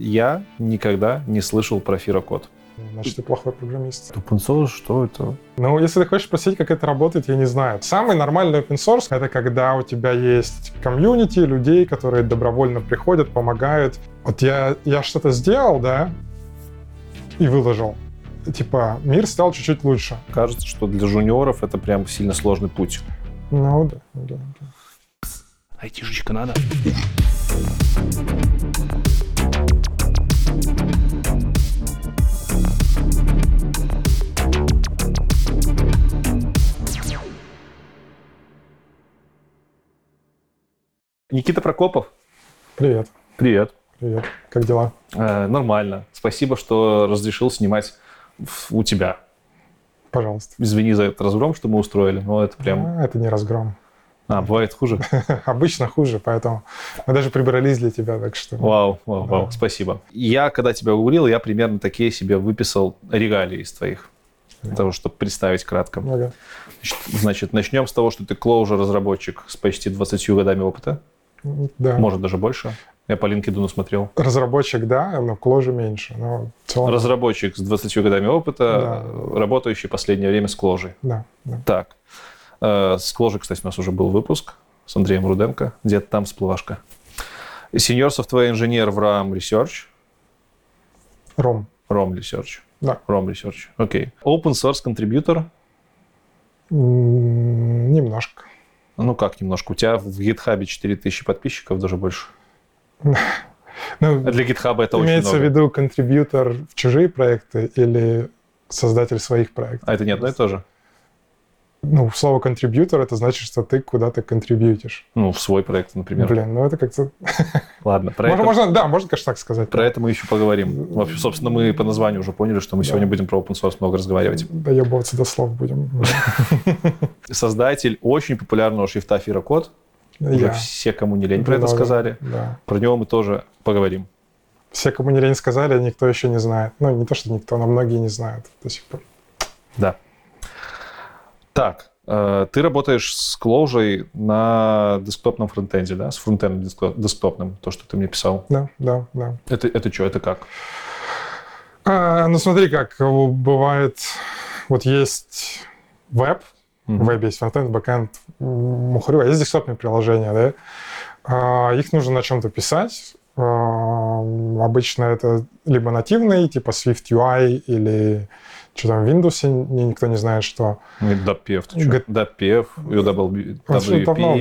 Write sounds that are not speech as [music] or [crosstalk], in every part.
я никогда не слышал про Фирокод. Значит, ты плохой программист. Open source, что это? Ну, если ты хочешь спросить, как это работает, я не знаю. Самый нормальный open source — это когда у тебя есть комьюнити людей, которые добровольно приходят, помогают. Вот я, я что-то сделал, да, и выложил. Типа, мир стал чуть-чуть лучше. Кажется, что для жуниоров это прям сильно сложный путь. Ну, да, да, да. Айтишечка надо. Никита Прокопов. Привет. Привет. Привет. Как дела? Э, нормально. Спасибо, что разрешил снимать в- у тебя. Пожалуйста. Извини за этот разгром, что мы устроили, но это прям... А, это не разгром. А, бывает хуже? [laughs] Обычно хуже, поэтому мы даже прибрались для тебя, так что... Вау, вау, вау, Да. спасибо. Я, когда тебя уговорил, я примерно такие себе выписал регалии из твоих. Для того, чтобы представить кратко. Ага. Значит, значит, начнем с того, что ты closure разработчик с почти 20 годами опыта. Да. Может, даже больше. Я по LinkedIn смотрел. Разработчик, да, но кложи меньше. Но целом... Разработчик с 20 годами опыта, работающий последнее время с кложей. Да, да. Так. Э, С кложи, кстати, у нас уже был выпуск с Андреем Руденко. Где-то там всплывашка. Senior Software Engineer в RAM Research. Ром. ROM Research. Да. ROM Research. Окей. Open Source Contributor. Немножко. Ну как немножко. У тебя в GitHub 4000 подписчиков, даже больше. Ну, А Для GitHub это очень имеется в много. виду контрибьютор в чужие проекты или создатель своих проектов? А это не одно и то же? Ну, слово контрибьютор это значит, что ты куда-то контрибьютишь. Ну, в свой проект, например. Блин, ну это как-то... [laughs] Ладно, про, Можно, это, можно, да, можно, конечно, так сказать. про это мы еще поговорим. Вообще, собственно, мы по названию уже поняли, что мы Да. сегодня будем про open source много разговаривать. Доебываться до слов будем. [laughs] Создатель очень популярного шрифта Фирокод. Уже все, кому не лень, про это сказали. Да. Про него мы тоже поговорим. Все, кому не лень сказали, никто еще не знает. Ну, не то, что никто, но многие не знают до сих пор. Да. Так, э, ты работаешь с Clojure на десктопном фронтенде, да? С фронтендом деск- десктопным, то, что ты мне писал. Да, да, да. Это, это что, это как? А, ну, смотри, как бывает, вот есть веб, Мгм. в вебе есть фронтенд, бэкенд, м, мухарю, а есть десктопные приложения, да? А, их нужно на чем-то писать. А, обычно это либо нативный, типа Swift UI, или что там в Windows, ни- никто не знает, что. Ну, ты что? Г- DAPF, UWP, Он, давно-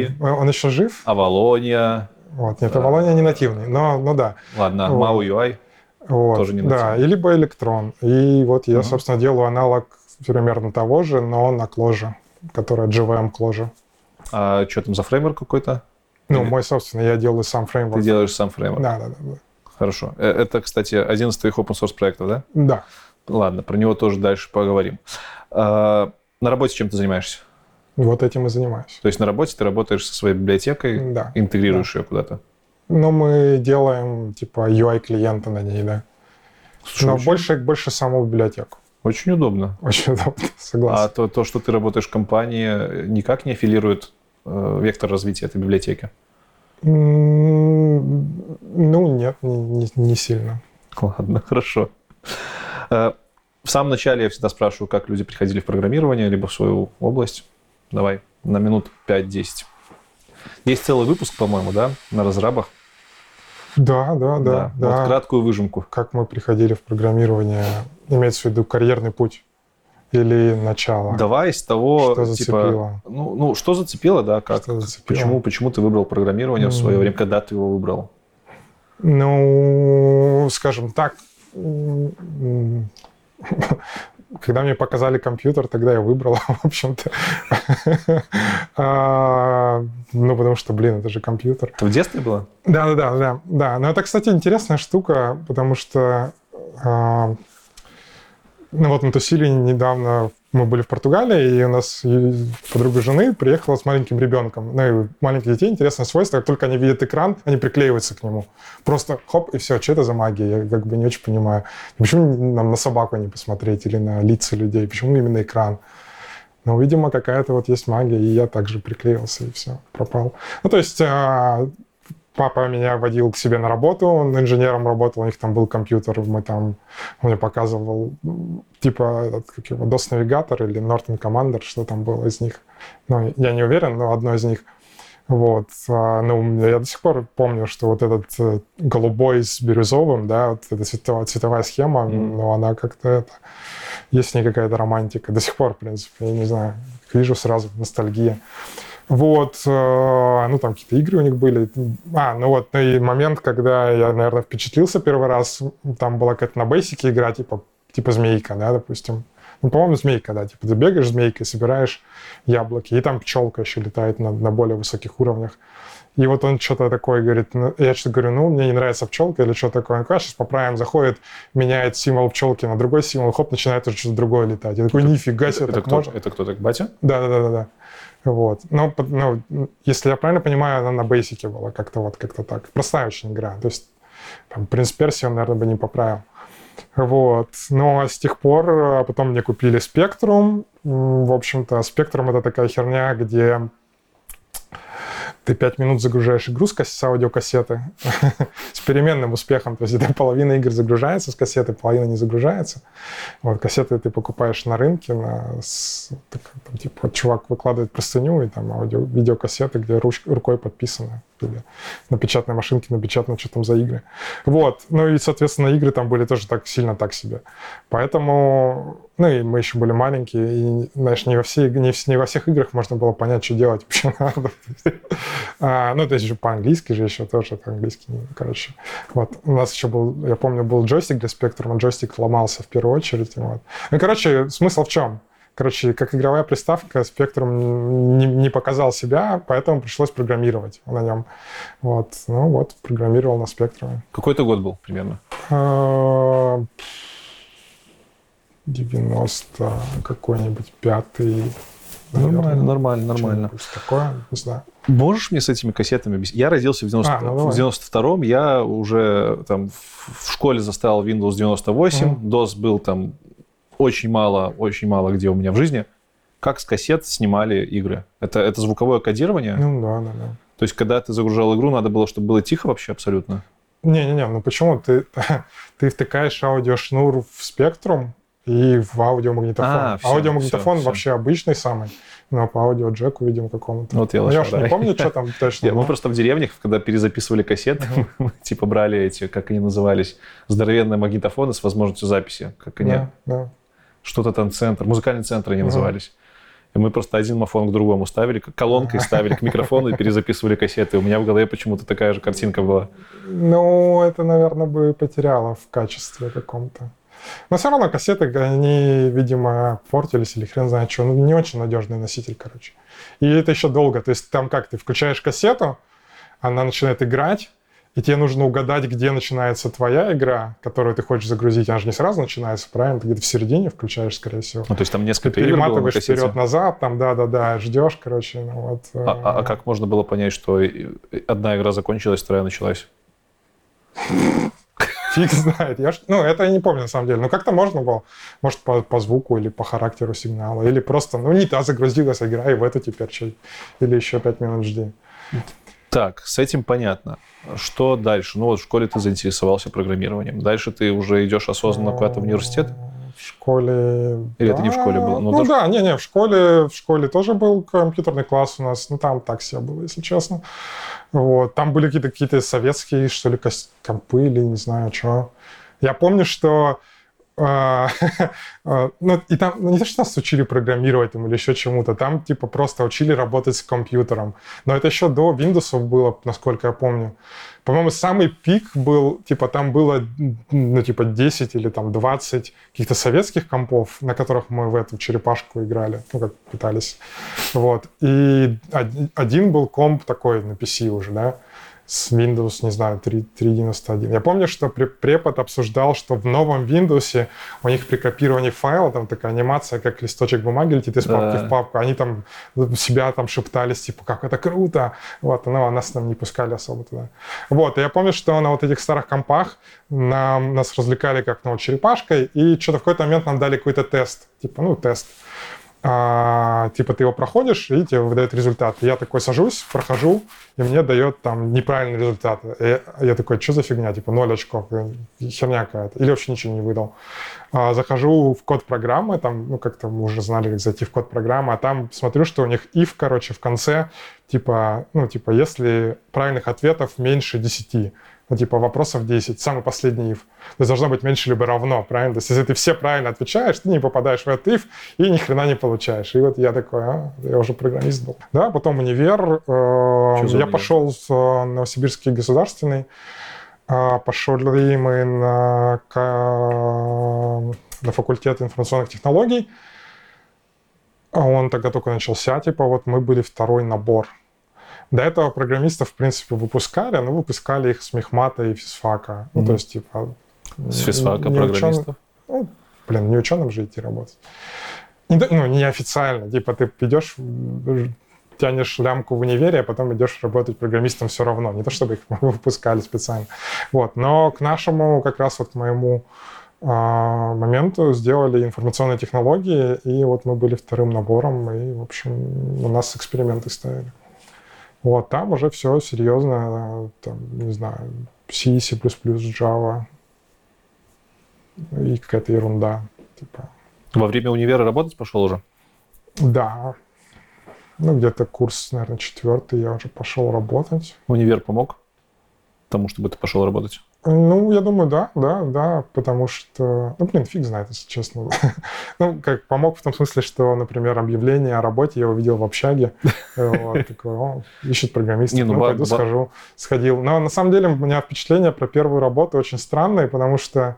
еще жив. Авалония, Вот, нет, Авалония не нативный, но, ну да. ладно, Вот. MAU UI. Вот, Тоже не да, и либо электрон. И вот я, собственно, делаю аналог примерно того же, но на кложе, которая JVM кложе. А что там за фреймворк какой-то? Ну, Или- мой, собственно, я делаю сам Ты фреймворк. делаешь сам фреймворк. Да, да, да, да. Хорошо. Э, Это, кстати, один из твоих open source проектов, да? Да. Ладно, про него тоже дальше поговорим. А, На работе чем ты занимаешься? Вот этим и занимаюсь. То есть на работе ты работаешь со своей библиотекой, Да. интегрируешь ее куда-то. Но мы делаем, типа, UI-клиента на ней, да. Слушай, Но очень, больше, больше саму библиотеку. очень удобно. Очень удобно, [laughs] А согласен. то, то, что ты работаешь в компании, никак не аффилирует э, вектор развития этой библиотеки? Ну, нет, не, не- не сильно. Ладно, [laughs] хорошо. Э, В самом начале я всегда спрашиваю, как люди приходили в программирование, либо в свою область. Давай, на минут 5-10. Есть целый выпуск, по-моему, да, на разрабах. Да, да, да, да. Вот краткую выжимку. Как мы приходили в программирование, имеется в виду карьерный путь или начало? Давай с того, Что типа, зацепило? ну, ну, что зацепило, да, как, Что зацепило? почему, почему ты выбрал программирование в свое время, когда ты его выбрал? Ну, скажем так, [laughs] когда мне показали компьютер, тогда я выбрал, [laughs] в общем-то. А, Ну, потому что, блин, это же компьютер. Это в детстве было? Да, да, да, да. Но это, кстати, интересная штука, потому что а, ну вот мы тусили недавно, мы были в Португалии, и у нас подруга жены приехала с маленьким ребенком. Ну и маленьких детей интересное свойство, как только они видят экран, они приклеиваются к нему. Просто хоп, и все, что это за магия? Я как бы не очень понимаю. Почему нам на собаку не посмотреть или на лица людей? Почему именно экран? Ну, видимо, какая-то вот есть магия, и я также приклеился, и все, пропал. Ну, то есть а, папа меня водил к себе на работу, он инженером работал, у них там был компьютер, мы там, он мне показывал, типа, этот, как его, DOS навигатор или Norton Commander, что там было из них. Ну, я не уверен, но одно из них. Вот. А, ну, я до сих пор помню, что вот этот э, голубой с бирюзовым, да, вот эта цветовая, цветовая схема, mm. ну, она как-то это... Есть в ней какая-то романтика. До сих пор, в принципе, я не знаю. Вижу сразу ностальгия. Вот, э, ну, там какие-то игры у них были. А, ну вот, ну и момент, когда я, наверное, впечатлился первый раз, там была какая-то на бейсике игра, типа, типа змейка, да, допустим. Ну, по-моему, змейка, да. Типа ты бегаешь змейкой, собираешь яблоки, и там пчелка еще летает на, на более высоких уровнях. И вот он что-то такое говорит, ну, я что-то говорю, ну, мне не нравится пчелка или что такое. Он говорит, а, сейчас поправим, заходит, меняет символ пчелки на другой символ, хоп, начинает уже что-то другое летать. Я такой, нифига себе, это так кто, можно? Это кто так, батя? Да, да, да, да, да. Вот. Но, ну, если я правильно понимаю, она на бейсике была как-то вот, как-то так. Простая очень игра. То есть, там, принц Персии он, наверное, бы не поправил. Вот. Но с тех пор а потом мне купили Spectrum. В общем-то, Spectrum — это такая херня, где ты пять минут загружаешь игру с, аудиокассеты [laughs] с переменным успехом. То есть это половина игр загружается с кассеты, половина не загружается. Вот кассеты ты покупаешь на рынке, на, с, так, там, типа чувак выкладывает простыню, и там аудио, видеокассеты, где руч, рукой подписано или на печатной машинке напечатано, что там за игры. Вот. Ну и, соответственно, игры там были тоже так сильно так себе. Поэтому, ну и мы еще были маленькие, и, знаешь, не во, все, не, не во всех играх можно было понять, что делать вообще [laughs] надо. а, ну, то есть еще по-английски же еще тоже, это английский, короче. Вот. У нас еще был, я помню, был джойстик для Spectrum, джойстик ломался в первую очередь. Вот. Ну, короче, смысл в чем? Короче, как игровая приставка Spectrum не, не показал себя, поэтому пришлось программировать на нем. Вот. Ну вот, программировал на Spectrum. Какой это год был примерно? 90 а, какой-нибудь пятый. Нормально, нормально, нормально. Такое, не знаю. Можешь мне с этими кассетами объяснить? Я родился в, 90, а, ну в 92-м, я уже там в школе заставил Windows 98, mm-hmm. DOS был там очень мало, очень мало где у меня в жизни. Как с кассет снимали игры? Это, это звуковое кодирование? Ну да, да, да. То есть, когда ты загружал игру, надо было, чтобы было тихо вообще абсолютно? Не-не-не, ну почему? Ты, [laughs] ты втыкаешь аудиошнур в спектрум и в аудиомагнитофон. А, все, Аудиомагнитофон все, вообще все. обычный самый, но по аудиоджеку, видимо, какому-то. Вот я, ну, я уж не помню, что там [laughs] точно. Нет, мы просто в деревнях, когда перезаписывали кассеты, [laughs] мы типа брали эти, как они назывались, здоровенные магнитофоны с возможностью записи. Как они? Да, да что-то там центр, музыкальный центр они назывались. И мы просто один мафон к другому ставили, колонкой ставили к микрофону и перезаписывали кассеты. У меня в голове почему-то такая же картинка была. Ну, это, наверное, бы потеряло в качестве каком-то. Но все равно кассеты, они, видимо, портились или хрен знает что. Ну, не очень надежный носитель, короче. И это еще долго. То есть там как, ты включаешь кассету, она начинает играть, и тебе нужно угадать, где начинается твоя игра, которую ты хочешь загрузить. Она же не сразу начинается, правильно? Ты где-то в середине включаешь, скорее всего. Ну, то есть там несколько ты перематываешь вперед-назад, там, да-да-да, ждешь, короче. Ну, вот, а, а, а как можно было понять, что одна игра закончилась, вторая началась? Фиг знает. Я ж, ну, это я не помню, на самом деле. Но как-то можно было. Может, по, по звуку или по характеру сигнала. Или просто, ну, не та загрузилась игра, и в эту теперь чуть. Или еще пять минут жди. Так, с этим понятно. Что дальше? Ну вот в школе ты заинтересовался программированием. Дальше ты уже идешь осознанно куда-то в университет? В школе... Или да. это не в школе было? Ну, ну да, не-не, в школе, в школе тоже был компьютерный класс у нас. Ну там так себе было, если честно. Вот. Там были какие-то какие советские, что ли, компы или не знаю, что. Я помню, что [laughs] ну, и там, ну, не то, что нас учили программировать там, или еще чему-то, там, типа, просто учили работать с компьютером. Но это еще до Windows было, насколько я помню. По-моему, самый пик был, типа, там было, ну, типа, 10 или там 20 каких-то советских компов, на которых мы в эту черепашку играли, ну, как пытались. Вот. И один был комп такой на PC уже, да, с Windows, не знаю, 3.91. Я помню, что препод обсуждал, что в новом Windows у них при копировании файла там такая анимация, как листочек бумаги летит из папки да. в папку. Они там себя там шептались, типа, как это круто. Вот, но а нас там не пускали особо туда. Вот, и я помню, что на вот этих старых компах нам, нас развлекали как ну, черепашкой, и что-то в какой-то момент нам дали какой-то тест. Типа, ну, тест. А, типа ты его проходишь, и тебе выдает результат. Я такой сажусь, прохожу, и мне дает там неправильный результат. И я такой, что за фигня? Типа ноль очков, э, херня какая-то. Или вообще ничего не выдал. А, захожу в код программы, там, ну, как-то мы уже знали, как зайти в код программы, а там смотрю, что у них if, короче, в конце, типа, ну, типа, если правильных ответов меньше 10, ну, типа, вопросов 10, самый последний if. То есть должно быть меньше либо равно, правильно? То есть если ты все правильно отвечаешь, ты не попадаешь в этот if и ни хрена не получаешь. И вот я такой, а, я уже программист был. Да, потом универ. Э, я универ? пошел в э, Новосибирский государственный. Э, пошли мы на, на факультет информационных технологий. А он тогда только начался, типа, вот мы были второй набор. До этого программистов, в принципе, выпускали, но выпускали их с мехмата и физфака. Mm-hmm. Ну, то есть, типа... С физфака программистов? Ученым, ну, блин, не ученым же идти работать. Не, ну, неофициально. Типа ты идешь, тянешь лямку в универе, а потом идешь работать программистом все равно. Не то, чтобы их [laughs] выпускали специально. Вот. Но к нашему, как раз вот к моему а, моменту сделали информационные технологии, и вот мы были вторым набором, и, в общем, у нас эксперименты ставили. Вот, там уже все серьезно, там, не знаю, C, C++, Java и какая-то ерунда. Типа. Во время универа работать пошел уже? Да. Ну, где-то курс, наверное, четвертый, я уже пошел работать. Универ помог тому, чтобы ты пошел работать? Ну, я думаю, да, да, да, потому что, ну, блин, фиг знает, если честно. [laughs] ну, как помог в том смысле, что, например, объявление о работе я увидел в общаге, вот, [laughs] такой, о, ищет программиста, ну, ну пойду схожу, сходил. Но на самом деле у меня впечатление про первую работу очень странное, потому что,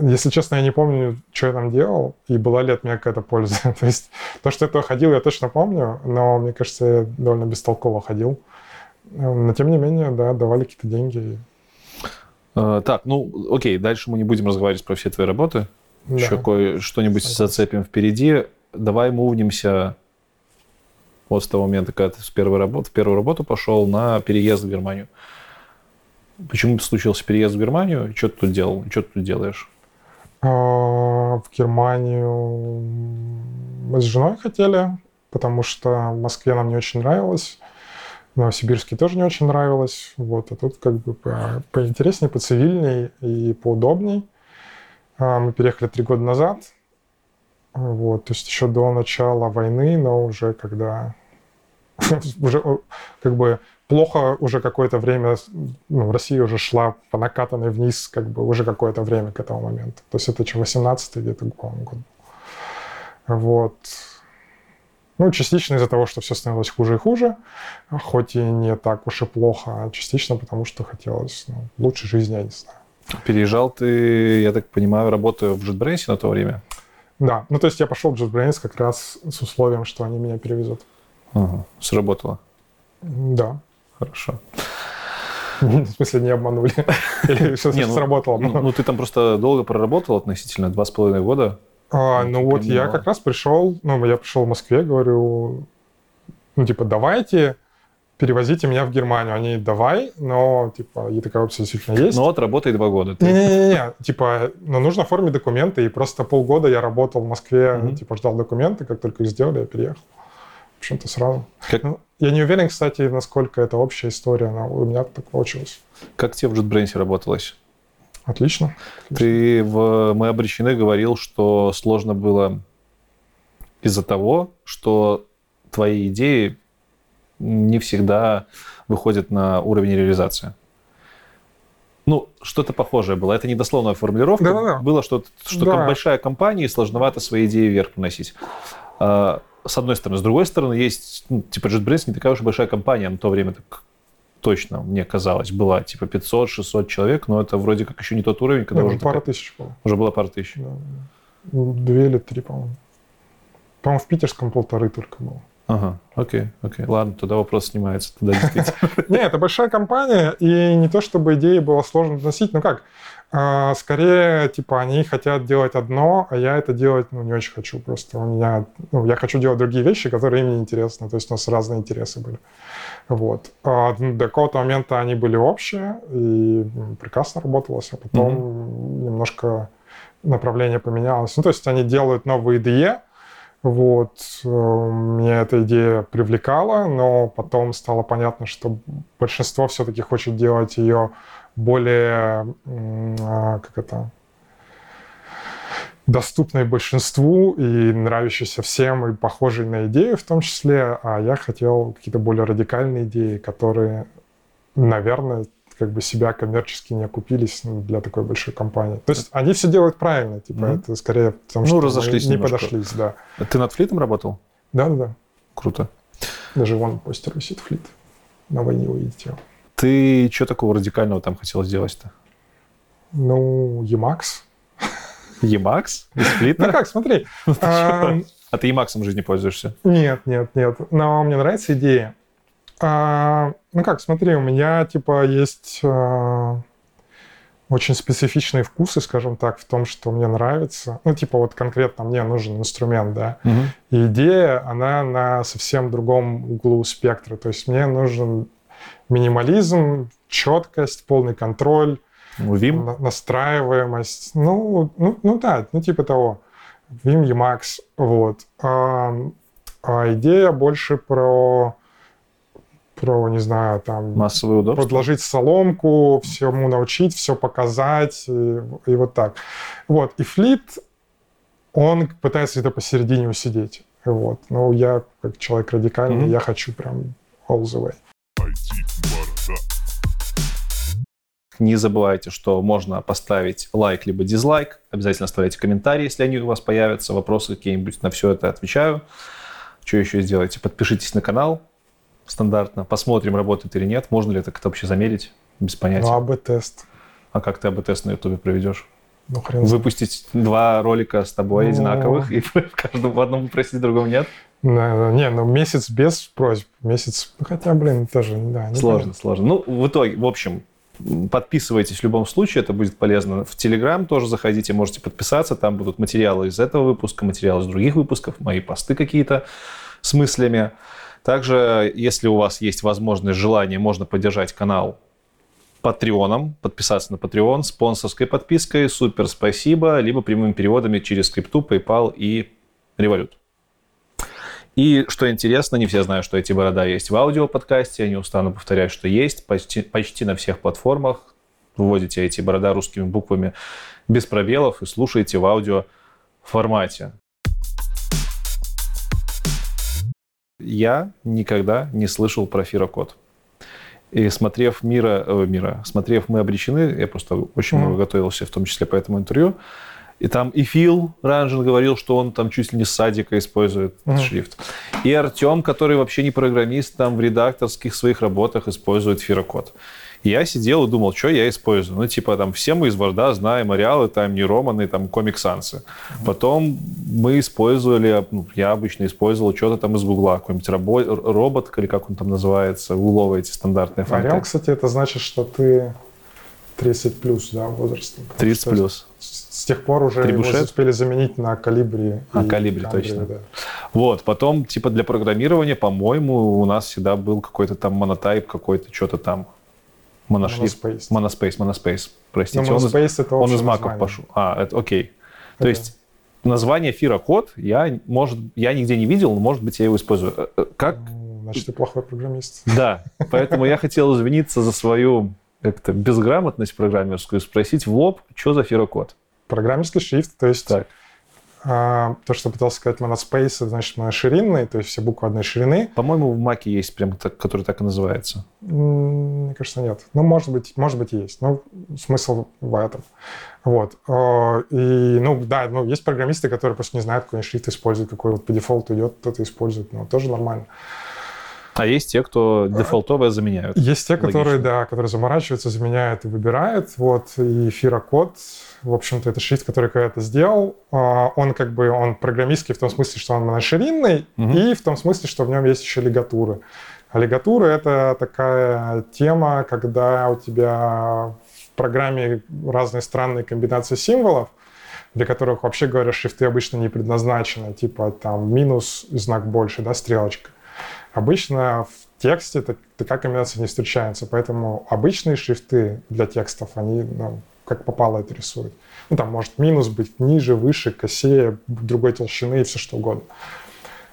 если честно, я не помню, что я там делал, и была ли от меня какая-то польза. [laughs] то есть то, что я ходил, я точно помню, но мне кажется, я довольно бестолково ходил. Но, тем не менее, да, давали какие-то деньги, Э, так, ну, окей, дальше мы не будем разговаривать про все твои работы. Да. Еще кое что-нибудь зацепим впереди. Давай мувнимся вот с того момента, когда ты с первой работы, в первую работу пошел на переезд в Германию. Почему случился переезд в Германию? Что ты тут делал? Что ты тут делаешь? А, в Германию мы с женой хотели, потому что в Москве нам не очень нравилось. Новосибирске тоже не очень нравилось. Вот, а тут как бы по, поинтереснее, поцивильней и поудобней. А, мы переехали три года назад. Вот, то есть еще до начала войны, но уже когда [laughs] уже как бы плохо уже какое-то время, ну, Россия уже шла по накатанной вниз, как бы уже какое-то время к этому моменту. То есть это что, 18 где-то, год. Вот. Ну, частично из-за того, что все становилось хуже и хуже, хоть и не так уж и плохо, а частично потому, что хотелось ну, лучшей жизни, я не знаю. Переезжал ты, я так понимаю, работаю в JetBrains на то время? Да, ну то есть я пошел в JetBrains как раз с условием, что они меня перевезут. Ага, сработало? Да. Хорошо. [laughs] В смысле, не обманули? [laughs] Или все ну, сработало? Ну, ну, ты там просто долго проработал относительно, два с половиной года. А, ну вот я как раз пришел, ну я пришел в Москве, говорю, ну типа давайте перевозите меня в Германию. Они давай, но типа и такая опция действительно есть. Ну вот работай два года. Не-не-не, типа, ну нужно оформить документы, и просто полгода я работал в Москве, mm-hmm. типа ждал документы, как только их сделали, я переехал. В общем-то сразу. Как... Ну, я не уверен, кстати, насколько это общая история, но у меня так получилось. Как тебе в JetBrains работалось? Отлично. Ты в «Мы обречены» говорил, что сложно было из-за того, что твои идеи не всегда выходят на уровень реализации. Ну, что-то похожее было. Это недословная формулировка. Да-да-да. Было что-то, что да. большая компания, и сложновато свои идеи вверх приносить. А, с одной стороны. С другой стороны, есть, ну, типа, JetBrains не такая уж большая компания, на то время так точно, мне казалось, была типа 500-600 человек, но это вроде как еще не тот уровень, когда ну, уже пара такая... тысяч было. Уже было пара тысяч. Да. Ну, две или три, по-моему. По-моему, в питерском полторы только было. Ага, окей, окей. Ладно, тогда вопрос снимается. Туда действительно. [laughs] Не, это большая компания, и не то, чтобы идеи было сложно доносить, ну как, а, скорее, типа, они хотят делать одно, а я это делать, ну, не очень хочу просто. У меня, ну, я хочу делать другие вещи, которые им не интересны, то есть у нас разные интересы были. Вот. А до какого-то момента они были общие, и прекрасно работалось, а потом mm-hmm. немножко направление поменялось. Ну, то есть они делают новые IDE, Вот. Э, меня эта идея привлекала, но потом стало понятно, что большинство все-таки хочет делать ее более, а, как это, доступной большинству и нравящейся всем, и похожей на идею в том числе, а я хотел какие-то более радикальные идеи, которые, наверное, как бы себя коммерчески не окупились для такой большой компании. То есть они все делают правильно, типа mm-hmm. это скорее потому, ну, что разошлись не немножко. подошлись, да. Ты над флитом работал? Да, да, да. Круто. Даже вон постер висит флит. На войне увидите его. Ты что такого радикального там хотел сделать-то? Ну, Emacs. Emacs? Из флита? [laughs] Ну как, смотри. А ты Emacs в жизни пользуешься? Нет, нет, нет. Но мне нравится идея. А, ну как, смотри, у меня типа есть а, очень специфичные вкусы, скажем так, в том, что мне нравится. Ну, типа вот конкретно мне нужен инструмент, да. Угу. И идея, она на совсем другом углу спектра. То есть мне нужен минимализм, четкость, полный контроль, Vim? На, настраиваемость. Ну, ну, ну да, ну типа того. Vim, Emacs, вот. А, а идея больше про про, не знаю, там... Массовое удобство. Подложить соломку, всему научить, все показать, и, и вот так. Вот. И флит, он пытается это посередине усидеть. Вот. Но я, как человек радикальный, mm-hmm. я хочу прям all the way. Не забывайте, что можно поставить лайк либо дизлайк. Обязательно оставляйте комментарии, если они у вас появятся. Вопросы какие-нибудь на все это отвечаю. Что еще сделайте? Подпишитесь на канал, стандартно, посмотрим, работает или нет. Можно ли это как-то вообще замерить? Без понятия. Ну, АБ-тест. А как ты АБ-тест на Ютубе проведешь? Ну, хрен Выпустить два ролика с тобой ну... одинаковых и [laughs] в каждом в одном попросить, в другом нет? Да, не, ну месяц без просьб, месяц, ну, хотя, блин, тоже, да. Сложно, понятно. сложно. Ну, в итоге, в общем, подписывайтесь в любом случае, это будет полезно. В Телеграм тоже заходите, можете подписаться, там будут материалы из этого выпуска, материалы из других выпусков, мои посты какие-то с мыслями. Также, если у вас есть возможность, желание, можно поддержать канал Патреоном, подписаться на Patreon, спонсорской подпиской, супер спасибо, либо прямыми переводами через крипту, PayPal и Revolut. И что интересно, не все знают, что эти борода есть в аудиоподкасте, я не устану повторять, что есть почти, почти на всех платформах. Вводите эти борода русскими буквами без пробелов и слушаете в аудио формате. Я никогда не слышал про Фирокод. И смотрев мира, э, мира, смотрев «Мы обречены», я просто очень mm-hmm. много готовился, в том числе по этому интервью, и там и Фил Ранжин говорил, что он там чуть ли не с садика использует mm-hmm. шрифт. И Артем, который вообще не программист, там в редакторских своих работах использует Фирокод. я сидел и думал, что я использую. Ну, типа, там, все мы из Варда знаем Ареалы, там, не Романы, там, Комик Сансы. Mm-hmm. Потом мы использовали, ну, я обычно использовал что-то там из Гугла, какой-нибудь рабо- робот, или как он там называется, гугловые эти стандартные функции. Ареал, кстати, это значит, что ты 30 плюс, да, возрастом. 30 плюс с тех пор уже Трибушет? его успели заменить на калибре. А, калибре, Камбре, точно. Да. Вот, потом, типа, для программирования, по-моему, у нас всегда был какой-то там монотайп, какой-то что-то там. Моношрифт. Моноспейс. Моноспейс, простите. Но Monospace он, из, это он из маков пошел. А, это окей. То это... есть название Фира код я, может, я нигде не видел, но, может быть, я его использую. Э, э, как? Ну, значит, ты плохой программист. Да, поэтому я хотел извиниться за свою как-то безграмотность программерскую, спросить в лоб, что за фирокод программерский шрифт, то есть так. А, то, что пытался сказать monospace, это значит моноширинный, то есть все буквы одной ширины. По-моему, в Маке есть прям, так, который так и называется. Мне кажется, нет. Ну, может быть, может быть, есть. Но смысл в этом. Вот. А, и, ну, да, ну, есть программисты, которые просто не знают, какой шрифт используют, какой вот по дефолту идет, кто-то использует. Ну, тоже нормально. А есть те, кто дефолтовое заменяют. Есть те, Логично. которые, да, которые заморачиваются, заменяют и выбирают. Вот, и Фирокод в общем-то, это шрифт, который когда-то сделал. А, он как бы, он программистский в том смысле, что он моноширинный, угу. и в том смысле, что в нем есть еще лигатуры. А лигатуры — это такая тема, когда у тебя в программе разные странные комбинации символов, для которых, вообще говоря, шрифты обычно не предназначены, типа там минус знак больше, да, стрелочка. Обычно в тексте такая комбинация не встречается, поэтому обычные шрифты для текстов, они ну, как попало это рисует. Ну, там может минус быть ниже, выше, косее, другой толщины и все что угодно.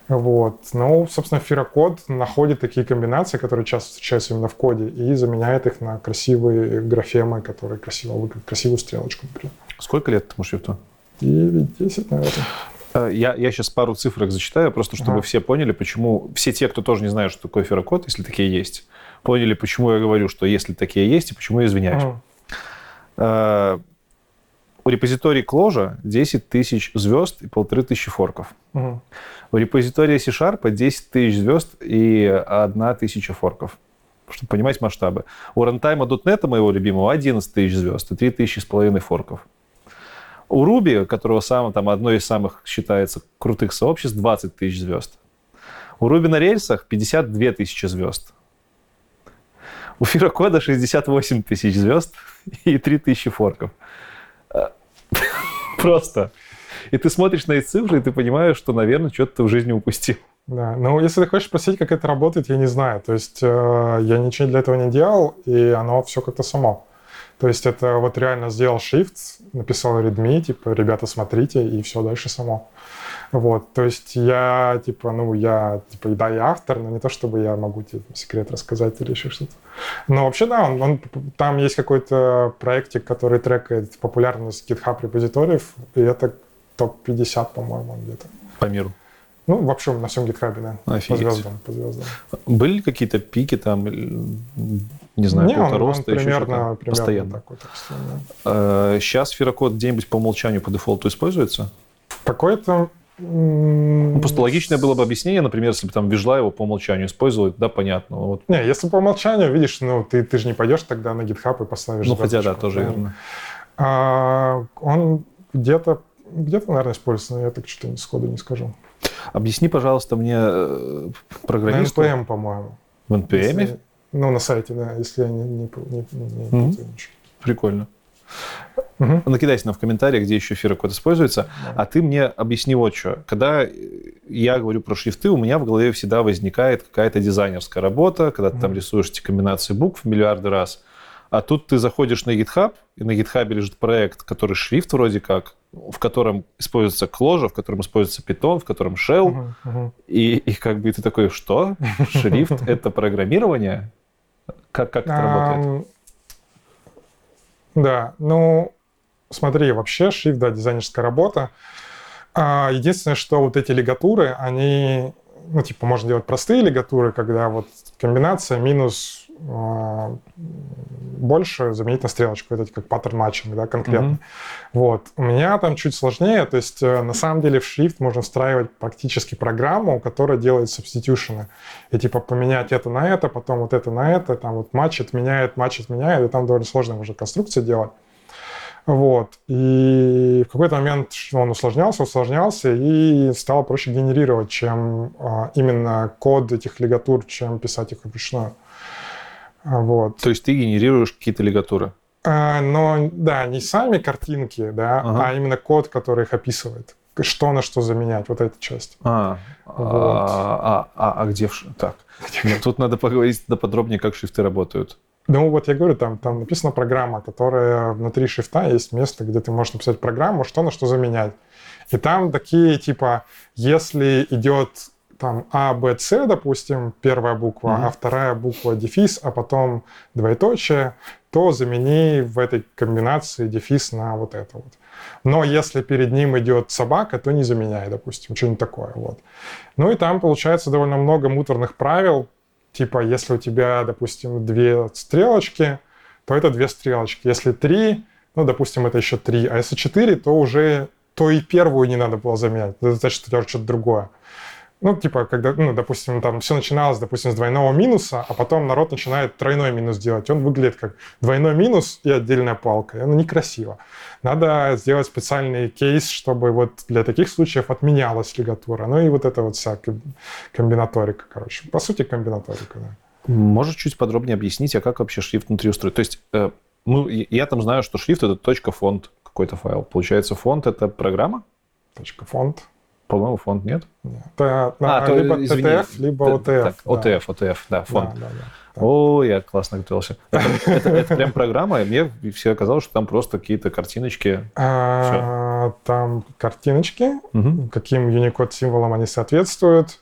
Вот. Ну, собственно, фирокод находит такие комбинации, которые часто встречаются именно в коде, и заменяет их на красивые графемы, которые красиво выглядят, красивую стрелочку, например. Сколько лет этому шрифту? 9-10, наверное. Э, я, я сейчас пару цифрок зачитаю, просто чтобы ага. все поняли, почему... Все те, кто тоже не знают, что такое ферокод, если такие есть, поняли, почему я говорю, что если такие есть, и почему я извиняюсь. Ага. У репозитории Кложа 10 тысяч звезд и полторы тысячи форков. Угу. У репозитория C-Sharp 10 тысяч звезд и одна тысяча форков. Чтобы понимать масштабы. У рантайма .NET, моего любимого, 11 тысяч звезд и 3 тысячи с половиной форков. У Руби, которого сам, там, одно из самых считается крутых сообществ, 20 тысяч звезд. У Руби на рельсах 52 тысячи звезд. У Фирокода 68 тысяч звезд и 3 тысячи форков. [laughs] Просто. И ты смотришь на эти цифры, и ты понимаешь, что, наверное, что-то ты в жизни упустил. Да, ну если ты хочешь спросить, как это работает, я не знаю. То есть э, я ничего для этого не делал, и оно все как-то само. То есть это вот реально сделал shift, написал readme, типа, ребята, смотрите, и все дальше само. Вот, то есть я, типа, ну, я, типа, да, я автор, но не то, чтобы я могу тебе секрет рассказать или еще что-то. Но вообще, да, он, он, там есть какой-то проектик, который трекает популярность GitHub репозиториев, и это топ-50, по-моему, где-то. По миру? Ну, в общем, на всем GitHub, да. Офигеть. По звездам, по звездам. Были какие-то пики там, не знаю, не, он, роста, примерно, примерно постоянно? Такой, так да. Сейчас Фирокод где-нибудь по умолчанию, по дефолту используется? Какой-то ну, просто логичное было бы объяснение, например, если бы там Вижла его по умолчанию использовать, да, понятно. Вот. Не, если по умолчанию, видишь, ну, ты, ты же не пойдешь тогда на GitHub и поставишь Ну, хотя да, тоже верно. А, он где-то, где-то, наверное, используется, но я так что-то сходу не скажу. Объясни, пожалуйста, мне э, программисту... На NPM, по-моему. В NPM? Если, ну, на сайте, да, если я не, не, не, не, mm-hmm. Прикольно. Угу. Накидайся нам в комментариях, где еще фирокод используется. Да. А ты мне объясни вот что. Когда я говорю про шрифты, у меня в голове всегда возникает какая-то дизайнерская работа, когда ты угу. там рисуешь эти комбинации букв миллиарды раз. А тут ты заходишь на GitHub, и на GitHub лежит проект, который шрифт вроде как, в котором используется кложа, в котором используется Python, в котором shell. Uh-huh, uh-huh. И, и как бы ты такой, что? [laughs] Шрифт — это программирование? Как, как это работает? Да, ну, смотри, вообще шрифт, да, дизайнерская работа. А, единственное, что вот эти лигатуры, они, ну, типа, можно делать простые лигатуры, когда вот комбинация минус а, больше заменить на стрелочку, это как паттерн матчинг, да, конкретно. Mm-hmm. Вот. У меня там чуть сложнее, то есть э, на самом деле в шрифт можно встраивать практически программу, которая делает субститюшены. И типа поменять это на это, потом вот это на это, там вот матч отменяет, матч отменяет, и там довольно сложная уже конструкция делать. Вот. И в какой-то момент он усложнялся, усложнялся, и стало проще генерировать, чем а, именно код этих лигатур, чем писать их вручную. Вот. То есть ты генерируешь какие-то лигатуры? А, но, да, не сами картинки, да, ага. а именно код, который их описывает. Что на что заменять, вот эта часть. А, вот. а, а, а, а где? Так, ну, тут надо поговорить подробнее, как шрифты работают. Ну, вот я говорю, там, там написана программа, которая внутри шрифта есть место, где ты можешь написать программу, что на что заменять. И там такие, типа, если идет там А, Б, С, допустим, первая буква, mm-hmm. а вторая буква дефис, а потом двоеточие, то замени в этой комбинации дефис на вот это вот. Но если перед ним идет собака, то не заменяй, допустим, что-нибудь такое. Вот. Ну и там получается довольно много муторных правил, типа если у тебя, допустим, две стрелочки, то это две стрелочки. Если три, ну, допустим, это еще три. А если четыре, то уже то и первую не надо было заменять. Это значит, что у тебя что-то другое. Ну, типа, когда, ну, допустим, там все начиналось, допустим, с двойного минуса, а потом народ начинает тройной минус делать. Он выглядит как двойной минус и отдельная палка. Оно некрасиво. Надо сделать специальный кейс, чтобы вот для таких случаев отменялась лигатура. Ну и вот это вот вся комбинаторика, короче. По сути, комбинаторика, да. Можешь чуть подробнее объяснить, а как вообще шрифт внутри устроен? То есть, э, ну, я там знаю, что шрифт — это точка фонд какой-то файл. Получается, фонд — это программа? Точка фонд. По-моему, фонд нет. Это, а, то, либо извини, TTF, либо Т- OTF. так, да. OTF, OTF, да, фонд. Да, да, да. О, я классно готовился. Это, [laughs] это- это прям программа, и мне всегда казалось, что там просто какие-то картиночки. А, Там картиночки, Мгм. каким Unicode символам они соответствуют.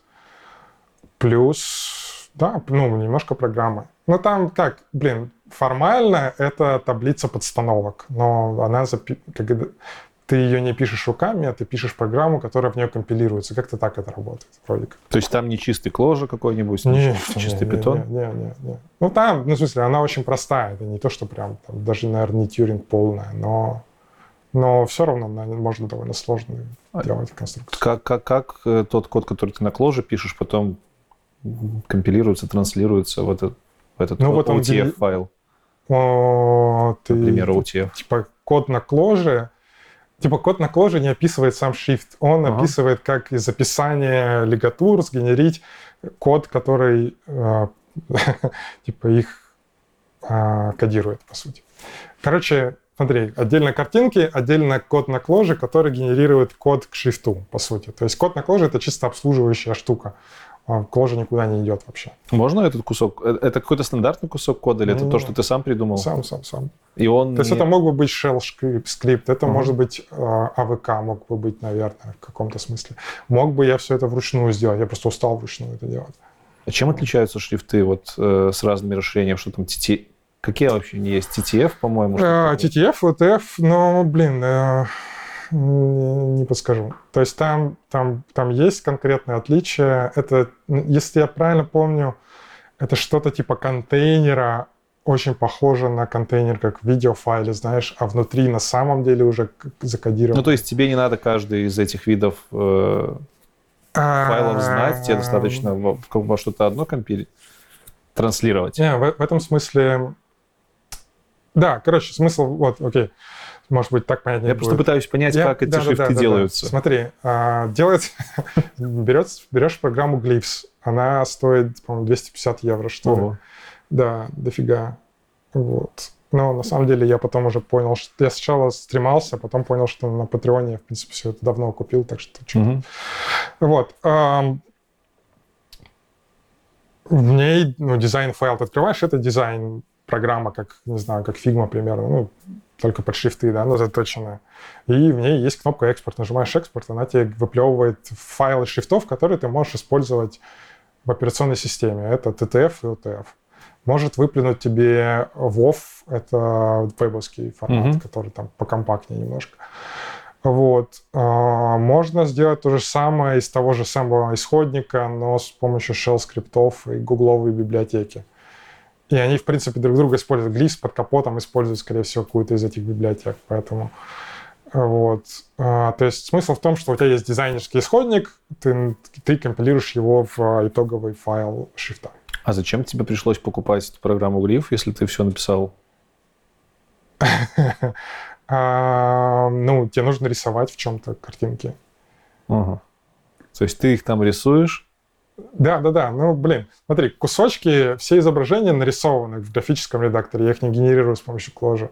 Плюс, да, ну, немножко программы. Ну, там как, блин, формально это таблица подстановок, но она, запи- когда ты ее не пишешь руками, а ты пишешь программу, которая в нее компилируется. Как-то так это работает, вроде как. То есть там не чистый кложа какой-нибудь, Не, не чистый не, питон. Не, не, не, не. Ну, там, ну, в смысле, она очень простая. Это не то, что прям, там, даже, наверное, не тюринг полная, но, но все равно можно довольно сложно А делать конструкцию. Как, как, как э, тот код, который ты на кложе пишешь, потом компилируется, транслируется в этот, в этот Ну, вот он OTF генери- файл, О, ты, например, OTF. типа, код на кложе, типа, код на кложе не описывает сам шрифт. Он Ага. описывает, как из описания лигатур сгенерить код, который, э, [laughs] типа, их э, кодирует, по сути. Короче, смотри, отдельно картинки, отдельно код на кложе, который генерирует код к шрифту, по сути. То есть код на кложе — это чисто обслуживающая штука. А Кложа никуда не идет вообще. Можно этот кусок? э, Это какой-то стандартный кусок кода или это то, что ты сам придумал? Сам, сам, сам. И он То есть не- это мог бы быть shell скрипт, скрипт, это Ага. может быть э, АВК, мог бы быть, наверное, в каком-то смысле. Мог бы я все это вручную сделать, я просто устал вручную это делать. А Чем отличаются шрифты вот э, с разными расширениями? Что там TT... Какие вообще не есть? TTF, по-моему? TTF, VTF, ну, блин, не подскажу. То есть там, там, там есть конкретные отличия. Это, м, если я правильно помню, это что-то типа контейнера, очень похоже на контейнер, как в видеофайле, знаешь, а внутри на самом деле уже закодировано. Ну, то есть тебе не надо каждый из этих видов э, файлов знать, тебе достаточно во, во что-то одно компилить, транслировать. Не, в, в этом смысле... Да, короче, смысл... Вот, окей. Может быть, так понятнее Я просто будет. пытаюсь понять, Я- как эти да, да, шрифты да, да, да. делаются. Смотри, а, делается... [laughs] берешь, берешь программу Glyphs. Она стоит, по-моему, 250 евро, что ли. Да, дофига. Вот. Но на самом деле я потом уже понял, что... Я сначала стремался, а потом понял, что на Патреоне я, в принципе, все это давно купил, так что... Мгм. Вот. в ней, ну, дизайн файл ты открываешь, это дизайн программа, как, не знаю, как Figma примерно, ну, только под шрифты, да, но заточенная. И в ней есть кнопка экспорт. Нажимаешь экспорт, она тебе выплевывает файлы шрифтов, которые ты можешь использовать в операционной системе. Это TTF и OTF. Может выплюнуть тебе WOV, это вебовский формат, Мгм. который там покомпактнее немножко. Вот. А, Можно сделать то же самое из того же самого исходника, но с помощью shell скриптов и гугловой библиотеки. И они, в принципе, друг друга используют. Glyphs под капотом используют, скорее всего, какую-то из этих библиотек. Поэтому вот. А, То есть смысл в том, что у тебя есть дизайнерский исходник, ты, ты компилируешь его в а, итоговый файл шрифта. А зачем тебе пришлось покупать программу Glyph, если ты все написал? [laughs] А, Ну, тебе нужно рисовать в чем-то картинки. То есть ты их там рисуешь, Да, да, да. Ну, блин, смотри, кусочки, все изображения нарисованы в графическом редакторе. Я их не генерирую с помощью кложи.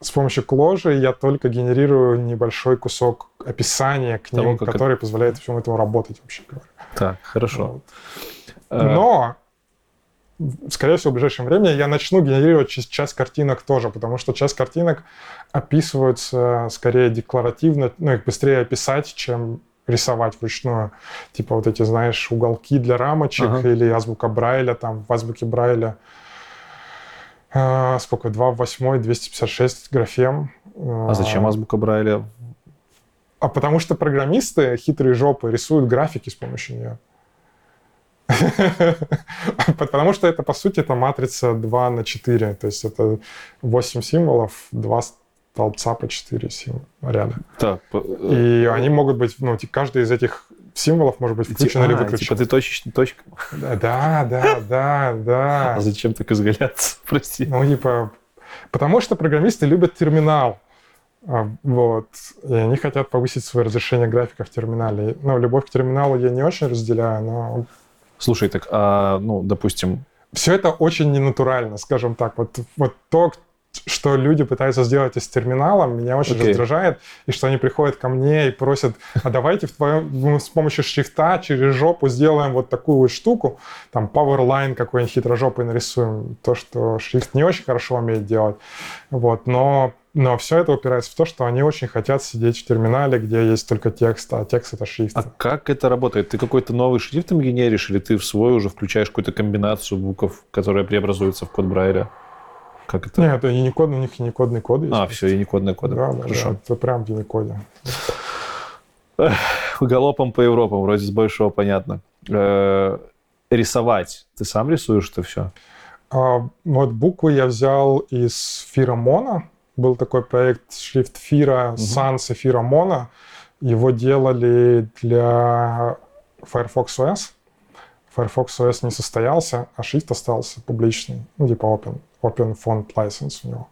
С помощью кложи я только генерирую небольшой кусок описания к Того, как который позволяет всему этому работать, вообще говоря. Так, хорошо. Вот. Э, Но, скорее всего, в ближайшем времени я начну генерировать часть, часть картинок тоже, потому что часть картинок описываются скорее декларативно, ну, их быстрее описать, чем рисовать вручную. Типа вот эти, знаешь, уголки для рамочек Ага. или азбука Брайля, там в азбуке Брайля э, сколько, 2 в 8, 256 графем. А зачем азбука Брайля? А потому что программисты, хитрые жопы, рисуют графики с помощью нее. [laughs] Потому что это, по сути, это матрица 2 на 4. То есть это 8 символов, 2 столбца по 4 символа ряда. Так, п- э, И они могут быть, ну, ти- каждый из этих символов может быть включен а, или Типа выключен. ты точечный точка. Да, да, да, да. А зачем так изгаляться? [laughs] Прости. Ну, типа, потому что программисты любят терминал. А, Вот. И они хотят повысить свое разрешение графика в терминале. Ну, любовь к терминалу я не очень разделяю, но Слушай, так, а, ну, допустим, все это очень ненатурально, скажем так. Вот, вот то, что люди пытаются сделать из терминала, меня очень Окей. раздражает, и что они приходят ко мне и просят, а давайте в твоем, мы с помощью шрифта через жопу сделаем вот такую вот штуку, там powerline какой-нибудь хитрожопый нарисуем, то, что шрифт не очень хорошо умеет делать, вот, но но все это упирается в то, что они очень хотят сидеть в терминале, где есть только текст, а текст это шрифт. А как это работает? Ты какой-то новый шрифт им генеришь, или ты в свой уже включаешь какую-то комбинацию букв, которая преобразуется в код Брайля? Как это? Нет, это код, у них и не кодный код есть. А, все, кодные коды. Да, да, Хорошо. да, это прям в Unicode. Галопом по Европам, вроде с большего понятно. Э, Рисовать. Ты сам рисуешь это все? А, вот буквы я взял из Фиромона. Был такой проект шрифт Фира, Sans и Фиромона. Его делали для Firefox OS. Firefox OS не состоялся, а шрифт остался публичный. Ну, типа open, open font license у него.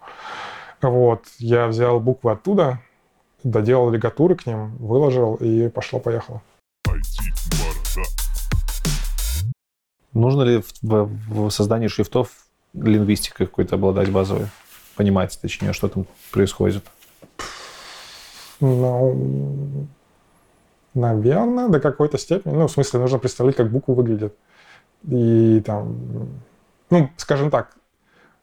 Вот, я взял буквы оттуда, доделал лигатуры к ним, выложил и пошло-поехало. Нужно ли в, в- создании шрифтов лингвистикой какой-то обладать базовой? Понимать, точнее, что там происходит? Ну, наверное, до какой-то степени. Ну, в смысле, нужно представлять, как буквы выглядят. И там, ну, скажем так,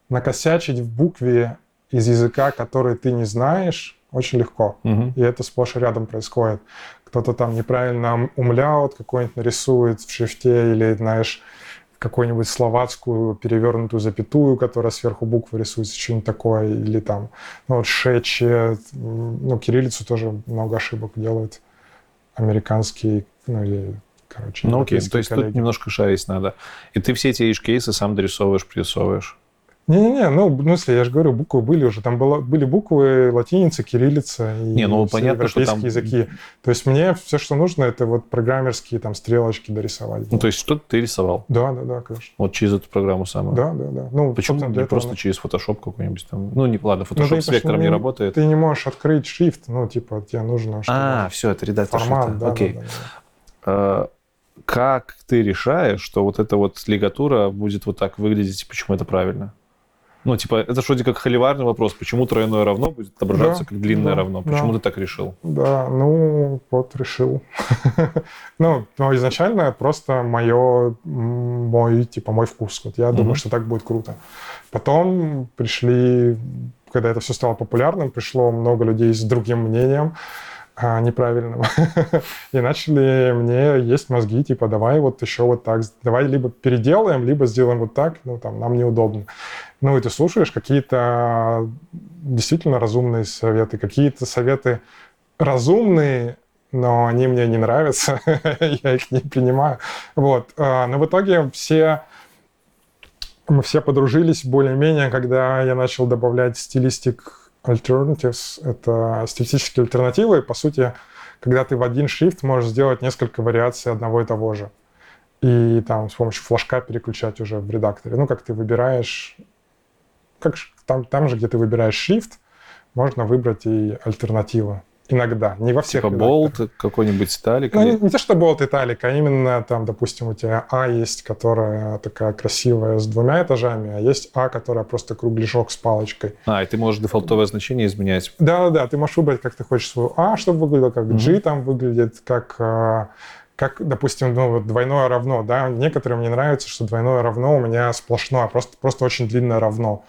накосячить в букве из языка, который ты не знаешь, очень легко. Мгм. И это сплошь и рядом происходит. Кто-то там неправильно умляут какой-нибудь нарисует в шрифте или, знаешь, какую-нибудь словацкую перевернутую запятую, которая сверху буквы рисуется, что-нибудь такое, или там, ну, вот шече, м, ну, кириллицу тоже много ошибок делают американские, ну, или, короче, Ну окей, то есть тут коллеги. немножко шарить надо. И ты все эти edge-кейсы сам дорисовываешь, пририсовываешь. Не-не-не, ну, в смысле, я же говорю, буквы были уже. Там было, были буквы латиница, кириллица и Не, ну, все понятно, что там- языки. То есть мне все, что нужно, это вот программерские там стрелочки дорисовать. Ну, то есть что-то ты рисовал. Да, да, да, конечно. Вот через эту программу самую. Да, да, да. Ну, Почему не этого просто через Photoshop какой-нибудь там? Ну, не, ладно, Ну, Photoshop ты с вектором не не- работает. Ты не можешь открыть шрифт, ну, типа, тебе нужно, чтобы А, все, это редактор формат, шрифта. да, Окей. да, да, да. Э, Как ты решаешь, что вот эта вот лигатура будет вот так выглядеть, и почему это правильно? Ну, типа, это ж вроде как холиварный вопрос. Почему тройное равно будет отображаться Да, как длинное да, равно? Почему да. ты так решил? Да, ну, вот решил. [laughs] ну, но изначально просто мое, мой, типа, мой вкус. Вот я думаю, что так будет круто. Потом пришли, когда это все стало популярным, пришло много людей с другим мнением, а, неправильным. [laughs] И начали мне есть мозги, типа, давай вот еще вот так, давай либо переделаем, либо сделаем вот так, ну, там, нам неудобно. Ну, и ты слушаешь какие-то действительно разумные советы, какие-то советы разумные, но они мне не нравятся, [laughs] я их не принимаю. Вот. а, Но в итоге все мы все подружились более-менее, когда я начал добавлять стилистик alternatives. Это стилистические альтернативы. По сути, когда ты в один шрифт можешь сделать несколько вариаций одного и того же. И там с помощью флажка переключать уже в редакторе. Ну, как ты выбираешь... Как там, там же, где ты выбираешь шрифт, можно выбрать и альтернативу. Иногда. Не во всех Типа болт, какой-нибудь сталик? Ну, или- не, не то, что болт италик, а именно там, допустим, у тебя А есть, которая такая красивая с двумя этажами, а есть А, которая просто кругляшок с палочкой. А, и ты можешь дефолтовое значение изменять. Да-да-да, ты можешь выбрать, как ты хочешь свою А, чтобы выглядело, как. G там выглядит, как, а, как, допустим, ну, вот двойное равно, да. Некоторым мне нравится, что двойное равно у меня сплошное, просто, просто очень длинное равно.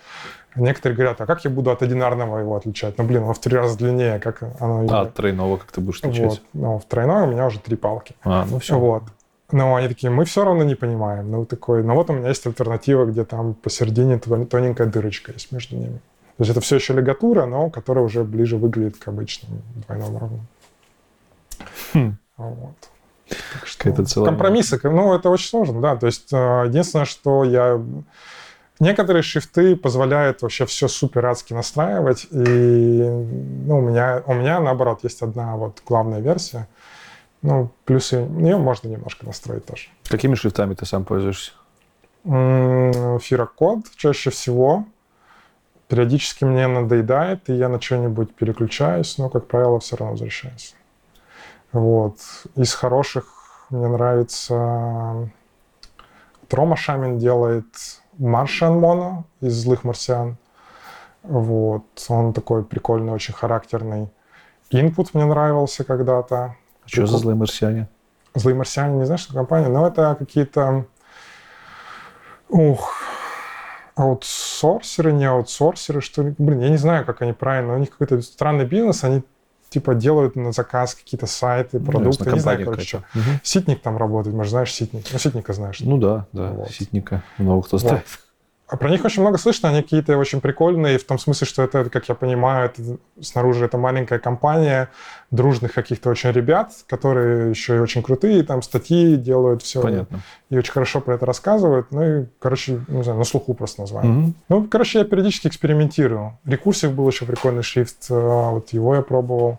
Некоторые говорят, а как я буду от одинарного его отличать? Ну, блин, оно в три раза длиннее, как оно... А, от тройного как ты будешь отличать? вот. Ну, в тройное у меня уже три палки. А, ну все. Вот. Но они такие, мы все равно не понимаем. Ну, такой, ну вот у меня есть альтернатива, где там посередине тон- тоненькая дырочка есть между ними. То есть это все еще лигатура, но которая уже ближе выглядит к обычному двойному равному. Хм. Вот. Так что компромиссы, ну, это очень сложно, да. То есть э, единственное, что я... Некоторые шрифты позволяют вообще все супер адски настраивать, и ну, у, меня, у меня, наоборот, есть одна вот главная версия, ну, плюсы, ее можно немножко настроить тоже. Какими шрифтами ты сам пользуешься? Фирокод чаще всего. Периодически мне надоедает, и я на что-нибудь переключаюсь, но, как правило, все равно возвращаюсь. Вот. Из хороших мне нравится... Трома Шамин делает Маршан Моно из «Злых марсиан». Вот. Он такой прикольный, очень характерный. Input мне нравился когда-то. А что за злые марсиане? Злые марсиане, не знаешь, что компания? Но это какие-то... Ух, аутсорсеры, не аутсорсеры, что ли. Блин, я не знаю, как они правильно. У них какой-то странный бизнес, они типа делают на заказ какие-то сайты, продукты. Ну, не знаю, короче, что. Угу. Ситник там работает, может, знаешь Ситник? Ну, Ситника знаешь. Ну да, да, вот. Ситника много кто знает. Вот. А про них очень много слышно, они какие-то очень прикольные, в том смысле, что это, как я понимаю, это, снаружи это маленькая компания дружных каких-то очень ребят, которые еще и очень крутые, там статьи делают, все. Понятно. И очень хорошо про это рассказывают. Ну и, короче, не знаю, на слуху просто название. Угу. Ну, короче, я периодически экспериментирую. Рекурсив был еще прикольный шрифт, а, вот его я пробовал.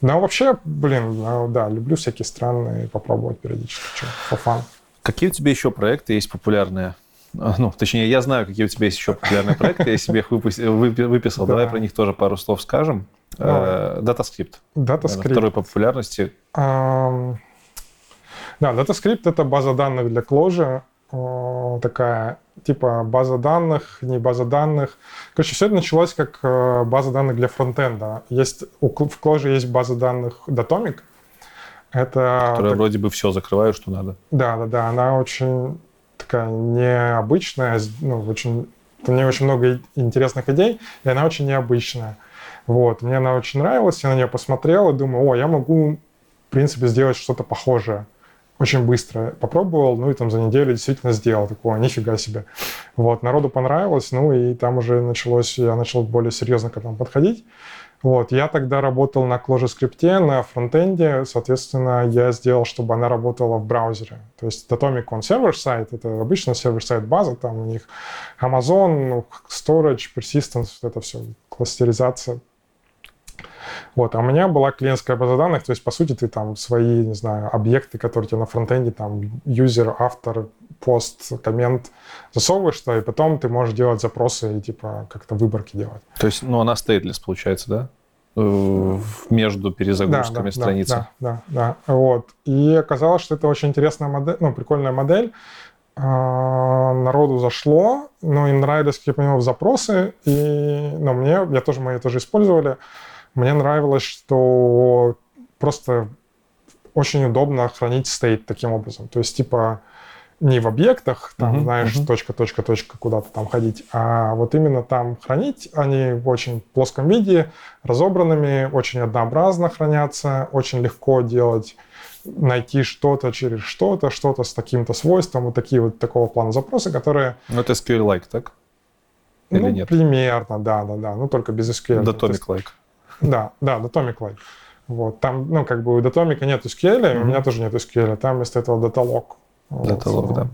Ну, вообще, блин, да, люблю всякие странные попробовать периодически, что, for fun. Какие у тебя еще проекты есть популярные? А, ну, точнее, я знаю, какие у тебя есть еще популярные проекты, я себе их выписал. Давай про них тоже пару слов скажем. Э, DataScript. DataScript. Второй по популярности. Да, DataScript — это база данных для Clojure, такая типа база данных, не база данных. Короче, все это началось как э, база данных для фронтенда. Есть, в Clojure есть база данных Datomic. Это Которая так... вроде бы все закрывает, что надо. Да, да, да. Она очень такая необычная, ну, очень, у нее очень много интересных идей, и она очень необычная. Вот, мне она очень нравилась, я на нее посмотрел и думаю, о, я могу, в принципе, сделать что-то похожее. Очень быстро попробовал, ну и там за неделю действительно сделал такого, нифига себе. Вот, народу понравилось, ну и там уже началось, я начал более серьезно к этому подходить. Вот, я тогда работал на ClojureScript, на фронтенде, соответственно, я сделал, чтобы она работала в браузере. То есть Datomic он сервер-сайт, это обычно сервер-сайт база, там у них Amazon, ну, Storage, Persistence, это все, кластеризация. Вот, а у меня была клиентская база данных, то есть, по сути, ты там свои, не знаю, объекты, которые тебе на фронтенде, там, юзер, автор, пост, коммент засовываешь туда, и потом ты можешь делать запросы и, типа, как-то выборки делать. То есть, ну, она стейтлес, получается, да? Э, между перезагрузками да, да, страницы. Да, да, да, да. Вот. И оказалось, что это очень интересная модель, ну, прикольная модель. А, народу зашло, но им нравились, как я понимаю, запросы, и, ну, мне, я тоже, мы ее тоже использовали. Мне нравилось, что просто очень удобно хранить стейт таким образом. То есть, типа, не в объектах, там, uh-huh, знаешь, uh-huh. точка, точка, точка, куда-то там ходить, а вот именно там хранить, они в очень плоском виде, разобранными, очень однообразно хранятся, очень легко делать, найти что-то через что-то, что-то с таким-то свойством, вот такие вот такого плана запросы, которые... Ну, это SQL-like, так? Или ну, нет? примерно, да, да, да, ну, только без SQL. Datomic-like. Да, да, Datomic-like. Вот, там, ну, как бы у Datomic нет SQL, mm-hmm. у меня тоже нет SQL, там вместо этого Datalog. Datalog, вот, да.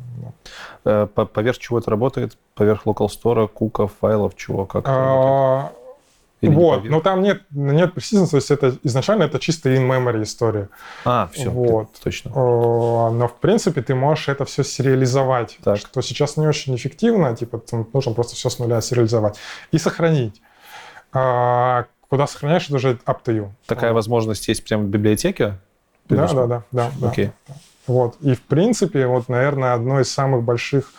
да. Э, поверх чего это работает? Поверх local store, куков, файлов, чего, как а, вот, но там нет, нет precision, то есть это изначально это чисто in-memory история. А, все, вот. точно. Но, в принципе, ты можешь это все сериализовать, так. что сейчас не очень эффективно, типа, нужно просто все с нуля сериализовать и сохранить. Куда сохраняешь, это уже up to you. Такая вот. возможность есть прямо в библиотеке? Да, да, да, да, да. Окей. Да. Вот. И, в принципе, вот, наверное, одно из самых больших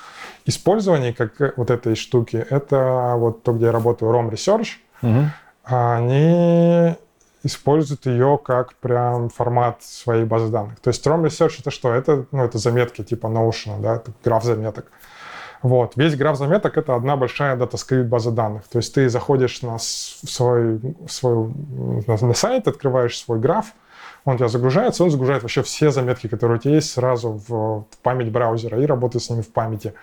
использований как э, вот этой штуки, это вот то, где я работаю, ROM Research. Угу. Они используют ее как прям формат своей базы данных. То есть Roam Research это что? Это, ну, это заметки типа Notion, да, граф заметок. Вот. Весь граф заметок — это одна большая DataScript база данных. То есть ты заходишь на свой, свой на, сайт, открываешь свой граф, он у тебя загружается, он загружает вообще все заметки, которые у тебя есть, сразу в память браузера и работает с ними в памяти.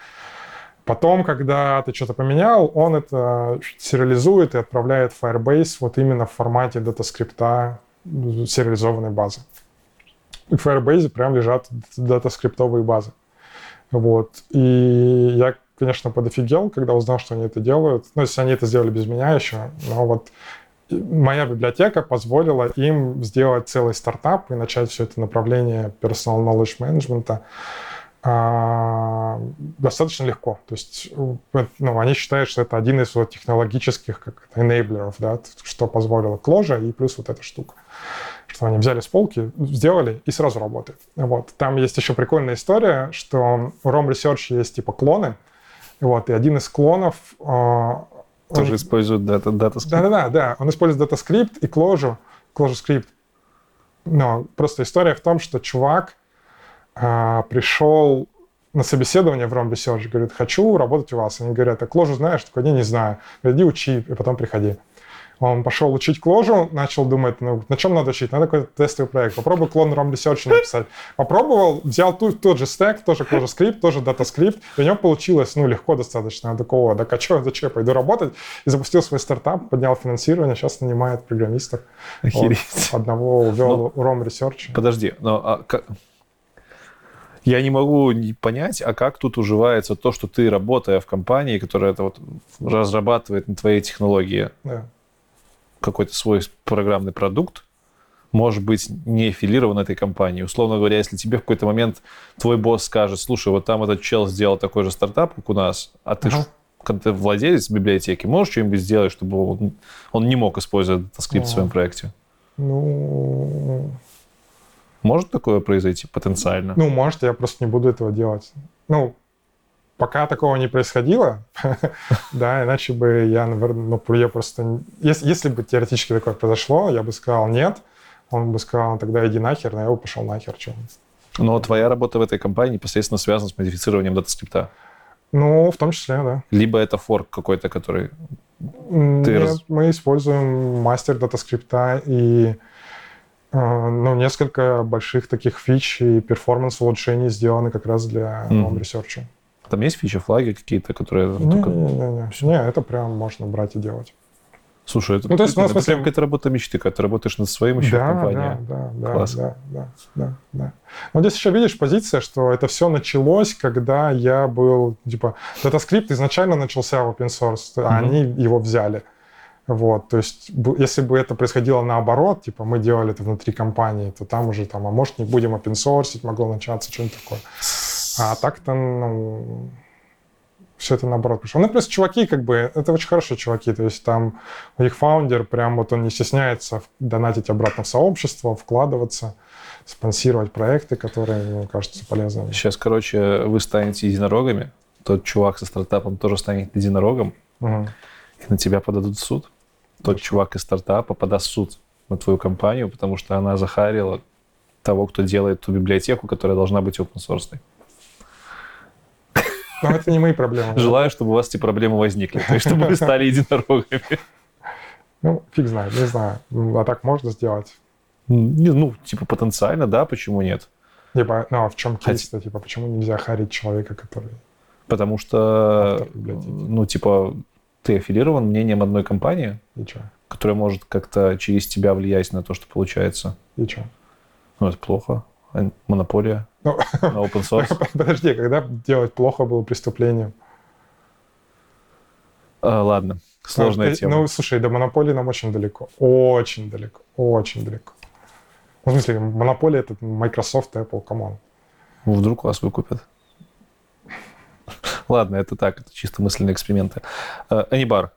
Потом, когда ты что-то поменял, он это сериализует и отправляет в Firebase вот именно в формате дата-скрипта сериализованной базы. И в Firebase прям лежат дата-скриптовые базы. Вот. И я, конечно, подофигел, когда узнал, что они это делают. Ну, если они это сделали без меня еще, но вот моя библиотека позволила им сделать целый стартап и начать все это направление personal knowledge management достаточно легко. То есть ну, они считают, что это один из вот технологических как enablerов, да, что позволило Clojure и плюс вот эта штука. Что они взяли с полки, сделали и сразу работает. Вот. Там есть еще прикольная история, что у ROM Research есть типа клоны. Вот, и один из клонов, а, Тоже использует дата, дата Да-да-да, да. Он использует DataScript и Clojure, Clojure Script. Но просто история в том, что чувак а, пришел на собеседование в ROM Research, говорит, хочу работать у вас. Они говорят, а Clojure знаешь? Такой, не, не знаю. Иди учи, и потом приходи. Он пошел учить кложу, начал думать, ну, на чем надо учить? Надо какой-то тестовый проект. Попробуй клон ROM Research написать. Попробовал, взял тот, тот же стек, тоже Clojure скрипт, тоже DataScript, и у него получилось, ну, легко достаточно. Такого, да что, зачем, пойду работать. И запустил свой стартап, поднял финансирование, сейчас нанимает программистов. Охереть. Вот, одного увел но, ROM Research. Подожди, но а, как... Я не могу понять, а как тут уживается то, что ты, работая в компании, которая это вот разрабатывает на твоей технологии, да какой-то свой программный продукт, может быть не аффилирован этой компанией. Условно говоря, если тебе в какой-то момент твой босс скажет, слушай, вот там этот чел сделал такой же стартап, как у нас, а ты, когда ты владелец библиотеки, можешь что-нибудь сделать, чтобы он, он не мог использовать этот скрипт в своем проекте? Ну... Может такое произойти потенциально? Ну, может, я просто не буду этого делать. Ну, Пока такого не происходило, [laughs] да, иначе бы я, наверное, ну, я просто... Если, если бы теоретически такое произошло, я бы сказал нет, он бы сказал, тогда иди нахер, но я бы пошел нахер. Чем. Но твоя работа в этой компании непосредственно связана с модифицированием дата-скрипта? Ну, в том числе, да. Либо это форк какой-то, который... Нет, раз... мы используем мастер дата-скрипта и ну, несколько больших таких фич и перформанс-улучшений сделаны как раз для mm. research. Там есть фичи-флаги какие-то, которые... Не, только... не, не, не. не, это прям можно брать и делать. Слушай, это, ну, то есть, ну, это смысле... какая-то работа мечты, когда ты работаешь над своим еще да, компанией. Да, да, Класс. да, да, да, да. Но здесь еще видишь позиция, что это все началось, когда я был, типа, DataScript изначально начался в open source, а mm-hmm. они его взяли. Вот, то есть, если бы это происходило наоборот, типа, мы делали это внутри компании, то там уже, там, а может, не будем open source, могло начаться что-нибудь такое. А так-то, ну, все это наоборот пришло. Ну, плюс чуваки, как бы, это очень хорошие чуваки, то есть там у них фаундер, прям вот он не стесняется донатить обратно в сообщество, вкладываться, спонсировать проекты, которые, мне кажется, полезными. Сейчас, короче, вы станете единорогами, тот чувак со стартапом тоже станет единорогом, угу. И на тебя подадут в суд. Тот чувак из стартапа подаст в суд на твою компанию, потому что она захарила того, кто делает ту библиотеку, которая должна быть open source. Но это не мои проблемы. [laughs] Желаю, чтобы у вас эти проблемы возникли, то есть чтобы вы стали единорогами. [laughs] Ну, фиг знает, не знаю. А так можно сделать? Ну, типа потенциально, да, почему нет? Типа, ну, а в чем кейс-то? Типа, почему нельзя харить человека, который... Потому что, ну, типа, ты аффилирован мнением одной компании, И что? которая может как-то через тебя влиять на то, что получается. И что? Ну, это плохо. Монополия ну, на open source. [laughs] Подожди, когда делать плохо было преступлением? А, ладно, сложная ну, тема. Ну, слушай, до монополии нам очень далеко. Очень далеко. Очень далеко. Ну, в смысле, монополия это Microsoft, Apple, come on. Вдруг вас выкупят. Ладно, это так, это чисто мысленные эксперименты. Анибар.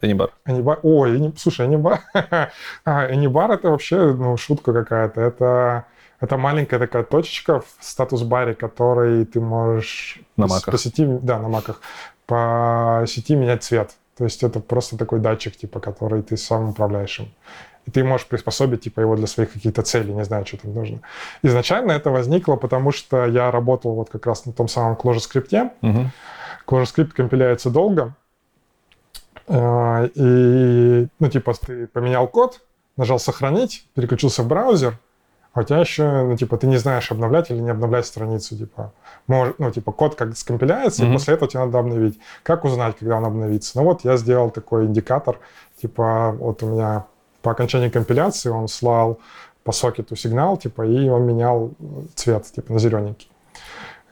Анибар. Анибар. Ой, слушай, AnyBar. [laughs] AnyBar это вообще ну, шутка какая-то. Это это маленькая такая точечка в статус-баре, который ты можешь на маках. по сети, да, на маках, по сети менять цвет. То есть это просто такой датчик, типа, который ты сам управляешь им. И ты можешь приспособить типа, его для своих каких-то целей, не знаю, что там нужно. Изначально это возникло, потому что я работал вот как раз на том самом Clojure скрипте. Угу. Clojure скрипт компиляется долго. Э, и, ну, типа, ты поменял код, нажал «Сохранить», переключился в браузер, а у тебя еще, ну, типа, ты не знаешь, обновлять или не обновлять страницу, типа, может, ну, типа, код как скомпиляется, mm-hmm. и после этого тебе надо обновить. Как узнать, когда он обновится? Ну, вот я сделал такой индикатор, типа, вот у меня по окончании компиляции он слал по сокету сигнал, типа, и он менял цвет, типа, на зелененький.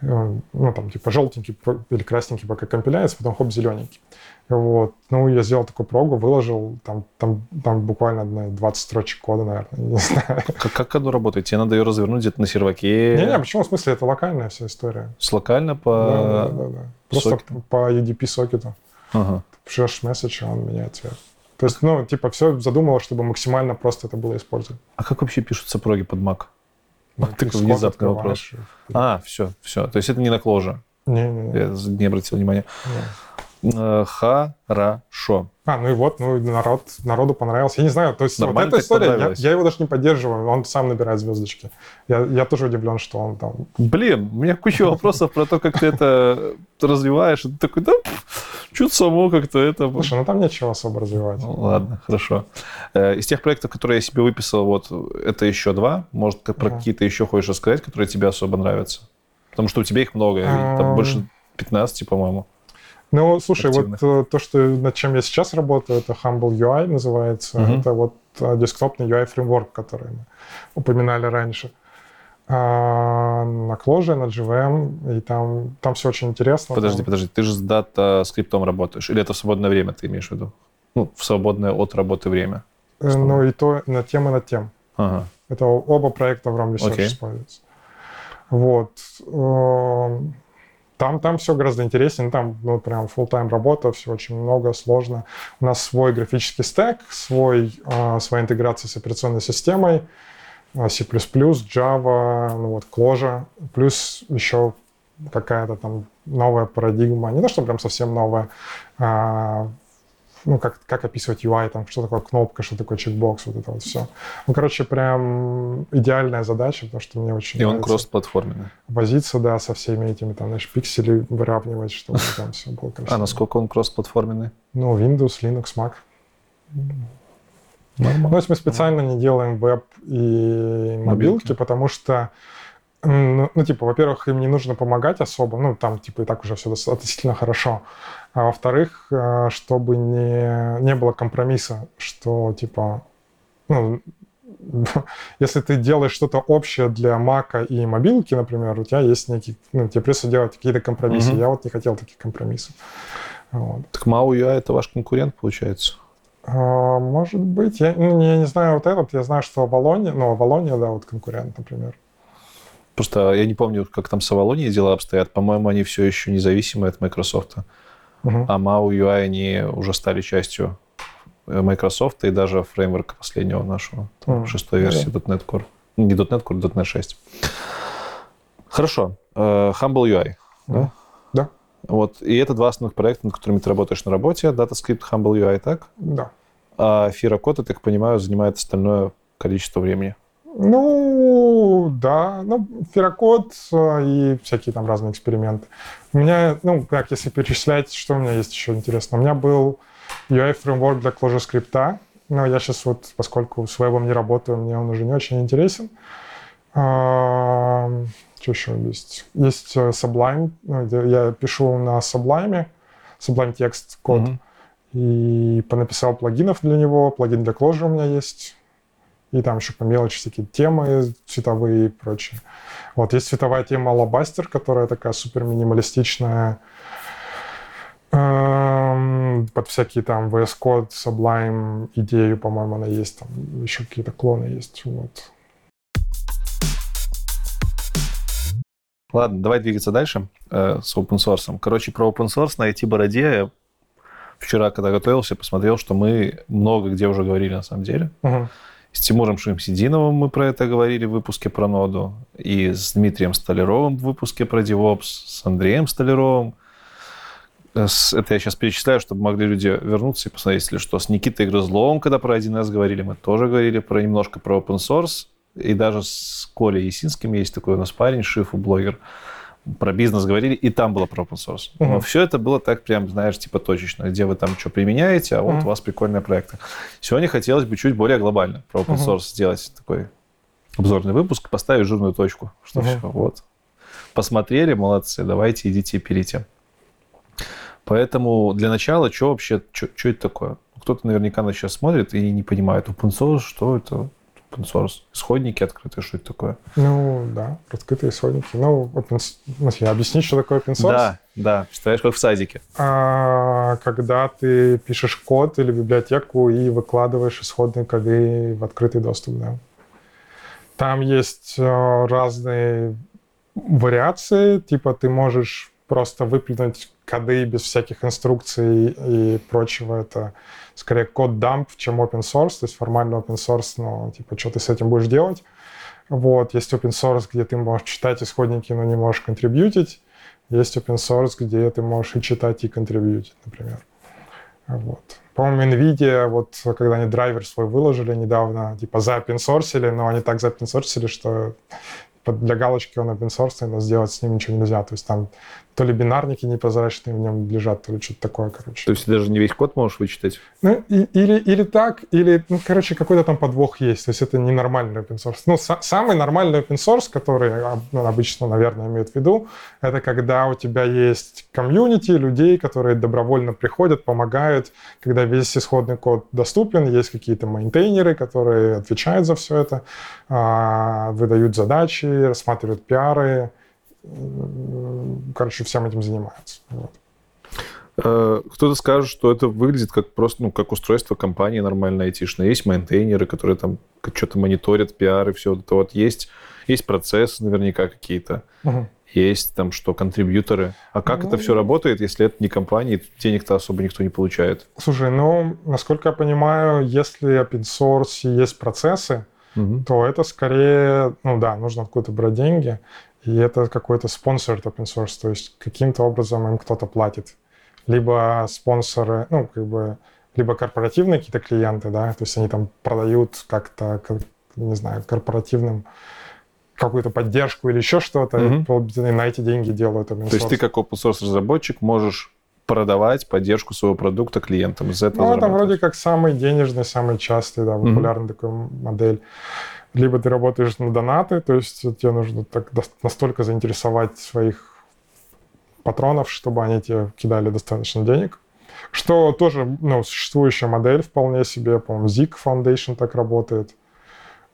Э, ну, там, типа, желтенький или красненький пока компиляется, потом хоп, зелененький. Вот. Ну, я сделал такую прогу, выложил, там, там, там буквально 20 строчек кода, наверное, [laughs] не знаю. Как, как оно работает? Тебе надо ее развернуть где-то на серваке? Не-не, почему? В смысле, это локальная вся история. С локально по... Да, да, да. да. Просто сокету? по UDP сокету. Ага. Ты пишешь месседж, он меняет цвет. То есть, ну, типа, все задумывалось, чтобы максимально просто это было использовать. А как вообще пишутся проги под Mac? Ну, такой внезапный вопрос. А, все, все. То есть это не на кложе? Не, не, не. Я не обратил внимания. Не. Э, Хорошо. А, ну и вот, ну народ, народу понравилось. Я не знаю, то есть вот Нормально эта так история, я, я его даже не поддерживаю, он сам набирает звездочки. Я, я тоже удивлен, что он там... Блин, у меня куча вопросов про то, как ты это развиваешь. Ты такой, да, что-то само как-то это... Слушай, ну там нечего особо развивать. Ну, ладно, хорошо. Э, Из тех проектов, которые я себе выписал, вот это еще два. Может, про какие-то еще хочешь рассказать, которые тебе особо нравятся? Потому что у тебя их много, там Ам. больше 15, по-моему. Ну, слушай, Активных. вот э, то, что над чем я сейчас работаю, это Humble UI называется. Мгм. Это вот э, десктопный UI фреймворк, который мы упоминали раньше. А, на Clojure, на JVM, и там, там все очень интересно. Подожди, Там- подожди, ты же с дата скриптом работаешь? Или это в свободное время ты имеешь в виду? Ну, в свободное от работы время. э, Ну, и то над тем, и над тем. Ага. Это оба проекта в RAM Research Окей. используются. Вот. Там, там все гораздо интереснее. Там ну, прям full-time работа, все очень много, сложно. У нас свой графический стек, свой, э, своя интеграция с операционной системой, э, C++, Java, ну вот Clojure, плюс еще какая-то там новая парадигма. Не то, что прям совсем новая, а, ну, как, как описывать UI, там, что такое кнопка, что такое чекбокс, вот это вот все. Ну, короче, прям идеальная задача, потому что мне очень И он кросс-платформенный. возиться, да, со всеми этими, там, знаешь, пиксели выравнивать, чтобы [laughs] там все было красиво. А насколько он кросс-платформенный? Ну, Windows, Linux, Mac. Нормально. Ну, то есть мы специально не делаем веб и мобилки, Мобилки. потому что, ну, ну, типа, во-первых, им не нужно помогать особо, ну, там, типа, и так уже все относительно хорошо. А во-вторых, э, чтобы не, не было компромисса, что, типа, ну, [laughs] если ты делаешь что-то общее для Мака и мобилки, например, у тебя есть некий, ну, тебе придется делать какие-то компромиссы. Мгм. Я вот не хотел таких компромиссов. Вот. Так UI это ваш конкурент, получается? А, Может быть. Я, ну, я не знаю вот этот. Я знаю, что Авалония, ну, Авалония, да, вот конкурент, например. Просто я не помню, как там с Авалонией дела обстоят. По-моему, они все еще независимые от Microsoft. Мгм. А MAU UI, они уже стали частью э, Microsoft и даже фреймворка последнего нашего, там, Мгм. шестой версии .NET Core. Не .NET Core, .NET 6. Хорошо. Э, Humble UI, да? Да. Вот. И это два основных проекта, над которыми ты работаешь на работе. DataScript, Humble UI, так? Да. А Фирокод, я так понимаю, занимает остальное количество времени. Ну, да. Ну, Ферокод э, и всякие там разные эксперименты. У меня, ну, как если перечислять, что у меня есть еще интересно. У меня был UI-фреймворк для ClojureScript. Но я сейчас вот, поскольку с вебом не работаю, мне он уже не очень интересен. А, Что еще есть? Есть э, Sublime. ну, Я пишу на Sublime, Sublime текст код. Мгм. И понаписал плагинов для него. Плагин для Clojure у меня есть. И там еще по мелочи всякие темы цветовые и прочее. Вот есть цветовая тема Alabaster, которая такая супер минималистичная. Эм, Под всякие там VS Code, Sublime идею, по-моему, она есть. Там еще какие-то клоны есть. Вот. Ладно, давай двигаться дальше э, с open source. Короче, про open source на IT-бороде я вчера, когда готовился, посмотрел, что мы много где уже говорили на самом деле. Мгм. С Тимуром Шимсидиновым мы про это говорили в выпуске про ноду, и с Дмитрием Столяровым в выпуске про DevOps, с Андреем Столяровым. Э, Это я сейчас перечисляю, чтобы могли люди вернуться и посмотреть, если что. С Никитой Грызловым, когда про 1С говорили, мы тоже говорили про немножко про open source. И даже с Колей Есинским есть такой у нас парень, шифу блогер. Про бизнес говорили, и там было про open source. Но Мгм. все это было так прям, знаешь, типа точечно, где вы там что применяете, а вот Мгм. у вас прикольные проекты. Сегодня хотелось бы чуть более глобально про open source сделать такой обзорный выпуск, поставить жирную точку, что Мгм. все, вот. Посмотрели, молодцы, давайте идите перейти. Поэтому для начала, что вообще, что это такое? Кто-то наверняка на сейчас смотрит и не понимает, open source, что это? Open source. Исходники открытые, что это такое? Ну, да, открытые исходники. Ну, open, смысле, объяснить, что такое open source? Да, да, представляешь, как в садике. А, когда ты пишешь код или библиотеку и выкладываешь исходные коды в открытый доступ, да. Там есть э, разные вариации, типа ты можешь просто выплюнуть коды без всяких инструкций и прочего. Это скорее код дамп, чем open source, то есть формально open source, но типа что ты с этим будешь делать. Вот, есть open source, где ты можешь читать исходники, но не можешь контрибьютить. есть open source, где ты можешь и читать, и контрибьютить, например. Вот. По-моему, NVIDIA, вот когда они драйвер свой выложили недавно, типа за open source, но они так за open source, что для галочки он open source, но сделать с ним ничего нельзя. То есть там то ли бинарники непрозрачные в нем лежат, то ли что-то такое, короче. То есть ты даже не весь код можешь вычитать? Ну, и, или, или так, или, ну, короче, какой-то там подвох есть. То есть это не нормальный open source. Ну, са- самый нормальный open source, который ну, обычно, наверное, имеют в виду, это когда у тебя есть комьюнити людей, которые добровольно приходят, помогают, когда весь исходный код доступен, есть какие-то мейнтейнеры, которые отвечают за все это, а, выдают задачи, рассматривают пиары, короче, всем этим занимаются. Вот. Э, кто-то скажет, что это выглядит как просто, ну, как устройство компании нормально айтишное. Есть мейнтейнеры, которые там что-то мониторят, пиары, все вот это вот. Есть, есть процессы наверняка какие-то. Угу. Есть там что, контрибьюторы. А как ну, это все работает, если это не компания, денег-то особо никто не получает? Слушай, ну, насколько я понимаю, если open source есть процессы, угу. то это скорее, ну да, нужно откуда-то брать деньги. И это какой-то спонсор open source, то есть каким-то образом им кто-то платит. Либо спонсоры, ну, как бы, либо корпоративные какие-то клиенты, да, то есть они там продают как-то, как, не знаю, корпоративным какую-то поддержку или еще что-то, mm-hmm. и на эти деньги делают open source. То есть ты как open source разработчик можешь продавать поддержку своего продукта клиентам. Из этого ну, это вроде как самый денежный, самый частый, да, популярный mm-hmm. такой модель либо ты работаешь на донаты, то есть тебе нужно так настолько заинтересовать своих патронов, чтобы они тебе кидали достаточно денег. Что тоже ну, существующая модель вполне себе, по-моему, Zik Foundation так работает.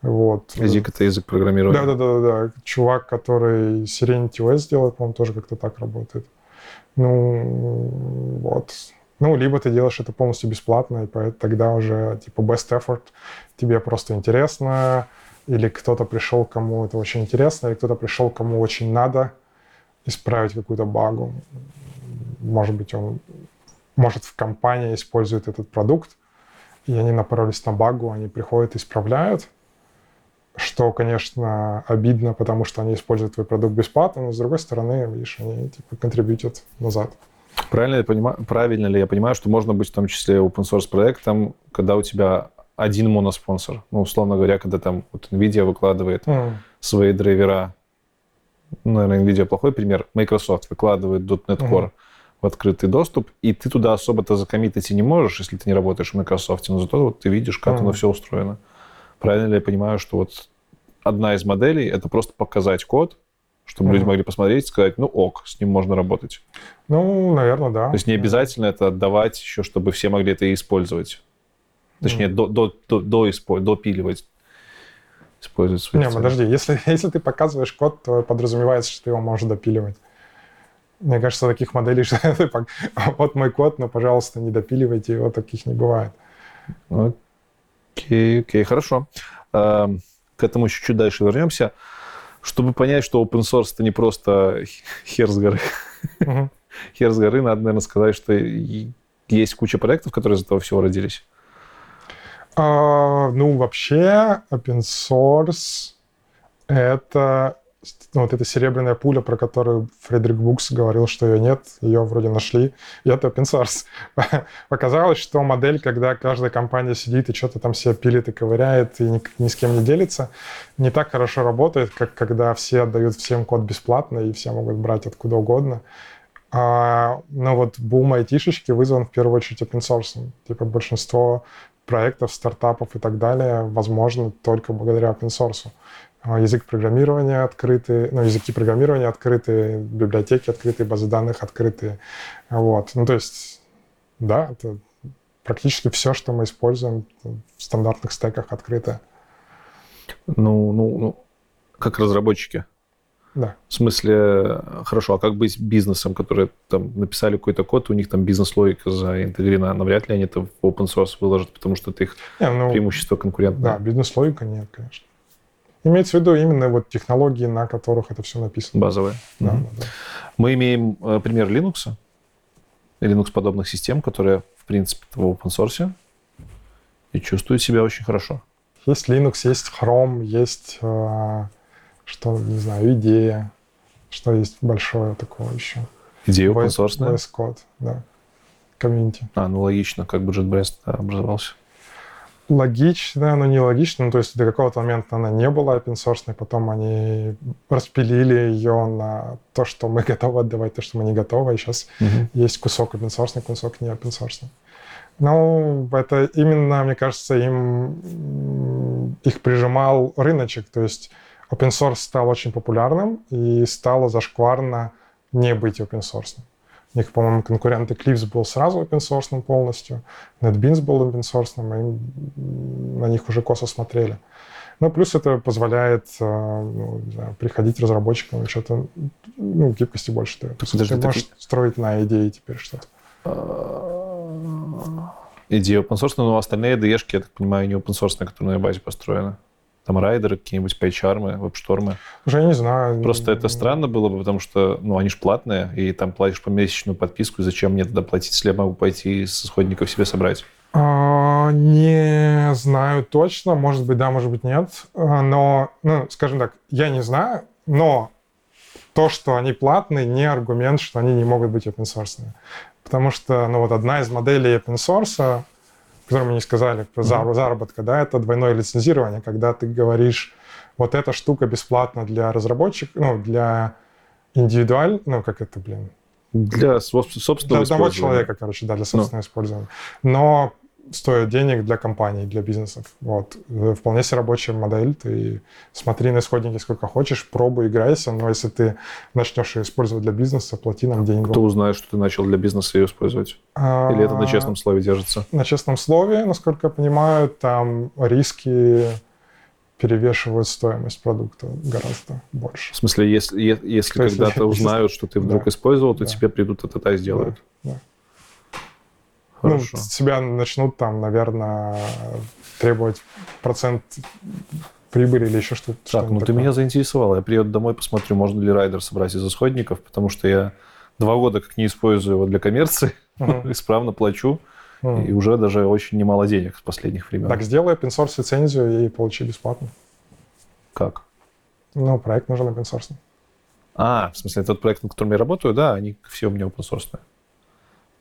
Вот. Zik — это язык программирования? Да-да-да. Чувак, который Serenity OS делает, по-моему, тоже как-то так работает. Ну, вот. Ну, либо ты делаешь это полностью бесплатно, и тогда уже, типа, best effort, тебе просто интересно, или кто-то пришел, кому это очень интересно, или кто-то пришел, кому очень надо исправить какую-то багу. Может быть, он, может, в компании использует этот продукт, и они напоролись на багу, они приходят, исправляют, что, конечно, обидно, потому что они используют твой продукт бесплатно, но, с другой стороны, видишь, они, типа, контрибьютят назад. Правильно, я понимаю, правильно ли я понимаю, что можно быть в том числе open source проектом, когда у тебя один моноспонсор. Ну, условно говоря, когда там вот NVIDIA выкладывает mm. свои драйвера, ну, наверное, NVIDIA плохой пример, Microsoft выкладывает .NET Core mm. в открытый доступ, и ты туда особо-то закоммитить и не можешь, если ты не работаешь в Microsoft, но зато вот ты видишь, как mm. оно все устроено. Правильно ли я понимаю, что вот одна из моделей — это просто показать код, чтобы mm. люди могли посмотреть и сказать, ну ок, с ним можно работать. Ну, наверное, да. То есть не обязательно это отдавать еще, чтобы все могли это использовать. Точнее, mm. до, до, до, до испо, допиливать. Использовать свои Не, цели. подожди, если, [laughs] если ты показываешь код, то подразумевается, что ты его можешь допиливать. Мне кажется, таких моделей, [laughs] что ты, вот мой код, но, пожалуйста, не допиливайте его, таких не бывает. Окей, окей, хорошо. К этому еще чуть дальше вернемся. Чтобы понять, что open source это не просто хер с горы. Хер с горы, надо, наверное, сказать, что есть куча проектов, которые из этого всего родились. А, ну, вообще, open source — это ну, вот эта серебряная пуля, про которую Фредерик Букс говорил, что ее нет, ее вроде нашли, и это open source. [laughs] Показалось, что модель, когда каждая компания сидит и что-то там себе пилит и ковыряет, и ни, ни с кем не делится, не так хорошо работает, как когда все отдают всем код бесплатно, и все могут брать откуда угодно. А, но вот бум айтишечки вызван в первую очередь open source. Типа большинство проектов, стартапов и так далее возможно только благодаря open source. А, язык программирования открытый, ну, языки программирования открытые, библиотеки открытые, базы данных открытые. Вот. Ну, то есть, да, это практически все, что мы используем в стандартных стеках открытое. Ну, ну, ну, как разработчики. Да. В смысле, хорошо, а как быть бизнесом, которые там написали какой-то код, у них там бизнес-логика заинтегрирована, навряд ли они это в open source выложат, потому что это их не, ну, преимущество конкурентное. Да, бизнес-логика нет, конечно. Имеется в виду именно вот технологии, на которых это все написано. Базовые. Да, угу. да, да. Мы имеем э, пример Linux, Linux-подобных систем, которые, в принципе, в open source и чувствуют себя очень хорошо. Есть Linux, есть Chrome, есть э, что, не знаю, идея. что есть большое такое еще. Идея open source, VS Code, да. Комьюнити. А, ну логично, как бы JetBrains образовался. Логично, но не логично. Ну, то есть до какого-то момента она не была open source, потом они распилили ее на то, что мы [laughs] готовы отдавать, то, что мы не готовы. И сейчас угу. есть кусок open source, кусок не open source. Ну, это именно, мне кажется, им их прижимал рыночек. То есть open source стал очень популярным и стало зашкварно не быть open source. У них, по-моему, конкурент Eclipse был сразу open source полностью, NetBeans был open source, и на них уже косо смотрели. Ну, плюс это позволяет э, ну, знаю, приходить разработчикам что-то, ну, гибкости больше. Ты, Подожди, ты можешь так... строить на идее теперь что-то. Идея open source, но остальные IDE, я так понимаю, не open source, которые на базе построены. Там райдеры, какие-нибудь пайчармы, веб-штормы. Уже не знаю. Просто это странно было бы, потому что, ну, они же платные, и там платишь помесячную подписку, и зачем мне тогда платить, если я могу пойти из исходников себе собрать? А, не знаю точно, может быть, да, может быть, нет. А, но, ну, скажем так, я не знаю, но то, что они платные, не аргумент, что они не могут быть open source. Потому что, ну, вот одна из моделей open source которую мы не сказали, про mm-hmm. заработка, да, это двойное лицензирование, когда ты говоришь, вот эта штука бесплатна для разработчиков, ну, для индивидуаль, ну, как это, блин? Для собственного для одного человека, короче, да, для ну. собственного no. использования. Но стоит денег для компаний, для бизнесов. Вот. Э, вполне себе рабочая модель. Ты смотри на исходники сколько хочешь, пробуй, играйся, но если ты начнешь ее использовать для бизнеса, плати нам деньги. Кто узнает, что ты начал для бизнеса ее использовать? А... Или это на честном слове держится? На честном слове, насколько я понимаю, там риски перевешивают стоимость продукта гораздо больше. В смысле, если, если когда-то узнают, что ты [laughs] вдруг да. использовал, то да. тебе придут это и сделают? Да. да. Хорошо. Ну, себя начнут там, наверное, требовать процент прибыли или еще что-то. Так, ну такое. ты меня заинтересовал. Я приеду домой, посмотрю, можно ли райдер собрать из исходников, потому что я два года как не использую его для коммерции, uh-huh. [laughs] исправно плачу, uh-huh. и уже даже очень немало денег с последних времен. Так сделай open source лицензию и получи бесплатно. Как? Ну, проект нужен open source. А, в смысле, тот проект, на котором я работаю, да, они все у меня open source.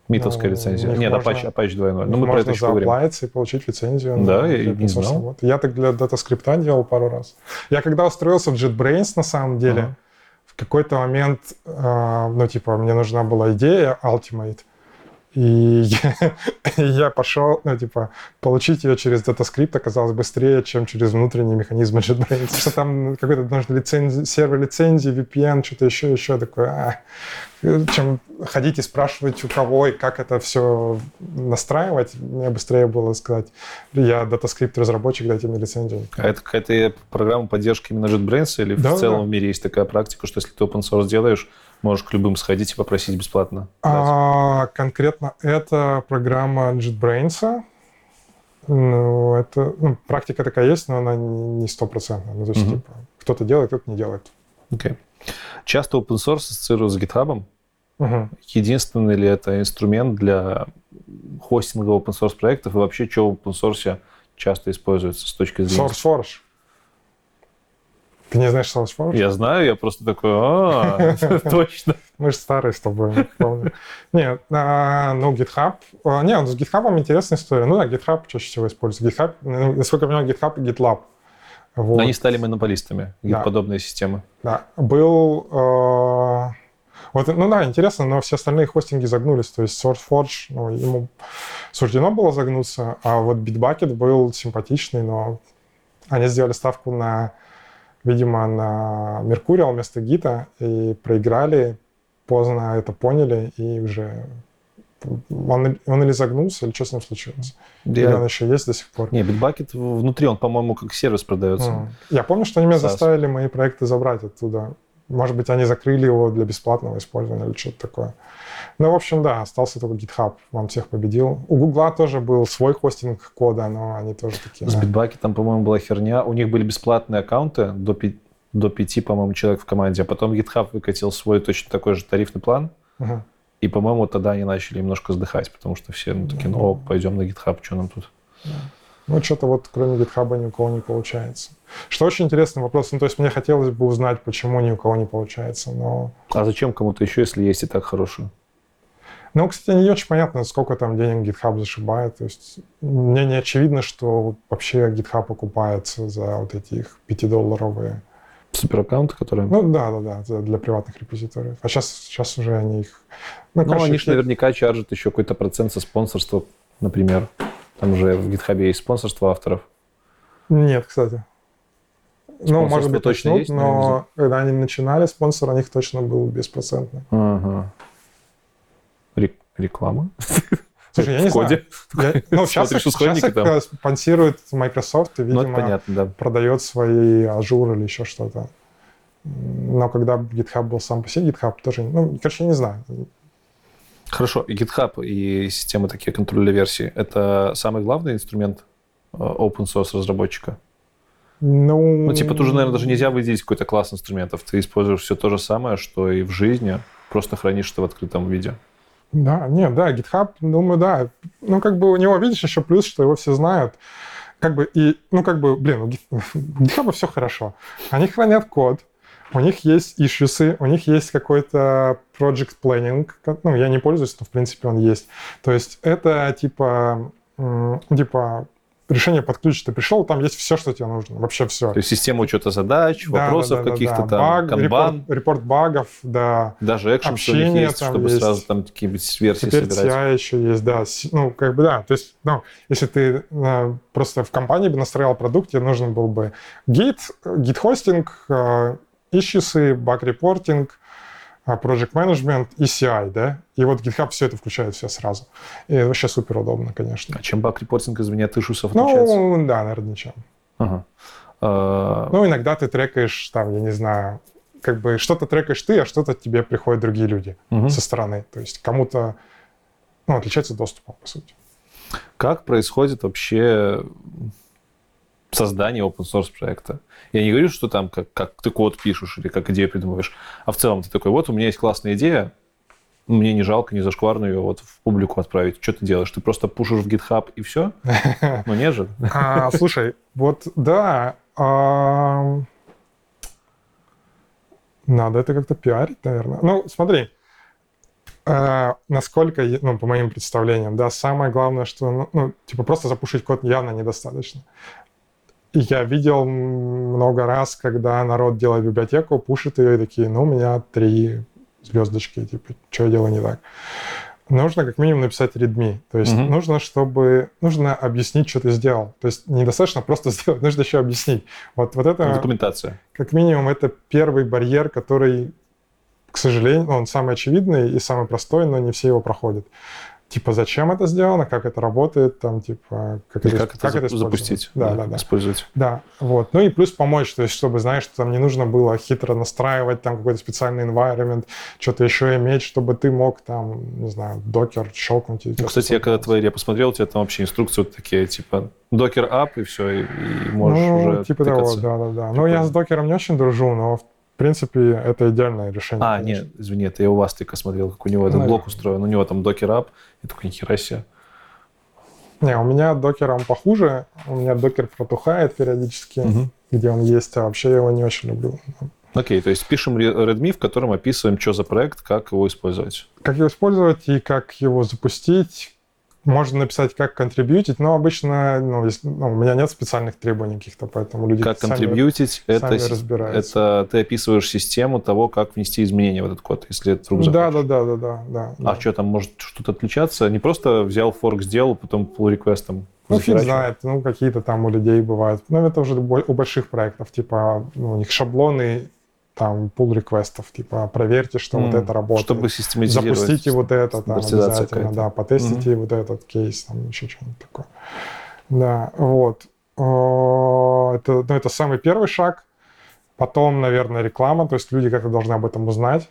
Митовская ну, лицензия. Нет, можно, Apache, Apache 2.0. Ну, мы про это еще поговорим. и получить лицензию. Да, я не знал. Вот. Я так для дата-скрипта делал пару раз. Я когда устроился в JetBrains, на самом деле, ага. в какой-то момент, э, ну, типа, мне нужна была IDEA Ultimate, и я, [laughs] я пошел, ну, типа, получить ее через DataScript оказалось быстрее, чем через внутренние механизмы JetBrains. Потому что там какой-то нужен лицензи, сервер лицензии, VPN, что-то еще, еще такое. А, чем ходить и спрашивать у кого и как это все настраивать, мне быстрее было сказать, я DataScript разработчик, дайте мне лицензию. А это какая-то программа поддержки именно JetBrains или да, в целом да. в мире есть такая практика, что если ты open source делаешь, можешь к любым сходить и попросить бесплатно? А, конкретно это программа JetBrains. Ну, это, ну, практика такая есть, но она не стопроцентная. Ну, то есть, угу. типа, кто-то делает, кто-то не делает. Окей. Okay. Часто open source ассоциируют с GitHub. Угу. Единственный ли это инструмент для хостинга open source проектов и вообще, что в open source часто используется с точки зрения... SourceForge. Ты не знаешь SourceForge? Я знаю, я просто такой, а, [laughs] точно. Мы же старые с тобой, помню. Нет, а, ну, GitHub... А, не, ну, с GitHub интересная история. Ну да, GitHub чаще всего используется. GitHub, ну, насколько я понимаю, GitHub и GitLab. Вот. Они стали монополистами, да. подобные системы. Да. Был... Э, вот, ну да, интересно, но все остальные хостинги загнулись. То есть SourceForge, ну, ему суждено было загнуться, а вот Bitbucket был симпатичный, но они сделали ставку на видимо, на Меркуриал вместо Гита и проиграли, поздно это поняли и уже он, он или загнулся, или что с ним случилось? Я... Или он еще есть до сих пор? Не, Bitbucket внутри, он, по-моему, как сервис продается. Mm. Я помню, что они меня заставили мои проекты забрать оттуда. Может быть, они закрыли его для бесплатного использования или что-то такое. Ну, в общем, да, остался только GitHub, вам всех победил. У Гугла тоже был свой хостинг кода, но они тоже такие... С да. там, по-моему, была херня. У них были бесплатные аккаунты до, пи- до пяти, по-моему, человек в команде, а потом GitHub выкатил свой точно такой же тарифный план. Uh-huh. И, по-моему, тогда они начали немножко сдыхать, потому что все ну, такие, ну, пойдем на GitHub, что нам тут? Ну, что-то вот кроме GitHub ни у кого не получается. Что очень интересный вопрос. Ну, то есть мне хотелось бы узнать, почему ни у кого не получается, но... А зачем кому-то еще, если есть и так хорошую? Ну, кстати, не очень понятно, сколько там денег GitHub зашибает. То есть мне не очевидно, что вообще GitHub окупается за вот эти их 5-долларовые супераккаунты, которые... Ну да, да, да, для приватных репозиториев. А сейчас, сейчас уже они их... Ну, ну короче, они же наверняка чаржат еще какой-то процент со спонсорства, например. Там же в GitHub есть спонсорство авторов. Нет, кстати. Ну, может быть, точно начнут, есть, но когда они начинали, спонсор у них точно был беспроцентный. Ага. Реклама? [laughs] Слушай, я не знаю. Я, ну, [laughs] сейчас, их там. спонсирует Microsoft и, видимо, ну, понятно, да. продает свои Azure или еще что-то. Но когда GitHub был сам по себе, GitHub тоже... Ну, короче, я не знаю. Хорошо. И GitHub и системы такие контроля версий — это самый главный инструмент э, open source разработчика? Ну... Ну, типа, тут же, наверное, даже нельзя выделить какой-то класс инструментов. Ты используешь все то же самое, что и в жизни, просто хранишь это в открытом виде. Да, нет, да, GitHub, думаю, да. Ну, как бы у него, видишь, еще плюс, что его все знают. Как бы и, ну, как бы, блин, у [laughs] GitHub все хорошо. Они хранят код, у них есть ишьюсы, у них есть какой-то project planning. Ну, я не пользуюсь, но, в принципе, он есть. То есть это, типа, типа решение под ключ ты пришел, там есть все, что тебе нужно, вообще все. То есть система учета задач, да, вопросов да, да, каких-то да, там, Баг, канбан. Репорт, репорт багов, да. Даже экшен общение есть, там чтобы есть. сразу там какие-нибудь версии Теперь собирать. CI еще есть, да. Ну, как бы да, то есть, ну, если ты э, просто в компании бы настроил продукт, тебе нужен был бы Git, Git хостинг, э, issues, баг репортинг, а, project management и CI, да? И вот GitHub все это включает все сразу. И это вообще супер удобно, конечно. А чем баг-репортинг из меня тышусов отличается? Ну, да, наверное, ничем. Ага. А... Ну, иногда ты трекаешь, там, я не знаю, как бы что-то трекаешь ты, а что-то тебе приходят другие люди угу. со стороны. То есть кому-то, ну, отличается доступом, по сути. Как происходит вообще создание open source проекта. Я не говорю, что там как, как ты код пишешь или как идею придумываешь, а в целом ты такой, вот у меня есть классная идея, мне не жалко, не зашкварно ее вот в публику отправить. Что ты делаешь? Ты просто пушишь в GitHub и все? [laughs] Ну, не же. А, слушай, вот да, надо это как-то пиарить, наверное. Ну, смотри, а, насколько, ну, по моим представлениям, да, самое главное, что, ну, ну, типа, просто запушить код явно недостаточно. Я видел много раз, когда народ делает библиотеку, пушит ее и такие, ну, у меня три звездочки, типа, что я делаю не так. Нужно как минимум написать readme. То есть угу. нужно, чтобы... Нужно объяснить, что ты сделал. То есть недостаточно просто [laughs] сделать, нужно еще объяснить. Вот, вот это... Документация. Как минимум это первый барьер, который, к сожалению, он самый очевидный и самый простой, но не все его проходят типа, зачем это сделано, как это работает, там, типа, как, это, как, это, как это запустить, да, да, да, использовать. Да, вот. Ну и плюс помочь, то есть, чтобы, знаешь, что там не нужно было хитро настраивать там какой-то специальный environment, что-то еще иметь, чтобы ты мог там, не знаю, докер щелкнуть. Ну, кстати, я когда твои я посмотрел, у тебя там вообще инструкции вот такие, типа, докер ап и все, и, и можешь ну, уже типа тыкаться. того, да, да, да. Типа... Ну, я с докером не очень дружу, но в принципе, это идеальное решение. А, конечно. нет, извини, это я у вас только смотрел, как у него этот блок устроен. У него там докер ап, и такой, нихера себе. Не, у меня докером похуже. У меня докер протухает периодически, угу. где он есть, а вообще я его не очень люблю. Окей, okay, то есть пишем Redmi, в котором описываем, что за проект, как его использовать. Как его использовать и как его запустить, можно написать, как контрибьютить, но обычно ну, если, ну, у меня нет специальных требований каких-то, поэтому люди как контрибьютить, это, разбираются. это ты описываешь систему того, как внести изменения в этот код, если это вдруг да, да, да, да, да, да. А да. что там может что-то отличаться? Не просто взял форк, сделал, потом pull реквестом ну, фиг знает, ну, какие-то там у людей бывают. Но ну, это уже у больших проектов, типа, ну, у них шаблоны там пул реквестов, типа проверьте, что mm, вот это работает. Чтобы систематизировать. Запустите вот это там обязательно, да, потестите mm-hmm. вот этот кейс, там еще что-нибудь такое. Да, вот. Это, ну, это самый первый шаг. Потом, наверное, реклама, то есть люди как-то должны об этом узнать.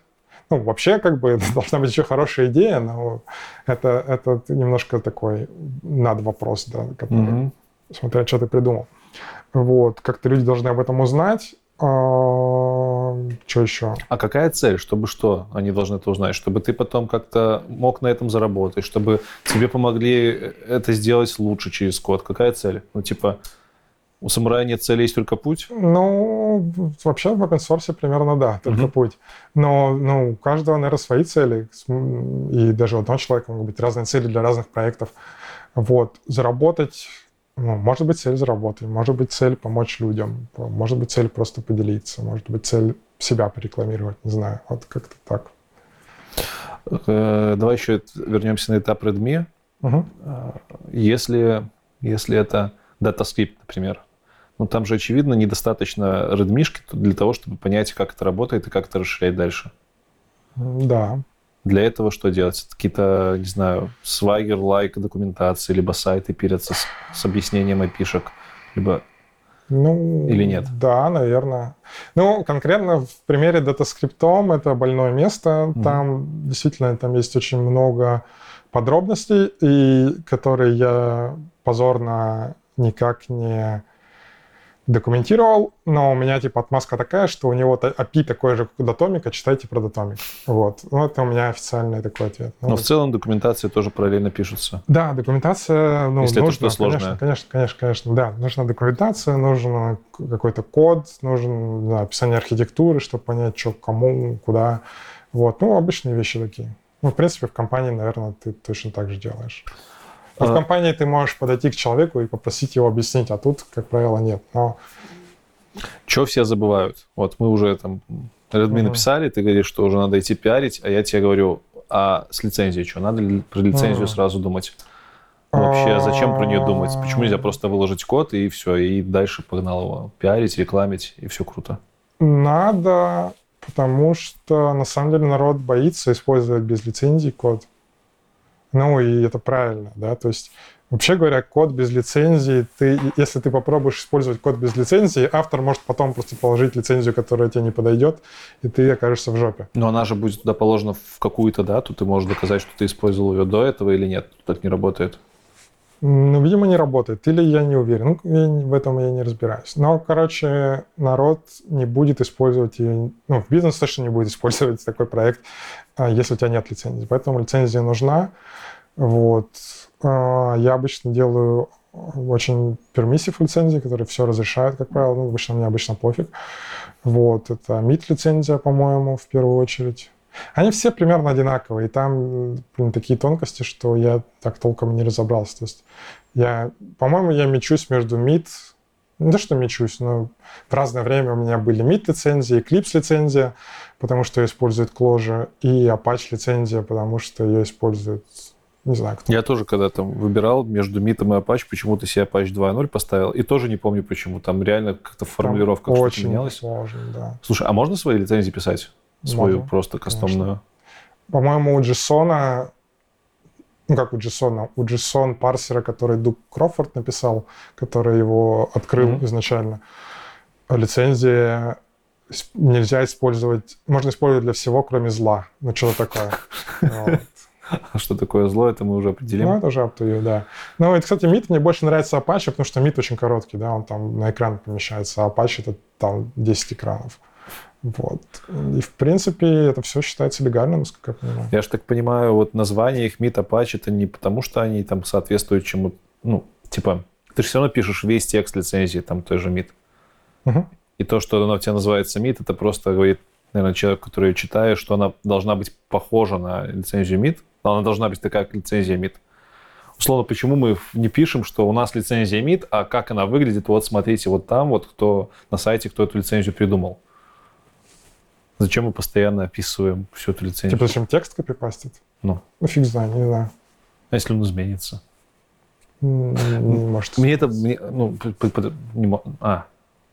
Ну, вообще, как бы, [laughs] это должна быть еще хорошая идея, но это, это немножко такой над вопрос, да, который, mm-hmm. смотря, что ты придумал. Вот, как-то люди должны об этом узнать. А, что еще? А какая цель? Чтобы что они должны это узнать? Чтобы ты потом как-то мог на этом заработать, чтобы тебе помогли это сделать лучше через код. Какая цель? Ну, типа, у самурая нет цели, есть только путь? Ну, вообще в open source примерно да, только Мгм. путь. Но ну, у каждого, наверное, свои цели. И даже у одного человека могут быть разные цели для разных проектов. Вот. Заработать, ну, может быть цель заработать, может быть цель помочь людям, может быть цель просто поделиться, может быть цель себя порекламировать, не знаю. Вот как-то так. Э, Давай еще вернемся на этап Redmi. Мгм. Если, если это DataScript, например, ну там же, очевидно, недостаточно редмишки для того, чтобы понять, как это работает и как это расширять дальше. Да. Для этого что делать? Какие-то, не знаю, swagger лайк документации, либо сайты пирятся с, с объяснением опишек, либо Ну, Или нет? Да, наверное. Ну, конкретно в примере датаскриптом это больное место. Мгм. Там действительно там есть очень много подробностей, и которые я позорно никак не документировал, но у меня типа отмазка такая, что у него API такой же, как у Датомика, читайте про Датомик. Вот. Ну, это у меня официальный такой ответ. Ну, Но в целом документации тоже параллельно пишутся. да, документация, ну, Если это нужно, что-то сложное. Конечно, конечно, конечно, конечно, да. Нужна документация, нужен какой-то код, нужен знаю, описание архитектуры, чтобы понять, что кому, куда. Вот, ну, обычные вещи такие. Ну, в принципе, в компании, наверное, ты точно так же делаешь. Но в А- компании ты можешь подойти к человеку и попросить его объяснить, а тут, как правило, нет. Но Что все забывают? Вот мы уже там Redmi Мгм. написали, ты говоришь, что уже надо идти пиарить, а я тебе говорю, а с лицензией что? Надо ли про лицензию Мгм. сразу думать? Вообще, зачем про нее думать? Почему нельзя просто выложить код и все, и дальше погнал его пиарить, рекламить, и все круто? надо, потому что, на самом деле, народ боится использовать без лицензии код. Ну, и это правильно, да, то есть Вообще говоря, код без лицензии, ты, если ты попробуешь использовать код без лицензии, автор может потом просто положить лицензию, которая тебе не подойдет, и ты окажешься в жопе. Но она же будет туда положена в какую-то дату, ты можешь доказать, что ты использовал ее до этого или нет. Так не работает. Ну, видимо, не работает. Или я не уверен. Ну, в этом я не разбираюсь. Но, короче, народ не будет использовать ее... Ну, в бизнес точно не будет использовать [laughs] такой проект, а, если у тебя нет лицензии. Поэтому лицензия нужна. Вот. А, Я обычно делаю очень permissive лицензии, которые все разрешают, как правило. Ну, обычно мне обычно пофиг. Вот. Это MIT лицензия, по-моему, в первую очередь. Они все примерно одинаковые, и там блин, такие тонкости, что я так толком не разобрался. То есть я, по-моему, я мечусь между MIT, не то, что мечусь, но в разное время у меня были MIT лицензии, Eclipse лицензия, потому что ее использует Clojure, и Apache лицензия, потому что ее использует, не знаю, кто. Я тоже когда-то выбирал между Митом и Apache, почему-то себе Apache 2.0 поставил, и тоже не помню почему. Там реально как-то в Там что-то очень менялось. сложно, да. Слушай, а можно свои лицензии писать? Свою Можно, просто кастомную? По-моему, у JSON, ну как у JSON, у JSON парсера, который Дуг Крофорд написал, который его открыл Мгм. изначально, лицензия нельзя использовать, можно использовать для всего, кроме зла. Ну, что-то такое. [laughs] Вот. А что такое зло, это мы уже определим. Ну, это уже up to you, да. Ну, и, кстати, MIT мне больше нравится Apache, потому что MIT очень короткий, да, он там на экран помещается, а Apache это там 10 экранов. Вот. И, в принципе, это все считается легальным, насколько я понимаю. Я же так понимаю, вот название их Мит Apache, это не потому, что они там соответствуют чему ну, типа, ты же все равно пишешь весь текст лицензии, там той же Мит. Мгм. И то, что она у тебя называется МИД, это просто говорит, наверное, человек, который ее читает, что она должна быть похожа на лицензию МИД. Она должна быть такая, как лицензия МИД. Условно, почему мы не пишем, что у нас лицензия МИД, а как она выглядит, вот смотрите, вот там, вот кто на сайте, кто эту лицензию придумал. Зачем мы постоянно описываем всю эту лицензию? Типа, зачем текст копипастит? Ну, Ну, фиг знает, не знаю. а если он изменится? Не Может. Мне это... мне- ну, не а,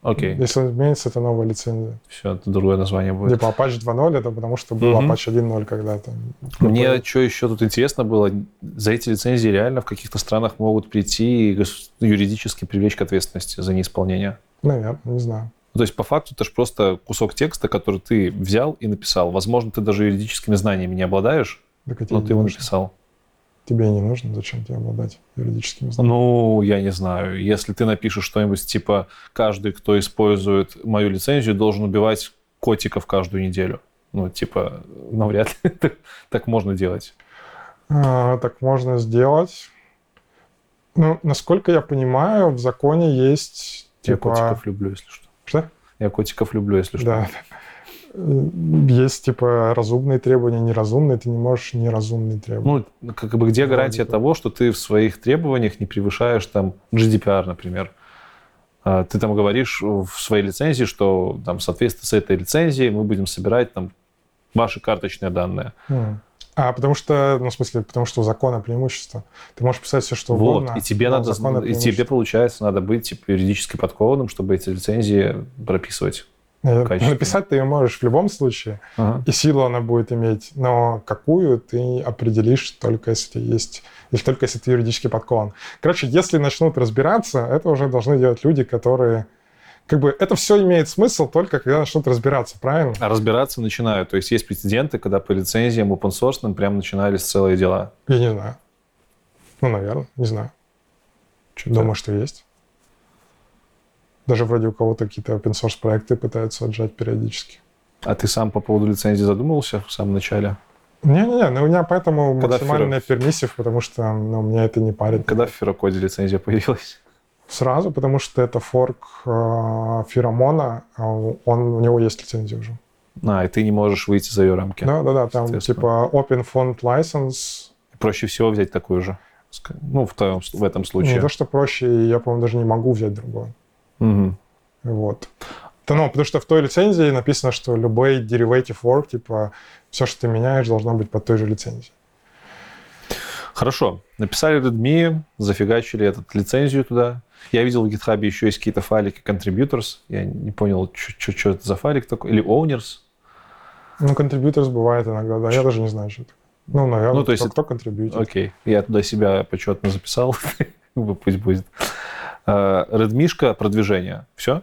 окей. Если он изменится, это новая лицензия. Все, это другое название будет. Типа Apache 2.0 это потому, что был Мгм. Apache 1.0 когда-то. Мне Какой- что еще тут интересно было, за эти лицензии реально в каких-то странах могут прийти и юридически привлечь к ответственности за неисполнение. Наверное, не знаю. Ну, То есть, по факту, это же просто кусок текста, который ты взял и написал. Возможно, ты даже юридическими знаниями не обладаешь, Так а но ты его нужно. написал. Тебе не нужно, зачем тебе обладать юридическими знаниями? Ну, я не знаю. Если ты напишешь что-нибудь типа «каждый, кто использует мою лицензию, должен убивать котиков каждую неделю. Ну, типа, навряд ли [laughs] так, так можно делать. А, так можно сделать. Ну, насколько я понимаю, в законе есть... Я типа- котиков люблю, если что. Что? Я котиков люблю, если что. Да. Есть, типа, разумные требования, неразумные. Ты не можешь неразумные требовать. Ну, как бы где гарантия того, что ты в своих требованиях не превышаешь там GDPR, например? А, Ты там говоришь в своей лицензии, что там в соответствии с этой лицензией мы будем собирать там ваши карточные данные. М. А, потому что, ну, в смысле, потому что у закона преимущество. Ты можешь писать все, что вот, угодно. и тебе надо, и тебе получается надо быть типа юридически подкованным, чтобы эти лицензии прописывать. Э. Написать ты ее можешь в любом случае, и силу она будет иметь, но какую ты определишь только если есть, если только если ты юридически подкован. Короче, если начнут разбираться, это уже должны делать люди, которые как бы это все имеет смысл только когда начнут разбираться, правильно? А разбираться начинают. То есть есть прецеденты, когда по лицензиям open source прям начинались целые дела. Я не знаю. Ну, наверное, не знаю. Чё-то- Думаю, что есть. Даже вроде у кого-то какие-то open source проекты пытаются отжать периодически. А ты сам по поводу лицензии задумывался в самом начале? Не-не-не, ну у меня поэтому Когда максимальная пермиссив, потому что ну, меня это не парит. Когда в Ферокоде лицензия появилась? Сразу, потому что это форк э, феромона, а он, у него есть лицензия уже. А, и ты не можешь выйти за ее рамки. Да-да-да, там Естественно. типа Open Font License. Проще всего взять такую же. Ну, в, твоем, в этом случае. Не то, что проще, я, по-моему, даже не могу взять другое. Мгм. Вот. Да, ну, потому что в той лицензии написано, что любой derivative work, типа, все, что ты меняешь, должно быть под той же лицензией. Хорошо. Написали Redmi, зафигачили этот лицензию туда. Я видел в GitHub еще есть какие-то файлики contributors. Я не понял, что это за файлик такой. Или owners. Ну, contributors бывает иногда, да, я даже не знаю, что это. Ну, наверное, Ну, то есть кто, кто контрибьютит. Окей. Я туда себя почетно записал. [laughs] Пусть будет. А, Redmi-шка, продвижение. Все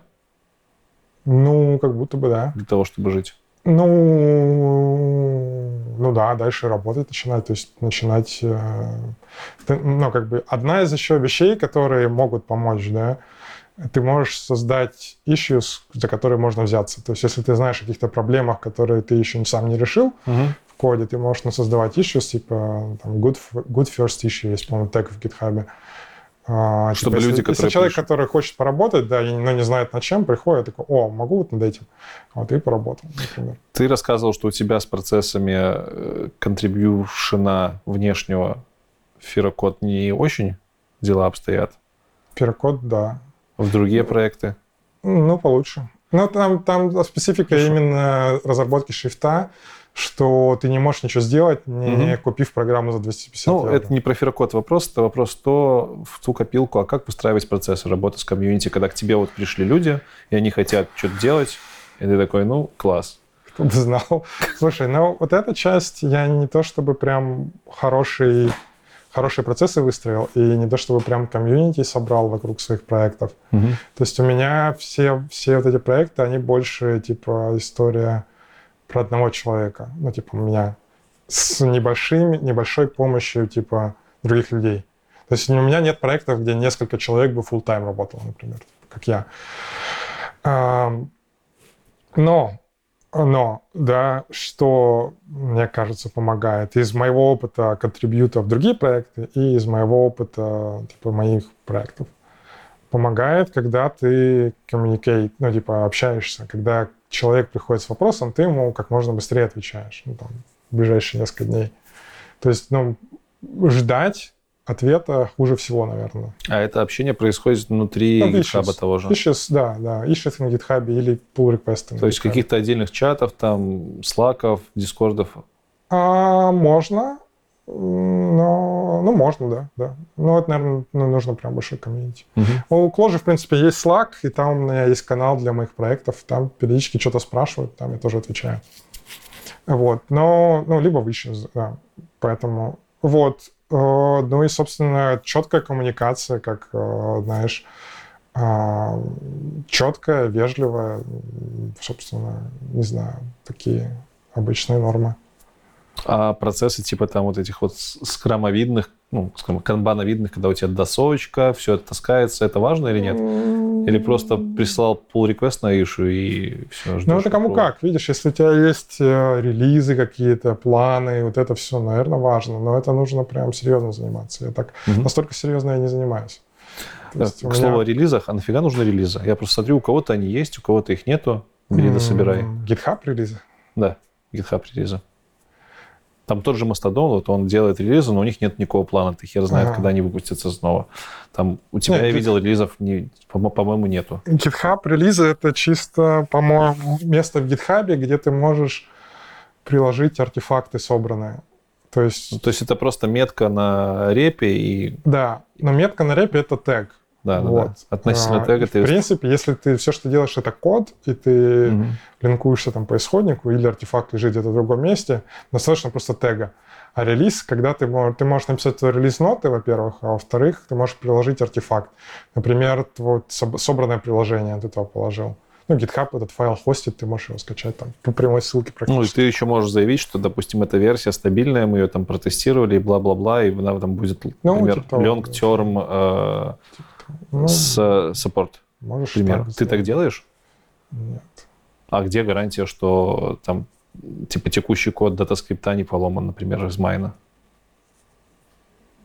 Ну, как будто бы, да. для того, чтобы жить? Ну, ну да, дальше работать начинать, то есть начинать, э, ну, как бы, одна из еще вещей, которые могут помочь, да, ты можешь создать issues, за которые можно взяться. То есть, если ты знаешь о каких-то проблемах, которые ты еще сам не решил в коде, ты можешь создавать issues, типа, там, good, good first issue, есть, по-моему, тег в GitHub. А, Чтобы если- люди, если которые человек, пишут. который хочет поработать, да, но не знает над чем, приходит такой, о, могу вот над этим. Вот и поработал, например. Ты рассказывал, что у тебя с процессами э, контрибьюшена внешнего Фирокод не очень дела обстоят. Перекод, да. В другие проекты. Ну, получше. Но там, там специфика Хорошо. именно разработки шрифта, что ты не можешь ничего сделать, не Мгм. купив программу за 250 Ну, евро. это не про Фирокод вопрос, это вопрос то, в ту копилку, а как выстраивать процессы работы с комьюнити, когда к тебе вот пришли люди, и они хотят что-то делать, и ты такой, ну, класс. Кто бы знал. [laughs] Слушай, ну вот эта часть я не то чтобы прям хороший, хорошие процессы выстроил, и не то чтобы прям комьюнити собрал вокруг своих проектов. То есть у меня все, все вот эти проекты, они больше типа история про одного человека. Ну, типа у меня с небольшими, небольшой помощью типа других людей. То есть у меня нет проектов, где несколько человек бы full time работало, например, как я. Но, но, да, что, мне кажется, помогает из моего опыта контрибьюта в другие проекты и из моего опыта, типа, моих проектов помогает, когда ты communicate, ну, типа, общаешься, когда человек приходит с вопросом, ты ему как можно быстрее отвечаешь, ну, там, в ближайшие несколько дней. То есть, ну, ждать ответа хуже всего, наверное. А это общение происходит внутри Ну, GitHub того же. Issues, да, да, issues на GitHub или pull request То есть GitHub. каких-то отдельных чатов, там, слаков, дискордов. А, можно, но, ну, можно, да, да. Но это, наверное, ну, нужно прям большой комьюнити. У Clojure, в принципе, есть Slack, и там у меня есть канал для моих проектов. Там периодически что-то спрашивают, там я тоже отвечаю. Вот. Но, ну, либо в issues, да. Поэтому, вот. Э, Ну и, собственно, четкая коммуникация, как, э, знаешь, а, четкая, вежливая, собственно, не знаю, такие обычные нормы. А процессы типа там вот этих вот с- скрамовидных, ну, скажем, канбановидных, когда у тебя досочка, все это таскается, это важно или нет? Или просто прислал pull request на ишу и все, Ну, это кому как. Видишь, если у тебя есть э, релизы какие-то, планы, вот это все, наверное, важно. Но это нужно прям серьезно заниматься. Я так Мгм. настолько серьезно я не занимаюсь. То есть К меня- слову о релизах, а нафига нужны релизы? Я просто смотрю, у кого-то они есть, у кого-то их нету. Бери да собирай. GitHub релизы. Да, GitHub релизы. Там тот же Mastodon, вот он делает релизы, но у них нет никакого плана. Ты хер знает, Ага. когда они выпустятся снова. Там у тебя, Нет, я видел, релизов, не, по- по-моему, нету. GitHub релизы это чисто, по-моему, место в GitHub, где ты можешь приложить артефакты собранные. То есть, Ну, то есть это просто метка на репе и... да, но метка на репе это тег. Да, да, Вот. да. Относительно А, тега ты... В принципе, если ты все, что делаешь, это код, и ты Мгм. линкуешься там по исходнику, или артефакт лежит где-то в другом месте, достаточно просто тега. А релиз, когда ты можешь, ты можешь написать релиз-ноты, во-первых, а во-вторых, ты можешь приложить артефакт. Например, вот соб- собранное приложение ты туда положил. Ну, GitHub этот файл хостит, ты можешь его скачать там по прямой ссылке Ну, и практически. ты еще можешь заявить, что, допустим, эта версия стабильная, мы ее там протестировали, и бла-бла-бла, и она там будет, Ну, например, типа того, long да. Ну, с э, support, можешь например. Ты так делаешь? Нет. А где гарантия, что там типа текущий код дата-скрипта не поломан, например, из майна?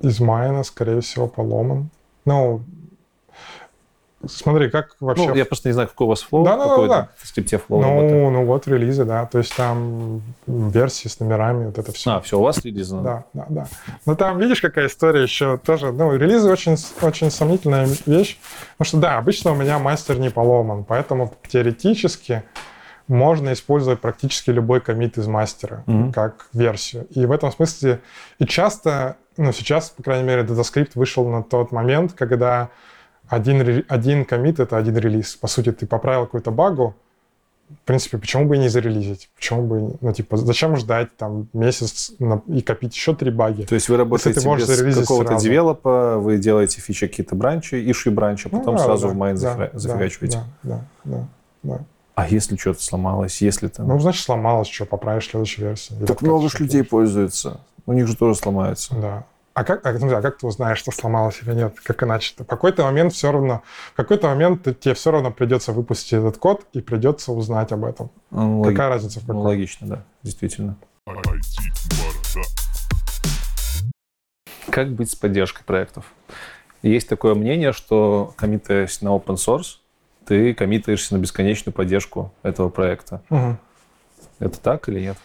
Из main 'а, скорее всего, поломан. Ну, смотри, как вообще... Ну, я просто не знаю, какой у вас флоу, Да-да-да-да. какой там в скрипте флоу Ну, работает. ну вот релизы, да. То есть там версии с номерами, вот это все. А, все, у вас релизы? Да, да, да. Но там, видишь, какая история еще тоже. Ну, релизы очень, очень сомнительная вещь. Потому что, да, обычно у меня мастер не поломан, поэтому теоретически можно использовать практически любой комит из мастера Мгм. как версию. И в этом смысле, и часто, ну, сейчас, по крайней мере, DataScript вышел на тот момент, когда один, один комит — это один релиз. По сути, ты поправил какую-то багу, в принципе, почему бы и не зарелизить? Почему бы, ну, типа, зачем ждать там месяц на- и копить еще три баги? То есть вы работаете ты можешь без какого-то сразу. девелопа, вы делаете фичи какие-то бранчи, иши бранчи, а Ну, потом да, сразу да, в майн да, зафигачиваете. Да, да, да, да. А если что-то сломалось, если там... Ну, значит, сломалось, что, поправишь в следующей версии. Или так много ж что-то. людей пользуются. У них же тоже сломается. Да. А как, а, а как ты узнаешь, что сломалось или нет? Как иначе-то? В какой-то момент все равно, в какой-то момент тебе все равно придется выпустить этот код и придется узнать об этом. Ну, логи- Какая разница в ну, какой? логично, да, действительно. Как быть с поддержкой проектов? Есть такое мнение, что коммитаясь на open source, ты коммитаешься на бесконечную поддержку этого проекта. Мгм. Это так или нет?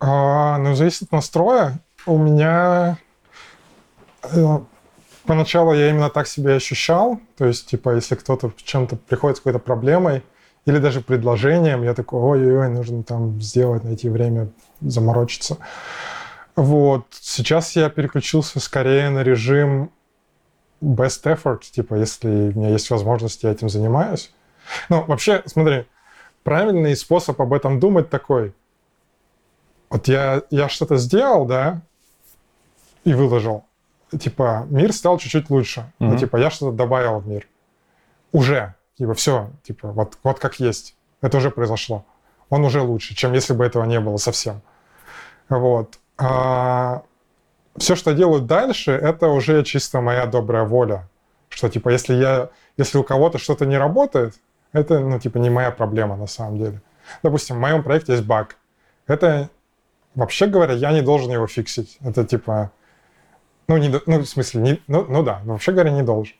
А, ну, зависит от настроя. У меня поначалу я именно так себя ощущал. То есть, типа, если кто-то чем-то приходит с какой-то проблемой или даже предложением, я такой, ой-ой-ой, нужно там сделать, найти время, заморочиться. Вот. Сейчас я переключился скорее на режим best effort, типа, если у меня есть возможность, я этим занимаюсь. Ну, вообще, смотри, правильный способ об этом думать такой. Вот я, я что-то сделал, да, и выложил. Типа, мир стал чуть-чуть лучше. Ну, Мгм. типа, я что-то добавил в мир. Уже. Типа, все. Типа, вот, вот как есть. Это уже произошло. Он уже лучше, чем если бы этого не было совсем. Вот. все, что делаю дальше, это уже чисто моя добрая воля. Что, типа, если я, если у кого-то что-то не работает, это, ну, типа, не моя проблема на самом деле. Допустим, в моем проекте есть баг. Это, вообще говоря, я не должен его фиксить. Это, типа, ну, не, ну в смысле, не, ну, ну да, но вообще говоря, не должен.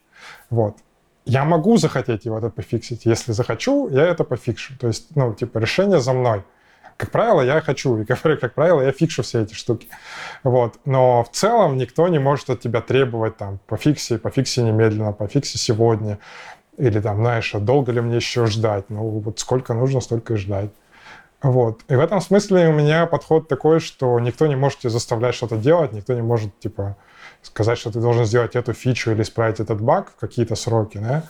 Вот. Я могу захотеть его это пофиксить. Если захочу, я это пофикшу. То есть, ну, типа, решение за мной. Как правило, я хочу, и как, как правило, я фикшу все эти штуки. Вот. Но в целом никто не может от тебя требовать там пофикси, пофикси немедленно, пофикси сегодня. Или там, знаешь, а долго ли мне еще ждать? Ну, вот сколько нужно, столько и ждать. Вот. И в этом смысле у меня подход такой, что никто не может тебя заставлять что-то делать, никто не может, типа, сказать, что ты должен сделать эту фичу или исправить этот баг в какие-то сроки, да?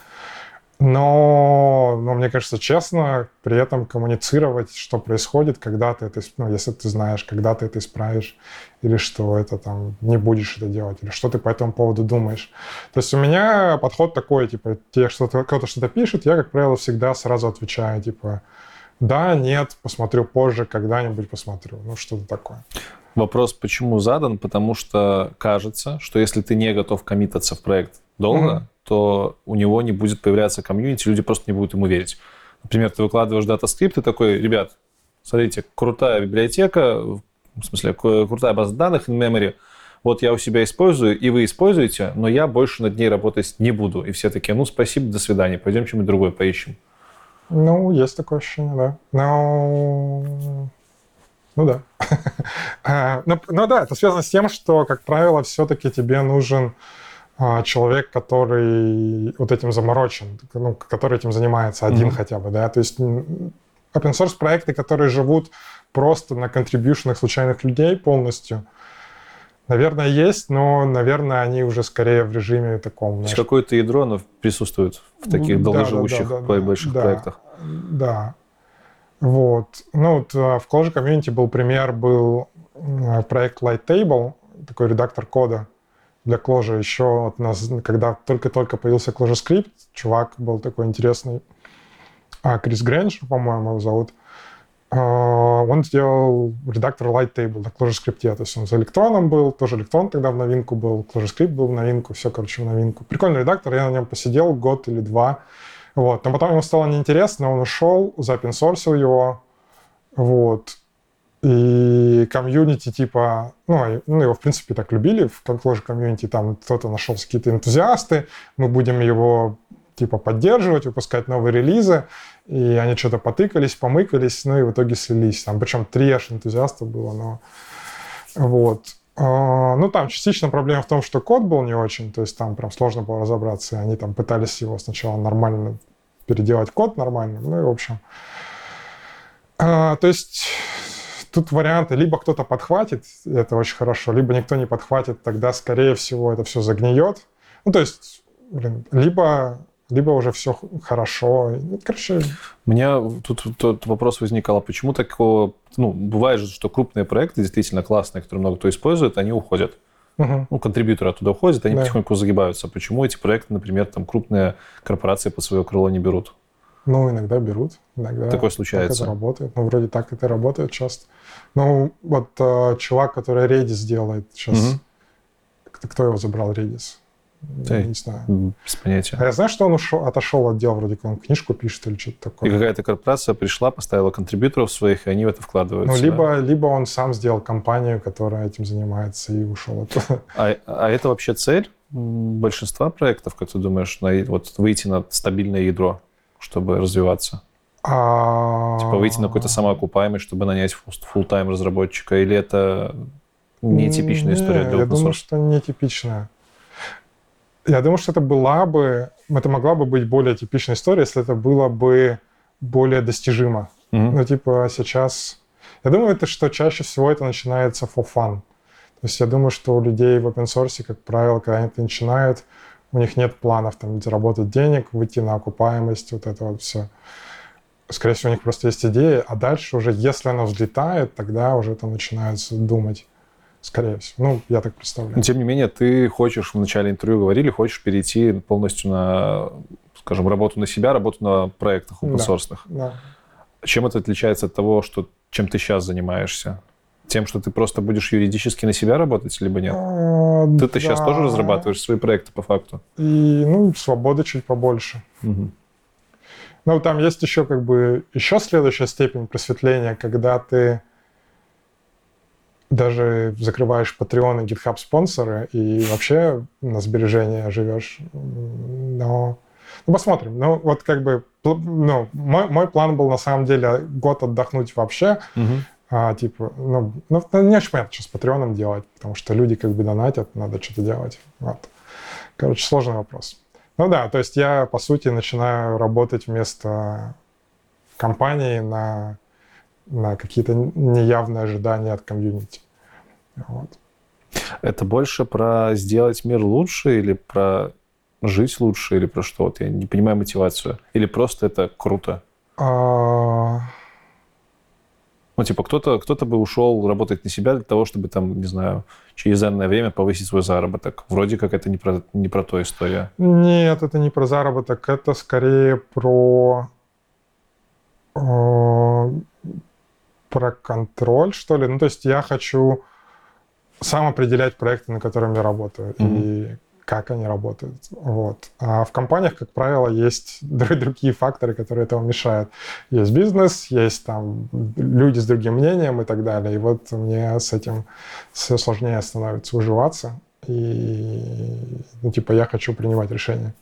Но, но мне кажется, честно при этом коммуницировать, что происходит, когда ты это, ну, если ты знаешь, когда ты это исправишь, или что это там не будешь это делать, или что ты по этому поводу думаешь. То есть у меня подход такой, типа, те, что-то, кто-то что-то пишет, я, как правило, всегда сразу отвечаю, типа, да, нет, посмотрю позже, когда-нибудь посмотрю. Ну, что-то такое. Вопрос почему задан? Потому что кажется, что если ты не готов коммитаться в проект долго, Мгм. то у него не будет появляться комьюнити, люди просто не будут ему верить. Например, ты выкладываешь DataScript и такой, ребят, смотрите, крутая библиотека, в смысле, крутая база данных in memory, вот я у себя использую, и вы используете, но я больше над ней работать не буду. И все такие, ну, спасибо, до свидания, пойдем что-нибудь другое поищем. Ну, есть такое ощущение, да. Но... Ну да. [laughs] А, Ну, ну да, это связано с тем, что, как правило, все-таки тебе нужен а, человек, который вот этим заморочен, ну, который этим занимается, один Мгм. хотя бы, да. То есть open source проекты, которые живут просто на контрибьюшенах случайных людей полностью, наверное, есть, но, наверное, они уже скорее в режиме таком, То есть знаешь, какое-то ядро, оно присутствует в таких Да, да, долгоживущих да, да, по- да, больших да. проектах. Да. Вот. Ну, вот э, в Clojure комьюнити был пример, был э, проект Lighttable, такой редактор кода для Clojure. Еще вот нас, когда только-только появился Clojure Script, чувак был такой интересный, а, Крис Грэнджер, по-моему, его зовут. А, Он сделал редактор Lighttable на Clojure Script. То есть он за электроном был, тоже электрон тогда в новинку был, Clojure Script был в новинку, все, короче, в новинку. Прикольный редактор, я на нем посидел год или два. Вот. Но потом ему стало неинтересно, он ушел, заопенсорсил его. Вот. И комьюнити, типа, ну, ну, его, в принципе, так любили, в Clojure комьюнити, там кто-то нашелся какие-то энтузиасты, мы будем его, типа, поддерживать, выпускать новые релизы, и они что-то потыкались, помыкались, ну, и в итоге слились. Там, причем три аж энтузиаста было, но... Вот. А, Ну, там частично проблема в том, что код был не очень, то есть там прям сложно было разобраться, и они там пытались его сначала нормально переделать код нормально, ну и в общем. А, то есть тут варианты, либо кто-то подхватит, это очень хорошо, либо никто не подхватит, тогда, скорее всего, это все загниет. Ну, то есть, блин, либо, либо уже все хорошо. Ну, Короче, У меня тут, тут вопрос возникал, а почему такого... Ну, бывает же, что крупные проекты действительно классные, которые много кто использует, они уходят. мгм. Ну, контрибьюторы оттуда уходят, они Да. потихоньку загибаются. Почему эти проекты, например, там крупные корпорации под свое крыло не берут? ну, иногда берут, иногда Такое так случается. это работает. Ну, вроде так это работает часто. Ну, вот э, чувак, который Redis делает сейчас, кто, кто его забрал, Redis? Я не знаю. Без понятия. А я знаю, что он ушел, отошел от дела, вроде как он книжку пишет или что-то И такое. какая-то корпорация пришла, поставила контрибьюторов своих, и они в это вкладываются. Ну, да? либо, либо он сам сделал компанию, которая этим занимается, и ушел оттуда. [laughs] А, а это вообще цель большинства проектов, как ты думаешь, на, вот выйти на стабильное ядро, чтобы развиваться? А, Типа выйти на какой-то самоокупаемый, чтобы нанять фул- фулл-тайм разработчика? Или это нетипичная история для Я думаю, что нетипичная. Я думаю, что это была бы, это могла бы быть более типичная история, если это было бы более достижимо. Мгм. Ну, типа, сейчас... Я думаю, это что чаще всего это начинается for fun. То есть я думаю, что у людей в open source, как правило, когда они это начинают, у них нет планов там заработать денег, выйти на окупаемость, вот это вот все. Скорее всего, у них просто есть идея, а дальше уже, если она взлетает, тогда уже там начинаются думать. Скорее всего. Ну, я так представляю. Но, тем не менее, ты хочешь, в начале интервью говорили, хочешь перейти полностью на, скажем, работу на себя, работу на проектах Да. open Да. Чем это отличается от того, что, чем ты сейчас занимаешься? Тем, что ты просто будешь юридически на себя работать, либо нет? А, Ты-то сейчас да. тоже разрабатываешь свои проекты по факту? И, ну, свободы чуть побольше. Мгм. Ну, там есть еще как бы еще следующая степень просветления, когда ты даже закрываешь Patreon и GitHub спонсоры и вообще на сбережения живешь. Но ну, посмотрим. Ну, вот как бы ну, мой, мой план был на самом деле год отдохнуть вообще. Мгм. А, типа, ну, ну, ну, не очень понятно, что с Патреоном делать, потому что люди как бы донатят, надо что-то делать. Вот. Короче, сложный вопрос. Ну да, то есть я, по сути, начинаю работать вместо компании на, на какие-то неявные ожидания от комьюнити. Вот. Это больше про сделать мир лучше или про жить лучше, или про что? Вот я не понимаю мотивацию. Или просто это круто? А, Ну, типа, кто-то кто бы ушел работать на себя для того, чтобы, там, не знаю, через энное время повысить свой заработок. Вроде как это не про, не про то история. Нет, это не про заработок, это скорее про э, про контроль, что ли. Ну, то есть я хочу сам определять проекты, на которых я работаю. Мгм. И как они работают. Вот. А в компаниях, как правило, есть [laughs] другие факторы, которые этому мешают. Есть бизнес, есть там люди с другим мнением и так далее. И вот мне с этим все сложнее становится уживаться. И, ну, типа, я хочу принимать решения.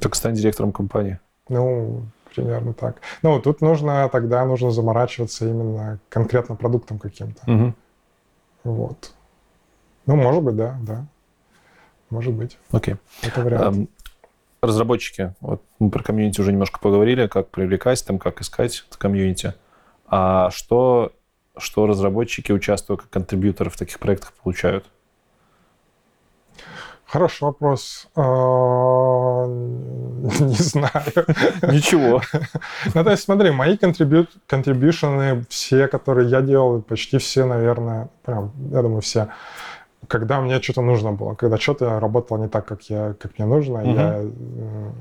Так стань директором компании. Ну, примерно так. Ну, тут нужно, тогда нужно заморачиваться именно конкретно продуктом каким-то. Угу. Вот. Ну, может быть, да, да. Может быть. Окей. Это вариант. Эм, разработчики. Вот мы про комьюнити уже немножко поговорили, как привлекать, там, как искать в комьюнити. А что, что разработчики, участвуя как контрибьюторы в таких проектах, получают? Хороший вопрос. [laughs] Не знаю. Ничего. [laughs] Ну, то есть, смотри, мои контрибьюшены, все, которые я делал, почти все, наверное, прям, я думаю, все, когда мне что-то нужно было, когда что-то работало не так, как, я, как мне нужно, Мгм. я... э,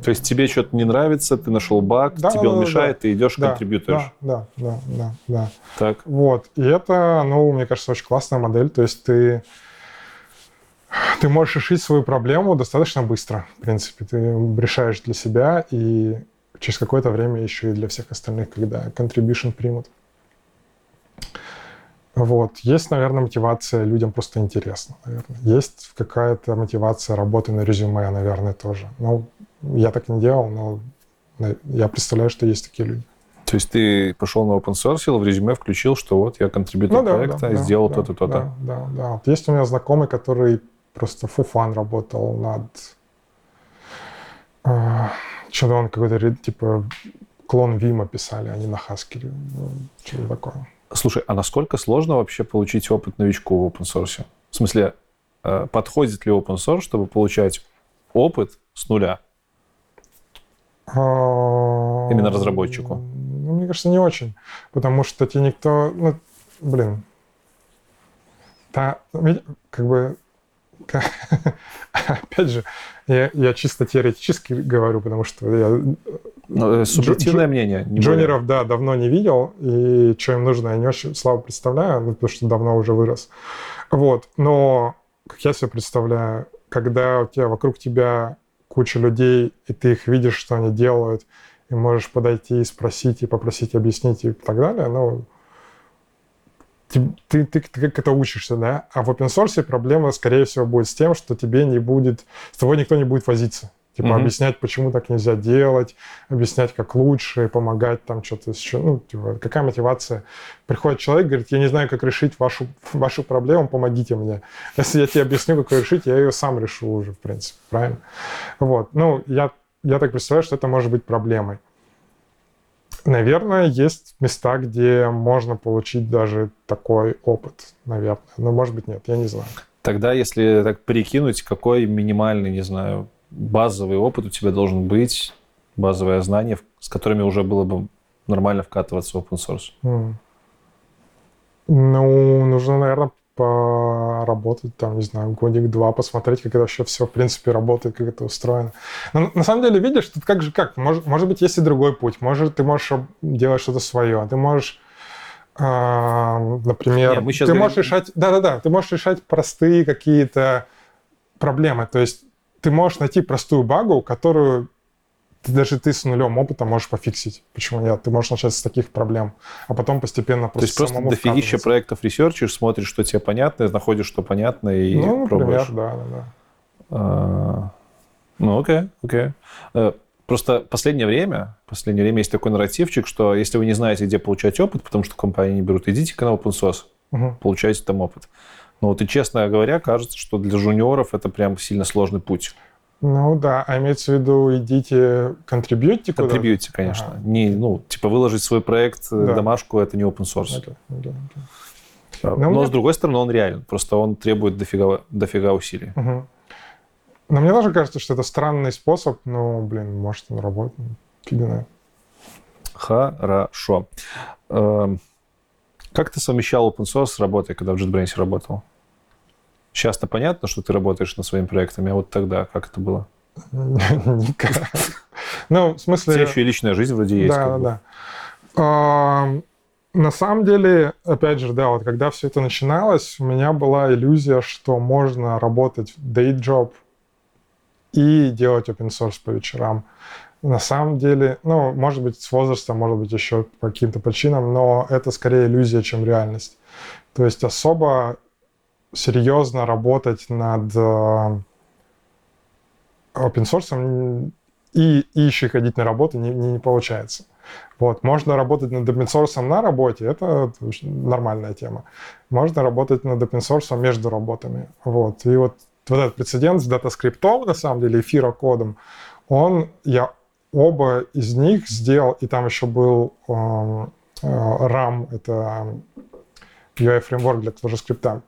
То есть тебе что-то не нравится, ты нашел баг, Да, тебе да, он да, мешает, ты идешь, да, контрибьютуешь. Да, да, да, да, да. Так. Вот. И это, ну, мне кажется, очень классная модель. То есть ты, ты можешь решить свою проблему достаточно быстро, в принципе. Ты решаешь для себя и через какое-то время еще и для всех остальных, когда contribution примут. Вот. Есть, наверное, мотивация людям просто интересно, наверное. Есть какая-то мотивация работы на резюме, наверное, тоже. Ну, я так не делал, но я представляю, что есть такие люди. То есть ты пошел на open source, в резюме включил, что вот я контрибьютор проекта, и сделал Ну да, то-то, то-то. Да, да, да. Вот есть у меня знакомый, который просто фуфан работал над... а, Что-то он какой-то, типа, клон Вима писали, они на Haskell. Ну, Что-то такое. Слушай, а насколько сложно вообще получить опыт новичку в open source? В смысле, э, подходит ли open source, чтобы получать опыт с нуля? Именно Именно разработчику? Ну, мне кажется, не очень. Потому что тебе никто... Ну, блин. Ведь, как бы... [laughs] Опять же, я, я чисто теоретически говорю, потому что я Ну, э, Субъективное Джо- мнение. не более. Джуниоров, да, давно не видел, и что им нужно, я не очень слабо представляю, ну, потому что давно уже вырос. Вот, но, как я себе представляю, когда у тебя вокруг тебя куча людей, и ты их видишь, что они делают, и можешь подойти и спросить, и попросить объяснить, и так далее, ну, ты, ты, ты, ты как это учишься, да? А в open source проблема, скорее всего, будет с тем, что тебе не будет, с тобой никто не будет возиться. Типа Мгм. объяснять, почему так нельзя делать, объяснять, как лучше, помогать там что-то еще. Ну, типа, какая мотивация? Приходит человек, говорит, я не знаю, как решить вашу, вашу проблему, помогите мне. [laughs] Если я тебе объясню, как ее решить, я ее сам решу уже, в принципе, правильно? Вот. Ну, я, я так представляю, что это может быть проблемой. Наверное, есть места, где можно получить даже такой опыт, наверное. Но, может быть, нет, я не знаю. Тогда, если так прикинуть, какой минимальный, не знаю, базовый опыт у тебя должен быть, базовое знание, с которыми уже было бы нормально вкатываться в open source? М. Ну, нужно, наверное, поработать там, не знаю, годик-два, посмотреть, как это вообще все, в принципе, работает, как это устроено. Но на самом деле, видишь, тут как же как? Может, может быть, есть и другой путь. Может, ты можешь делать что-то свое. Ты можешь, а, например, Не, мы щас ты говорим- можешь решать... Да-да-да, ты можешь решать простые какие-то проблемы. То есть ты можешь найти простую багу, которую ты, даже ты с нулем опыта можешь пофиксить. Почему нет? Ты можешь начать с таких проблем, а потом постепенно То есть просто просто дофигища проектов ресерчишь, смотришь, что тебе понятно, находишь, что понятно, и Ну, например, пробуешь. да, да, да. А, Ну, окей, окей. Э, Просто последнее время, последнее время есть такой нарративчик, что если вы не знаете, где получать опыт, потому что компании не берут, идите-ка на open source, Мгм. получайте там опыт. Но вот и честно говоря, кажется, что для жуниоров это прям сильно сложный путь. Ну да, а имеется в виду, идите контрибьюйте куда-то? Контрибьюйте, конечно. Ага. Не, ну, типа выложить свой проект, э, Да. домашку, это не open source. Окей, окей, окей. А, Ну, Но, мне- с другой стороны, он реален. Просто он требует дофига, дофига усилий. Мгм. Но мне тоже кажется, что это странный способ, но, блин, может, он работает. Фиг знает. Хорошо. Эм, Как ты совмещал open source с работой, когда в JetBrains работал? Сейчас-то понятно, что ты работаешь над своими проектами, а вот тогда как это было? [laughs] Никак. Ну, в У смысле... тебя еще и личная жизнь вроде есть. Да, да, да. На самом деле, опять же, да, вот когда все это начиналось, у меня была иллюзия, что можно работать в day job и делать open source по вечерам. На самом деле, ну, может быть, с возрастом, может быть, еще по каким-то причинам, но это скорее иллюзия, чем реальность. То есть особо серьезно работать над э, open source и, и еще ходить на работу не, не, не получается. Вот. Можно работать над open source на работе, это нормальная тема. Можно работать над open source между работами. Вот. И вот, вот этот прецедент с датаскриптом, на самом деле, эфирокодом, он, я оба из них сделал, и там еще был э, э, RAM, это UI-фреймворк для ClojureScript.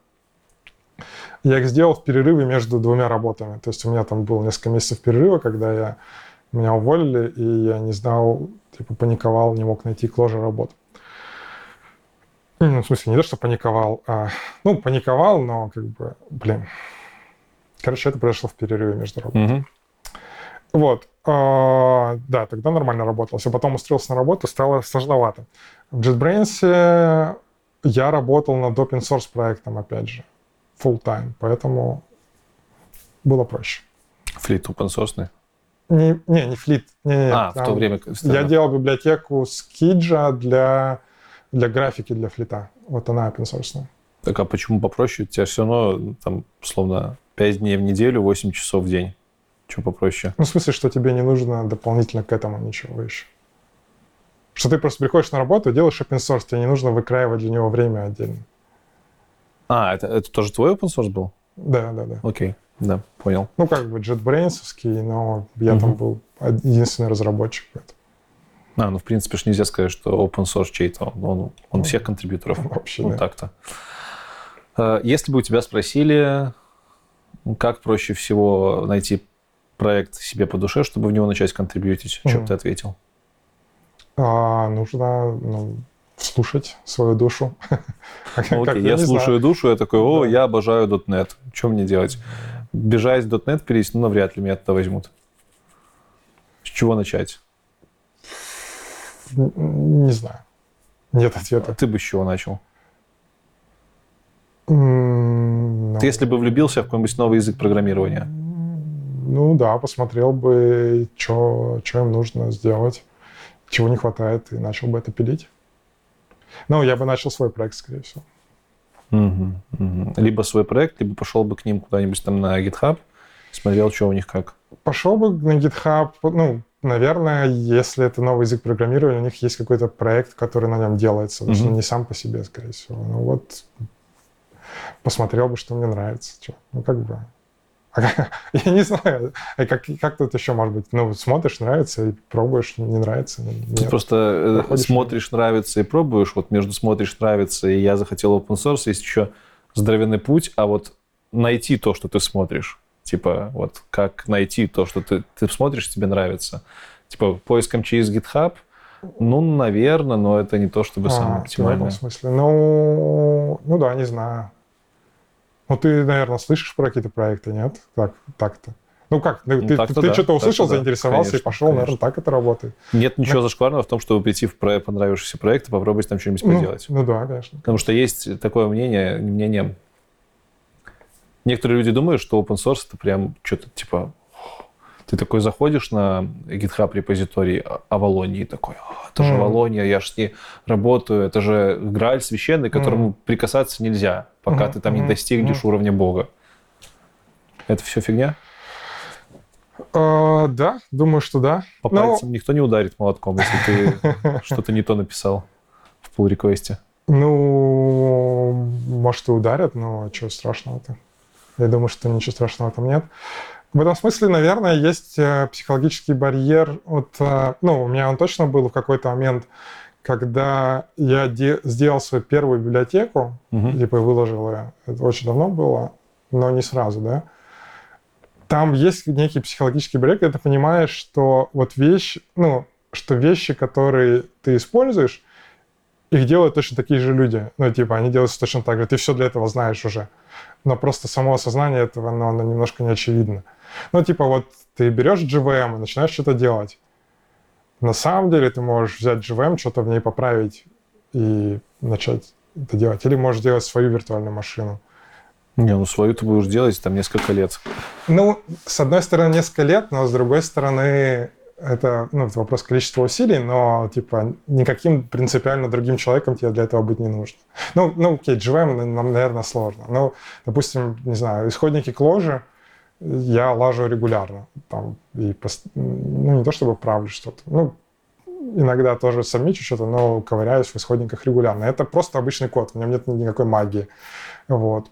Я их сделал в перерыве между двумя работами. То есть у меня там было несколько месяцев перерыва, когда я, меня уволили, и я не знал, типа паниковал, не мог найти кложа работу. Ну, в смысле, не то, что паниковал, а, ну, паниковал, но как бы, блин. Короче, это произошло в перерыве между работами. Угу. Вот. А, да, тогда нормально работалось. А потом устроился на работу, стало сложновато. В JetBrains я работал над open source проектом, опять же, full time, поэтому было проще. Флит open source? Не, не, не флит. Не, не, а, там, в то время... Я делал библиотеку Skidja для, для графики для флита. Вот она open source. Так а почему попроще? У тебя все равно, там, условно, 5 дней в неделю, 8 часов в день. Что попроще? Ну, в смысле, что тебе не нужно дополнительно к этому ничего еще. Что ты просто приходишь на работу, делаешь open source, тебе не нужно выкраивать для него время отдельно. А, это, это тоже твой open source был? Да, да, да. Окей. Да, понял. Ну, как бы JetBrains, но я угу. там был единственный разработчик. А, ну, в принципе, ж нельзя сказать, что open source чей-то. Он, он, он ну, всех контрибьюторов. [laughs] Вообще, ну, да. так-то. А, если бы у тебя спросили, как проще всего найти проект себе по душе, чтобы в него начать контрибьютить, угу. что бы ты ответил? А, нужно ну, слушать свою душу. [laughs] Ну, окей, я слушаю душу, я такой, о, я обожаю .NET. Что мне делать? бежать в .NET перейти, ну, навряд ли меня туда возьмут. С чего начать? Не знаю. Нет ответа. А ты бы с чего начал? Mm, ты если бы влюбился в какой-нибудь новый язык программирования? Ну да, посмотрел бы, что им нужно сделать, чего не хватает, и начал бы это пилить. Ну, я бы начал свой проект, скорее всего. Угу, угу. Либо свой проект, либо пошел бы к ним куда-нибудь там на GitHub, смотрел, что у них как. Пошел бы на GitHub, ну, наверное, если это новый язык программирования, у них есть какой-то проект, который на нем делается, что не сам по себе, скорее всего. Ну вот, посмотрел бы, что мне нравится. Что. Ну, как бы, [laughs] Я не знаю, а как, как тут еще может быть? Ну, смотришь, нравится, и пробуешь, не нравится. Нет. Ты просто э, Проходишь смотришь, нравится и пробуешь. Вот между смотришь, нравится, и я захотел open source, есть еще здоровенный путь, а вот найти то, что ты смотришь. Типа, вот как найти то, что ты, ты смотришь, тебе нравится. Типа, поиском через GitHub, ну, наверное, но это не то, чтобы а, самое оптимальное. В смысле? Ну, ну да, не знаю. Ну, ты, наверное, слышишь про какие-то проекты, нет? Так, так-то. Ну как, ну, ты, ты, ты да, что-то услышал, да, заинтересовался конечно, и пошел, конечно. наверное, так это работает. Нет ничего ну, зашкварного в том, чтобы прийти в проект, понравившийся проект и попробовать там что-нибудь ну, поделать. Ну да, конечно. Потому что есть такое мнение, мнение. Некоторые люди думают, что open source это прям что-то типа ты такой заходишь на GitHub репозиторий Авалонии такой, это же Авалония, я же с ней работаю, это же Грааль священный, к которому прикасаться нельзя, пока ты там не достигнешь уровня Бога. Это все фигня? Uh, да, думаю, что да. По Но... пальцам никто не ударит молотком, если ты [laughs] что-то не то написал в pull реквесте Ну, может, и ударят, но чего страшного-то? Я думаю, что ничего страшного там нет. В этом смысле, наверное, есть э, психологический барьер. Вот, э, ну, у меня он точно был в какой-то момент, когда я де- сделал свою первую библиотеку, угу. типа выложил ее. Это очень давно было, но не сразу, да. Там есть некий психологический барьер, когда ты понимаешь, что вот вещь, ну, что вещи, которые ты используешь, их делают точно такие же люди. Ну, типа, они делаются точно так же. Ты все для этого знаешь уже. Но просто само осознание этого, ну, оно немножко не очевидно. Ну, типа вот ты берешь GVM и начинаешь что-то делать. На самом деле ты можешь взять GVM, что-то в ней поправить и начать это делать. Или можешь делать свою виртуальную машину. Не, ну свою ты будешь делать там несколько лет. Ну, с одной стороны, несколько лет, но с другой стороны, это, ну, это вопрос количества усилий, но, типа, никаким принципиально другим человеком тебе для этого быть не нужно. Ну, ну окей, JVM нам, наверное, сложно. Ну, допустим, не знаю, исходники к ложе я лажу регулярно. Там, и, ну, не то чтобы правлю что-то. Ну, иногда тоже сомничу что-то, но ковыряюсь в исходниках регулярно. Это просто обычный код, в нем нет никакой магии. Вот.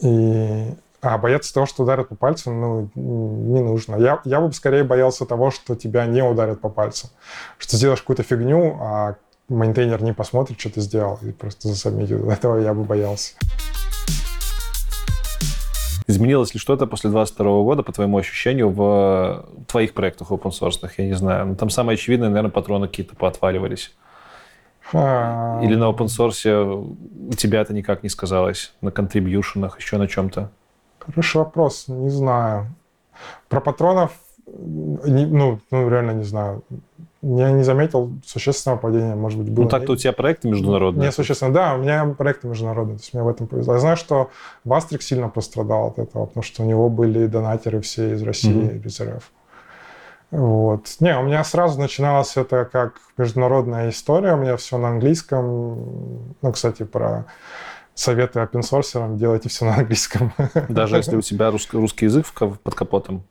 И а бояться того, что ударят по пальцу, ну, не нужно. Я, я бы скорее боялся того, что тебя не ударят по пальцу. Что сделаешь какую-то фигню, а мейнтейнер не посмотрит, что ты сделал, и просто засобмитит. Этого я бы боялся. Изменилось ли что-то после 2022 года, по твоему ощущению, в твоих проектах open source? Я не знаю. Ну, там самое очевидное, наверное, патроны какие-то поотваливались. А. Или на open source у тебя это никак не сказалось? На контрибьюшенах, еще на чем-то? Хороший вопрос, не знаю. Про патронов, ну, ну реально не знаю. Я не заметил существенного падения, может быть, было. Ну, так-то у тебя проекты международные. Не существенно, да, у меня проекты международные, то есть мне в этом повезло. Я знаю, что Вастрик сильно пострадал от этого, потому что у него были донатеры все из России, mm-hmm. из РФ. Вот. Не, у меня сразу начиналось это как международная история, у меня все на английском. Ну, кстати, про советы source делайте все на английском. Даже если у тебя русский, русский язык под капотом?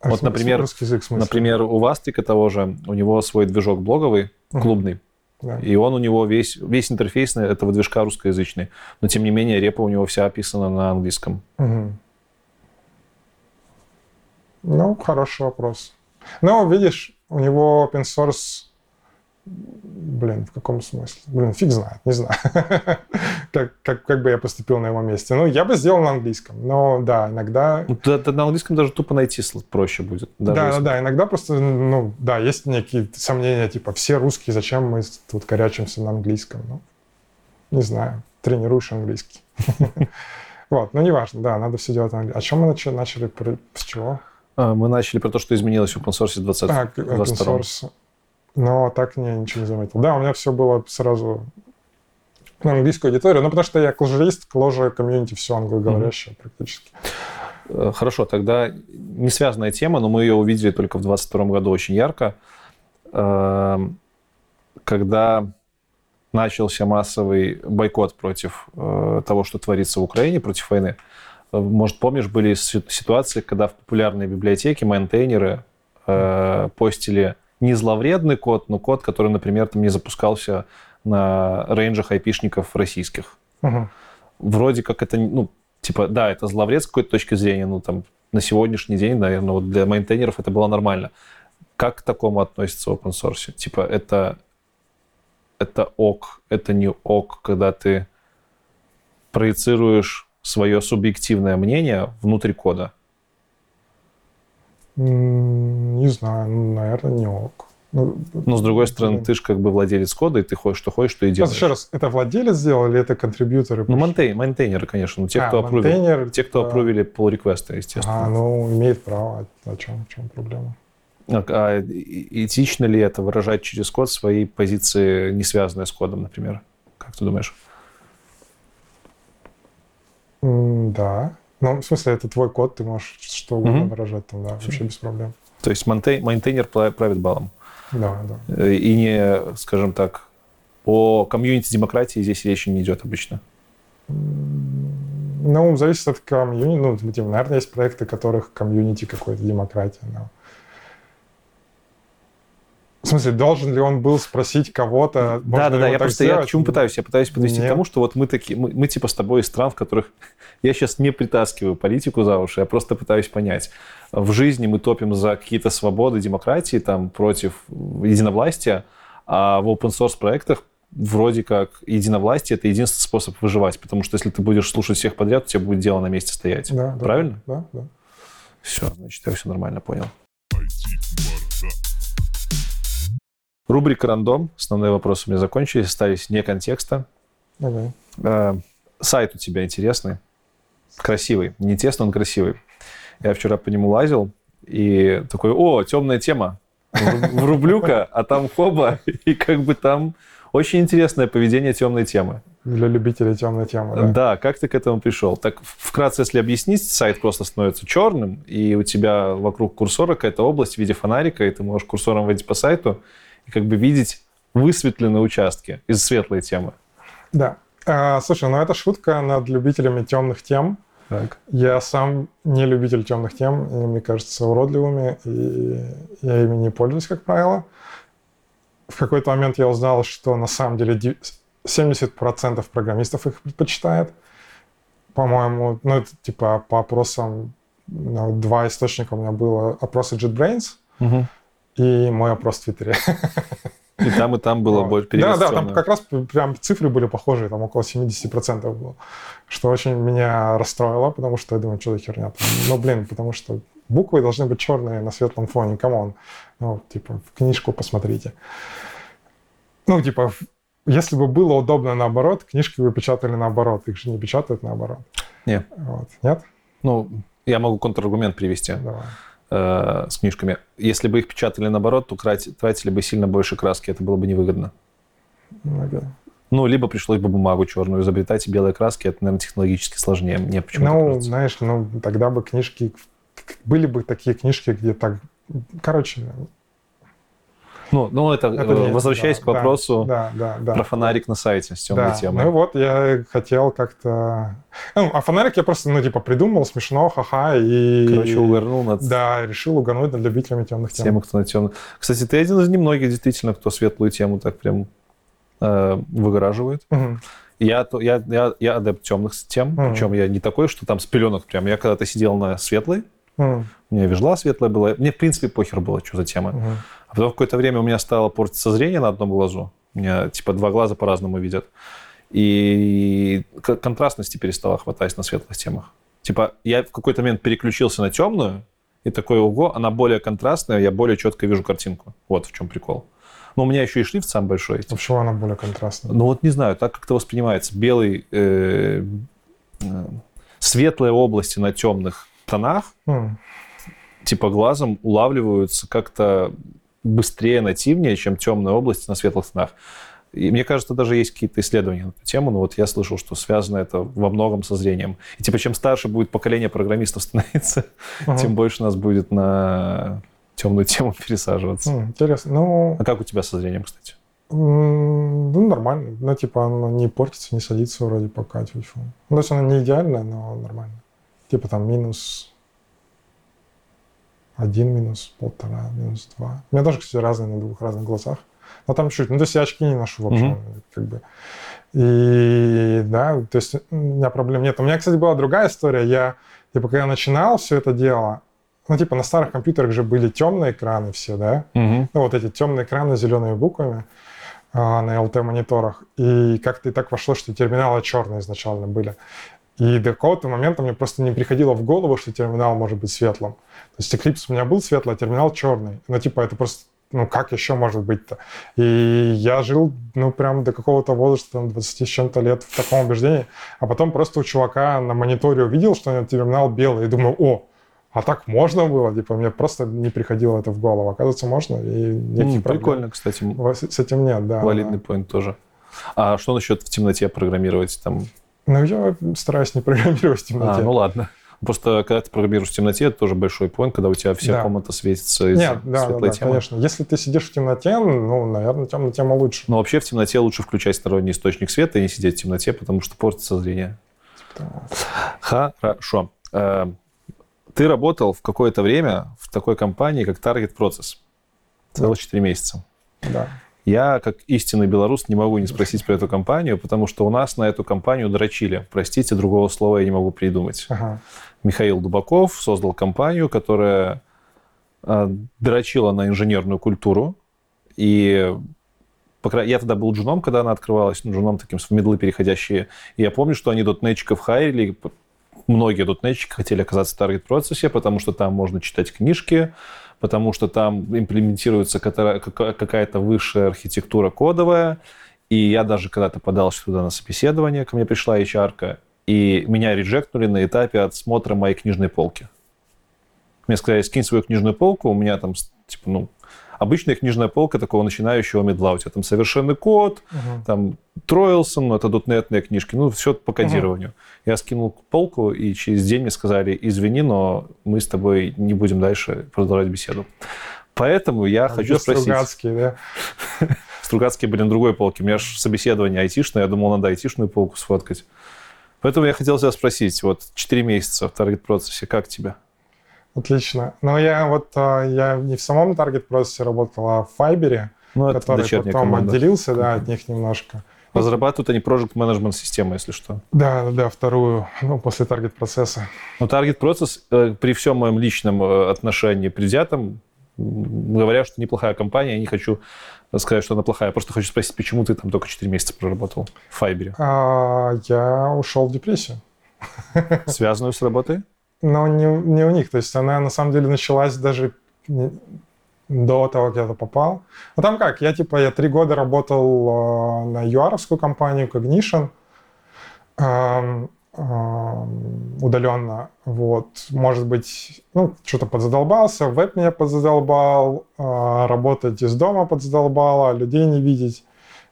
А вот, например, язык, например, у Вастрика того же, у него свой движок блоговый, клубный, да. И он у него весь, весь интерфейс этого движка русскоязычный. Но тем не менее, репа у него вся описана на английском. Угу. Ну, хороший вопрос. Но, видишь, у него open source Блин, в каком смысле? Блин, фиг знает, не знаю. [laughs] как, как, как бы я поступил на его месте. Ну, я бы сделал на английском, но да, иногда... Ну, да, на английском даже тупо найти проще будет. Да, да, да, иногда просто, ну, да, есть некие сомнения, типа, все русские, зачем мы тут корячимся на английском? Ну, не знаю, тренируешь английский. [laughs] вот, ну, неважно, да, надо все делать на английском. О чем мы начали? начали с чего? А, мы начали про то, что изменилось в open source 20 а, open source. Но так не, ничего не заметил. Да, у меня все было сразу на английскую аудиторию, ну, потому что я кложеист, кложа комьюнити все англоговорящее mm-hmm. практически. Э, хорошо, тогда не связанная тема, но мы ее увидели только в 2022 году очень ярко, эм, когда начался массовый бойкот против э, того, что творится в Украине, против войны. Э, может, помнишь, были ситуации, когда в популярной библиотеке мейнтейнеры постили не зловредный код, но код, который, например, там не запускался на рейнджах айпишников российских. Угу. Вроде как это, ну, типа, да, это зловред с какой-то точки зрения, ну, там, на сегодняшний день, наверное, вот для мейнтейнеров это было нормально. Как к такому относится open source? Типа, это, это ок, это не ок, когда ты проецируешь свое субъективное мнение внутрь кода. Не знаю, ну, наверное, не ок. Ну, Но, с другой стороны, ты же как бы владелец кода, и ты ходишь, что хочешь, что и делаешь. Еще раз, это владелец сделал или это контрибьюторы? Ну, монтейн, монтейнеры, конечно. Ну, те, а, кто опрувили, те, кто опрувили pull реквесты, естественно. А, ну, имеет право. О чем, в чем проблема? А, а этично ли это выражать через код свои позиции, не связанные с кодом, например? Как ты думаешь? Да. Ну, в смысле, это твой код, ты можешь что угодно mm-hmm. выражать там, да, вообще без проблем. То есть мейнтейнер правит балом. Да, да. Э, и не, скажем так, о комьюнити демократии здесь речи не идет обычно. Ну, зависит от комьюнити. Ну, наверное, есть проекты, которых комьюнити какой-то демократия. Но... В смысле, должен ли он был спросить кого-то? Да, да, да. Я просто сделать? я к чему пытаюсь? Я пытаюсь подвести Нет. к тому, что вот мы такие, мы, мы типа с тобой из стран, в которых [laughs] я сейчас не притаскиваю политику за уши, я просто пытаюсь понять. В жизни мы топим за какие-то свободы, демократии, там против единовластия, а в open source проектах вроде как единовластие это единственный способ выживать, потому что если ты будешь слушать всех подряд, у тебя будет дело на месте стоять. Да, Правильно? Да, да. Все, значит, я все нормально понял. Рубрика «Рандом». Основные вопросы у меня закончились, остались не контекста. Давай. Э, сайт у тебя интересный, красивый. Не тесно, он красивый. Я вчера по нему лазил и такой, о, темная тема. [laughs] Врублю-ка, а там хоба, и как бы там Очень интересное поведение темной темы. Для любителей темной темы, да? Да, как ты к этому пришел? Так, вкратце, если объяснить, сайт просто становится черным, и у тебя вокруг курсора какая-то область в виде фонарика, и ты можешь курсором водить по сайту и как бы видеть высветленные участки из светлой темы. Да. А, слушай, ну это шутка над любителями темных тем. Так. Я сам не любитель темных тем, они мне кажутся уродливыми, и я ими не пользуюсь, как правило. В какой-то момент я узнал, что на самом деле 70% программистов их предпочитает. По-моему, ну, это типа по опросам, ну, два источника у меня было. Опросы JetBrains Угу. И мой опрос в Твиттере. И там, и там было больше Да, да, там как раз прям цифры были похожие, там около 70% было. Что очень меня расстроило, потому что я думаю, что за херня. там. Ну, блин, потому что буквы должны быть черные на светлом фоне, come on. Ну, типа, в книжку посмотрите. Ну, типа, если бы было удобно наоборот, книжки бы печатали наоборот, их же не печатают наоборот. Не. Вот. Нет? Ну, я могу контраргумент привести Давай. Э, с книжками. Если бы их печатали наоборот, то тратили бы сильно больше краски, это было бы невыгодно. Окей. Ну, либо пришлось бы бумагу черную изобретать, и белые краски, это, наверное, технологически сложнее. Мне почему-то Ну, кажется. знаешь, ну, тогда бы книжки... Были бы такие книжки, где так... Короче, Ну, ну это, это э, не- возвращаясь да, к вопросу да, да, да, про фонарик на сайте с темной Да, темой. ну вот я хотел как-то... Ну, а фонарик я просто, ну, типа, придумал, смешно, ха-ха, и... Короче, увернул над Да, решил угорнуть над любителями темных тем. тем, кто на темную. Кстати, ты один из немногих, действительно, кто светлую тему так прям э, выгораживает. Мгм. Я, то- я, я, я адепт темных тем, Мгм. причем я не такой, что там с пеленок прям. Я когда-то сидел на светлой, Мгм. у меня вижла светлая была. Мне, в принципе, похер было, что за тема. Мгм. А потом в какое-то время у меня стало портиться зрение на одном глазу. У меня, типа, два глаза по-разному видят. И контрастности перестало хватать на светлых темах. Типа, я в какой-то момент переключился на темную, и такой, ого, она более контрастная, я более четко вижу картинку. Вот в чем прикол. Но у меня еще и шрифт сам большой. А Почему она более контрастная? Ну вот не знаю, так как-то воспринимается. Белый, э, э, светлые области на темных тонах, М. типа глазом улавливаются как-то быстрее, нативнее, чем темные области на светлых тонах. И мне кажется, даже есть какие-то исследования на эту тему, но вот я слышал, что связано это во многом со зрением. И типа чем старше будет поколение программистов [laughs] становиться, Ага. тем больше нас будет на темную тему пересаживаться. М, Интересно. Ну, А как у тебя со зрением, кстати? ну, нормально. Ну, типа, оно не портится, не садится вроде пока. тьфу-тьфу. Ну, то есть она не идеальная, но нормально. Типа там минус один, минус полтора, минус два. У меня тоже, кстати, разные на двух разных глазах. Но там чуть. Ну, то есть я очки не ношу вообще. Мгм. Как бы. И да, то есть у меня проблем нет. У меня, кстати, была другая история. Я, типа, когда начинал все это дело, ну, типа, на старых компьютерах же были темные экраны все, да? Мгм. ну, вот эти темные экраны с зелеными буквами а, на LT-мониторах. И как-то и так вошло, что терминалы черные изначально были. И до какого-то момента мне просто не приходило в голову, что терминал может быть светлым. То есть Eclipse у меня был светлый, а терминал черный. Ну, типа, это просто, ну, как еще может быть-то? И я жил, ну, прям до какого-то возраста, там, 20 с чем-то лет в таком убеждении. А потом просто у чувака на мониторе увидел, что у него терминал белый. И думаю, о, а так можно было? Типа, мне просто не приходило это в голову. Оказывается, можно, и никаких проблем Прикольно, кстати. с этим нет, да. Валидный поинт тоже. А что насчет в темноте программировать там? Ну, я стараюсь не программировать в темноте. А, ну ладно. Просто когда ты программируешь в темноте, это тоже большой поинт, когда у тебя вся Да. комната светится из Нет, да, да, светлой да, темы. конечно. Если ты сидишь в темноте, ну, наверное, темная тема лучше. Но вообще в темноте лучше включать сторонний источник света и не сидеть в темноте, потому что портится зрение. Хорошо. Э, Ты работал в какое-то время в такой компании, как Target Process. Целых 4 месяца. Да. Я, как истинный белорус, не могу не спросить про эту компанию, потому что у нас на эту компанию дрочили. Простите, другого слова я не могу придумать. Ага. Михаил Дубаков создал компанию, которая э, дрочила на инженерную культуру. И я тогда был джуном, когда она открывалась, ну, джуном таким в медлы переходящие. И я помню, что они дотнетчиков хайрили, многие дотнетчики хотели оказаться в таргет-процессе, потому что там можно читать книжки, потому что там имплементируется какая-то высшая архитектура кодовая. И я даже когда-то подался туда на собеседование, ко мне пришла HR, и меня реджектнули на этапе отсмотра моей книжной полки. Мне сказали, скинь свою книжную полку, у меня там, типа, ну... обычная книжная полка такого начинающего медла. У тебя там совершенный код, Мгм. там Троилсон, это дотнетные книжки, ну, все по кодированию. Я скинул полку, и через день мне сказали, извини, но мы с тобой не будем дальше продолжать беседу. Поэтому я хочу Где спросить. Стругацкий, да? [laughs] Стругацкие были на другой полке. У меня же собеседование айтишное, я думал, надо айтишную полку сфоткать. Поэтому я хотел тебя спросить, вот 4 месяца в таргет-процессе, как тебе? Отлично. Но я вот а, я не в самом таргет процессе работал, а в Файбере, Ну, который потом команда. отделился, да, от них немножко. Разрабатывают они project management систему, если что. Да, да, да, вторую, ну, после таргет процесса. Но таргет процесс э, при всем моем личном э, отношении предвзятом м, говорят, что неплохая компания. Я не хочу сказать, что она плохая. Я просто хочу спросить, почему ты там только 4 месяца проработал в Файбере? А, я ушел в депрессию. Связанную с работой? Но не, не у них. То есть она на самом деле началась даже до того, как я попал. Ну там как, я типа, я три года работал э, на юаровскую компанию Cognition эм, эм, удаленно. Вот, может быть, ну, что-то подзадолбался, веб меня подзадолбал, э, работать из дома подзадолбало, людей не видеть.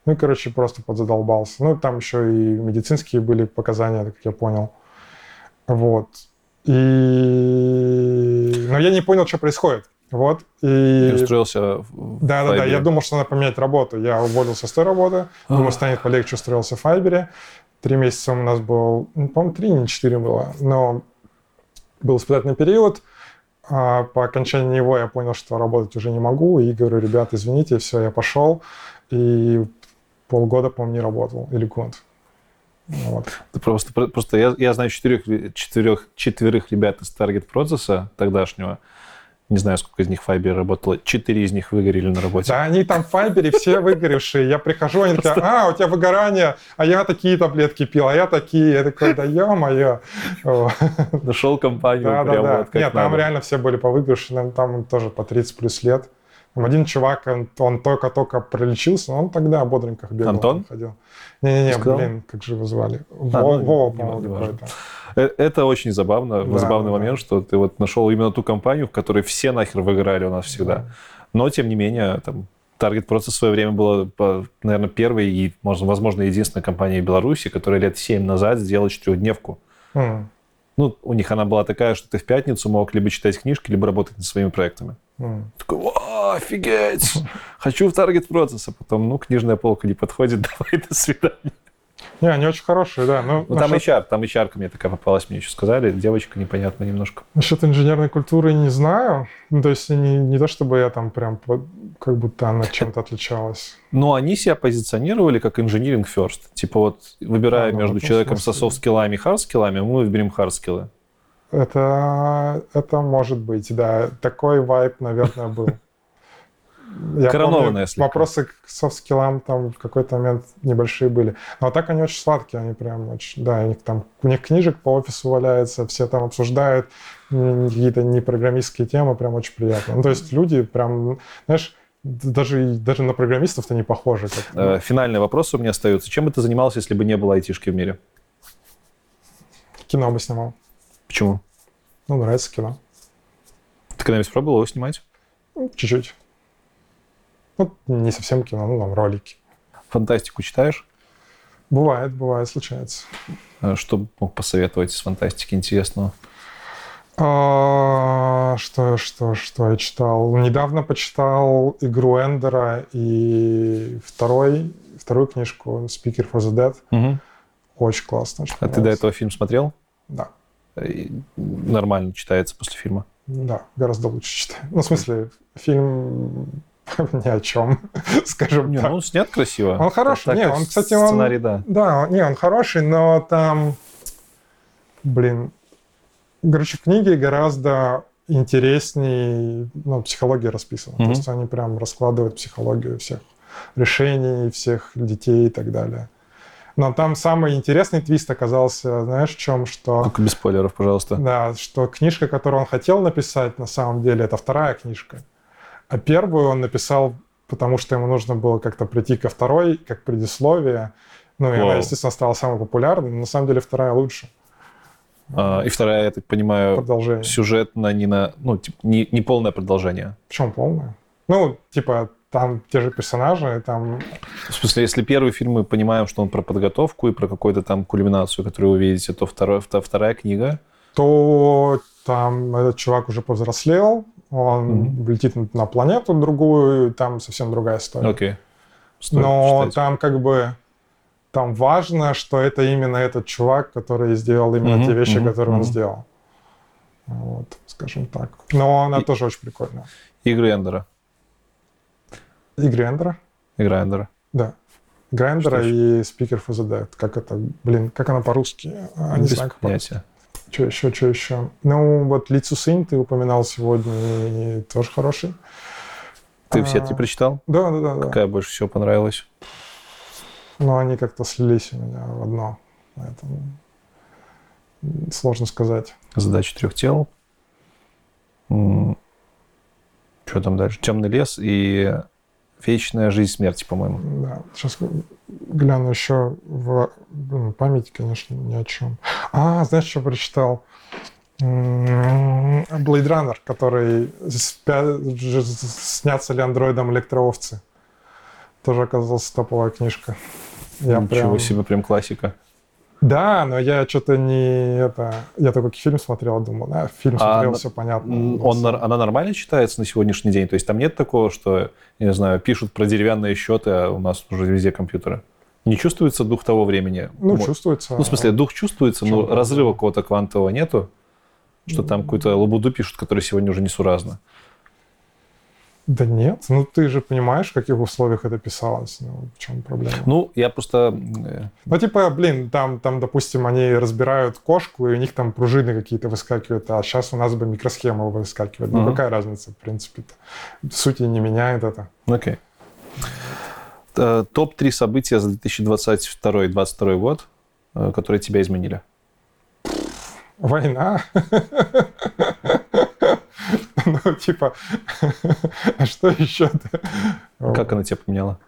Ну короче, просто подзадолбался. Ну, там еще и медицинские были показания, как я понял. Вот. И... Но я не понял, что происходит. Вот. И... И устроился в Да, да, да. Я думал, что надо поменять работу. Я уволился с той работы. Думаю, станет полегче, устроился в Файбере. Три месяца у нас был, ну, по-моему, три, не четыре было. Но был испытательный период. А по окончании него я понял, что работать уже не могу. И говорю, ребят, извините, все, я пошел. И полгода, по-моему, не работал. Или год. Вот. Просто, просто я, я знаю четырех, четырех, четверых ребят из таргет процесса тогдашнего. Не знаю, сколько из них в Fiverr работало. Четыре из них выгорели на работе. Да, они там в Файбере все выгоревшие. Я прихожу, они такие, а, у тебя выгорание, а я такие таблетки пил, а я такие. Я такой, да ё-моё. Нашел компанию Да, да, прям да. вот как Нет, там надо. реально все были повыгоревшие, там тоже по 30 плюс лет. Там один чувак, он, только-только пролечился, но он тогда о бодреньках бегал. Антон? Ходил. Не-не-не, блин, как же его звали? А, Во- ну, Вова, не по-моему, какой-то. Э, Это очень забавно, Да, забавный да. момент, что ты вот нашел именно ту компанию, в которой все нахер выиграли у нас всегда. Но, тем не менее, там, Target просто в свое время была, по- наверное, первой и, можно- возможно, единственной компанией в Беларуси, которая лет 7 назад сделала четырехдневку. М, Ну, у них она была такая, что ты в пятницу мог либо читать книжки, либо работать над своими проектами. м. Такой, «О, офигеть! [laughs] Хочу в Targetprocess, а потом, ну, книжная полка не подходит, [laughs] давай, до свидания. Не, они очень хорошие, да. Ну, Ну, там HR, там HR мне такая попалась, мне еще сказали, девочка непонятно немножко. Насчет инженерной культуры не знаю. Ну, то есть не, не то, чтобы я там прям как будто она чем-то отличалась. [laughs] Но они себя позиционировали как engineering first. Типа вот, выбирая А, ну, между человеком со смысле. софт-скиллами и хард-скиллами, мы выберем хард-скиллы. Это, это может быть, да. Такой вайп, наверное, был. Я Коронованная помню, вопросы к софт-скиллам там в какой-то момент небольшие были. Но так они очень сладкие, они прям очень... Да, у них там... У них книжек по офису валяется, все там обсуждают какие-то непрограммистские темы, прям очень приятно. Ну, то есть люди прям, знаешь, даже, даже на программистов-то не похожи. Как, Э, Финальный вопрос у меня остается. Чем бы ты занимался, если бы не было айтишки в мире? Кино бы снимал. Почему? Ну, нравится кино. Ты когда-нибудь пробовал его снимать? Ну, Чуть-чуть. Ну, не совсем кино, ну, там, ролики. Фантастику читаешь? Бывает, бывает, случается. Э, Что мог посоветовать из фантастики интересного? А, что, что, что я читал? Недавно почитал «Игру Эндера» и второй, вторую книжку «Speaker for the Dead». Мгм. Очень классно. очень А ты до этого фильм смотрел? Да, и Нормально читается после фильма. да, гораздо лучше читаю. Ну, в смысле, фильм ни о чем, [laughs] скажем Не, так. ну, он снят красиво. Он хороший. Так, Не, он, кстати, он- Сценарий, да. Да, он- не, он хороший, но там, блин, короче, в книге гораздо интереснее, ну, психология расписана. Мгм. То есть они прям раскладывают психологию всех решений, всех детей и так далее. Но там самый интересный твист оказался, знаешь, в чем, что... Только без спойлеров, пожалуйста. Да, что книжка, которую он хотел написать, на самом деле, это вторая книжка. А первую он написал, потому что ему нужно было как-то прийти ко второй, как предисловие. Ну, и она, Вау. естественно, стала самой популярной, но на самом деле вторая лучше. А, и вторая, я так понимаю, Продолжение. сюжетно не на, ну, типа, не, не полное продолжение. Причем полная. Ну, типа, там те же персонажи, там... В смысле, если первый фильм мы понимаем, что он про подготовку и про какую-то там кульминацию, которую вы увидите, то второй, вторая книга... То там этот чувак уже повзрослел, он mm-hmm. летит на планету другую, там совсем другая история. Okay. Но читать. там как бы там важно, что это именно этот чувак, который сделал именно mm-hmm. те вещи, mm-hmm. которые mm-hmm. он сделал. Вот, скажем так. Но она и... тоже очень прикольная. Игры Эндера. Игры Эндера? Игра Эндера. Да. Игра Эндера и Speaker for the Dead. Как это, блин, как она по-русски? А, не Без знаю, как понятия. Что еще, что еще? Ну, вот Лицу Сын ты упоминал сегодня, и тоже хороший. Ты все эти прочитал? Да, да, да. Какая больше всего понравилась? Ну, они как-то слились у меня в одно. Поэтому сложно сказать. Задача трех тел. Что там дальше? Темный лес и вечная жизнь смерти, по-моему. Да. Сейчас гляну еще в память, конечно, ни о чем. А, знаешь, что прочитал? Blade Runner, который снятся ли андроидом электроовцы. Тоже оказалась топовая книжка. Я Ничего прям... себе, прям классика. Да, но я что-то не это. Я только фильм смотрел, думал, да, фильм смотрел, а все понятно. Он, она нормально читается на сегодняшний день? То есть там нет такого, что, я не знаю, пишут про деревянные счеты, а у нас уже везде компьютеры? Не чувствуется дух того времени? Ну, вот. чувствуется. Ну, в смысле, дух чувствуется, но разрыва какого-то квантового нету? Что там какую-то лабуду пишут, которая сегодня уже несуразна? Да нет, ну ты же понимаешь, в каких условиях это писалось, ну в чем проблема? Ну, я просто... Э, ну, типа, блин, там, там, допустим, они разбирают кошку, и у них там пружины какие-то выскакивают, а сейчас у нас бы микросхема выскакивает. Ну, uh-huh. какая разница, в принципе-то? Сути, не меняет это. Окей. Okay. Топ-3 события за 2022-2022 год, э, которые тебя изменили? Война. [laughs] [laughs] Ну, типа, [laughs] а что еще-то? Как она тебя поменяла?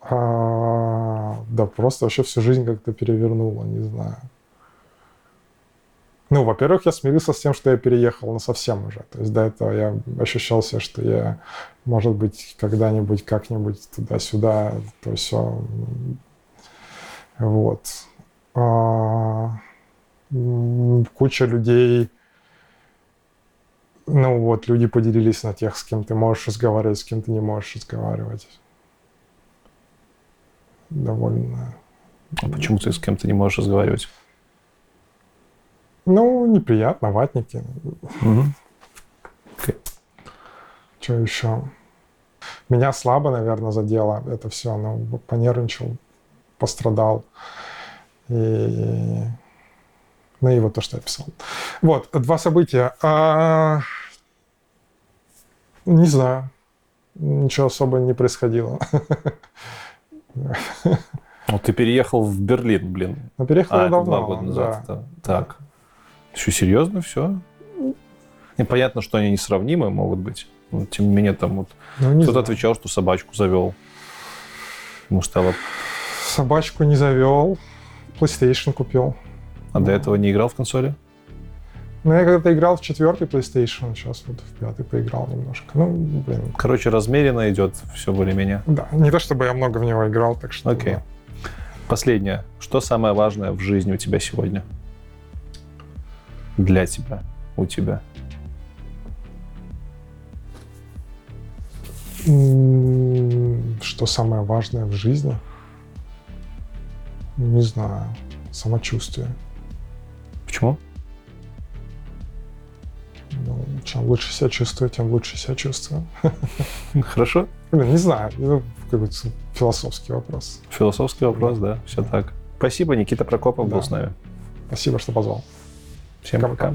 А, да просто вообще всю жизнь как-то перевернула, не знаю. Ну, во-первых, я смирился с тем, что я переехал на совсем уже. То есть до этого я ощущал себя, что я, может быть, когда-нибудь, как-нибудь туда-сюда, то все. Вот. А, куча людей ну вот, люди поделились на тех, с кем ты можешь разговаривать, с кем ты не можешь разговаривать. Довольно. А почему ты с кем то не можешь разговаривать? Ну, неприятно, ватники. Угу. Okay. Что еще? Меня слабо, наверное, задело это все. Ну, понервничал, пострадал. И ну и вот то, что я писал. Вот, два события. А... Не знаю. Ничего особо не происходило. [laughs] Ну, ты переехал в Берлин, блин. Ну, переехал а, давно. два года назад. Да. Так. Что, серьезно все? Непонятно, что они несравнимы могут быть. Но, тем не менее, там вот ну, кто-то отвечал, что собачку завел. Ему стало... Собачку не завел. PlayStation купил. А до этого не играл в консоли? Ну, я когда-то играл в четвертый PlayStation, сейчас вот в пятый поиграл немножко. Ну, блин. Короче, размеренно идет все более-менее. Да, не то чтобы я много в него играл, так что... Окей. Да. Последнее. Что самое важное в жизни у тебя сегодня? Для тебя, у тебя? Что самое важное в жизни? Не знаю. Самочувствие. Почему? Ну, чем лучше себя чувствую, тем лучше себя чувствую. [laughs] Хорошо. Блин, не знаю, ну, какой-то философский вопрос. Философский вопрос, да, все так. Спасибо, Никита Прокопов да. был с нами. Спасибо, что позвал. Всем пока. пока.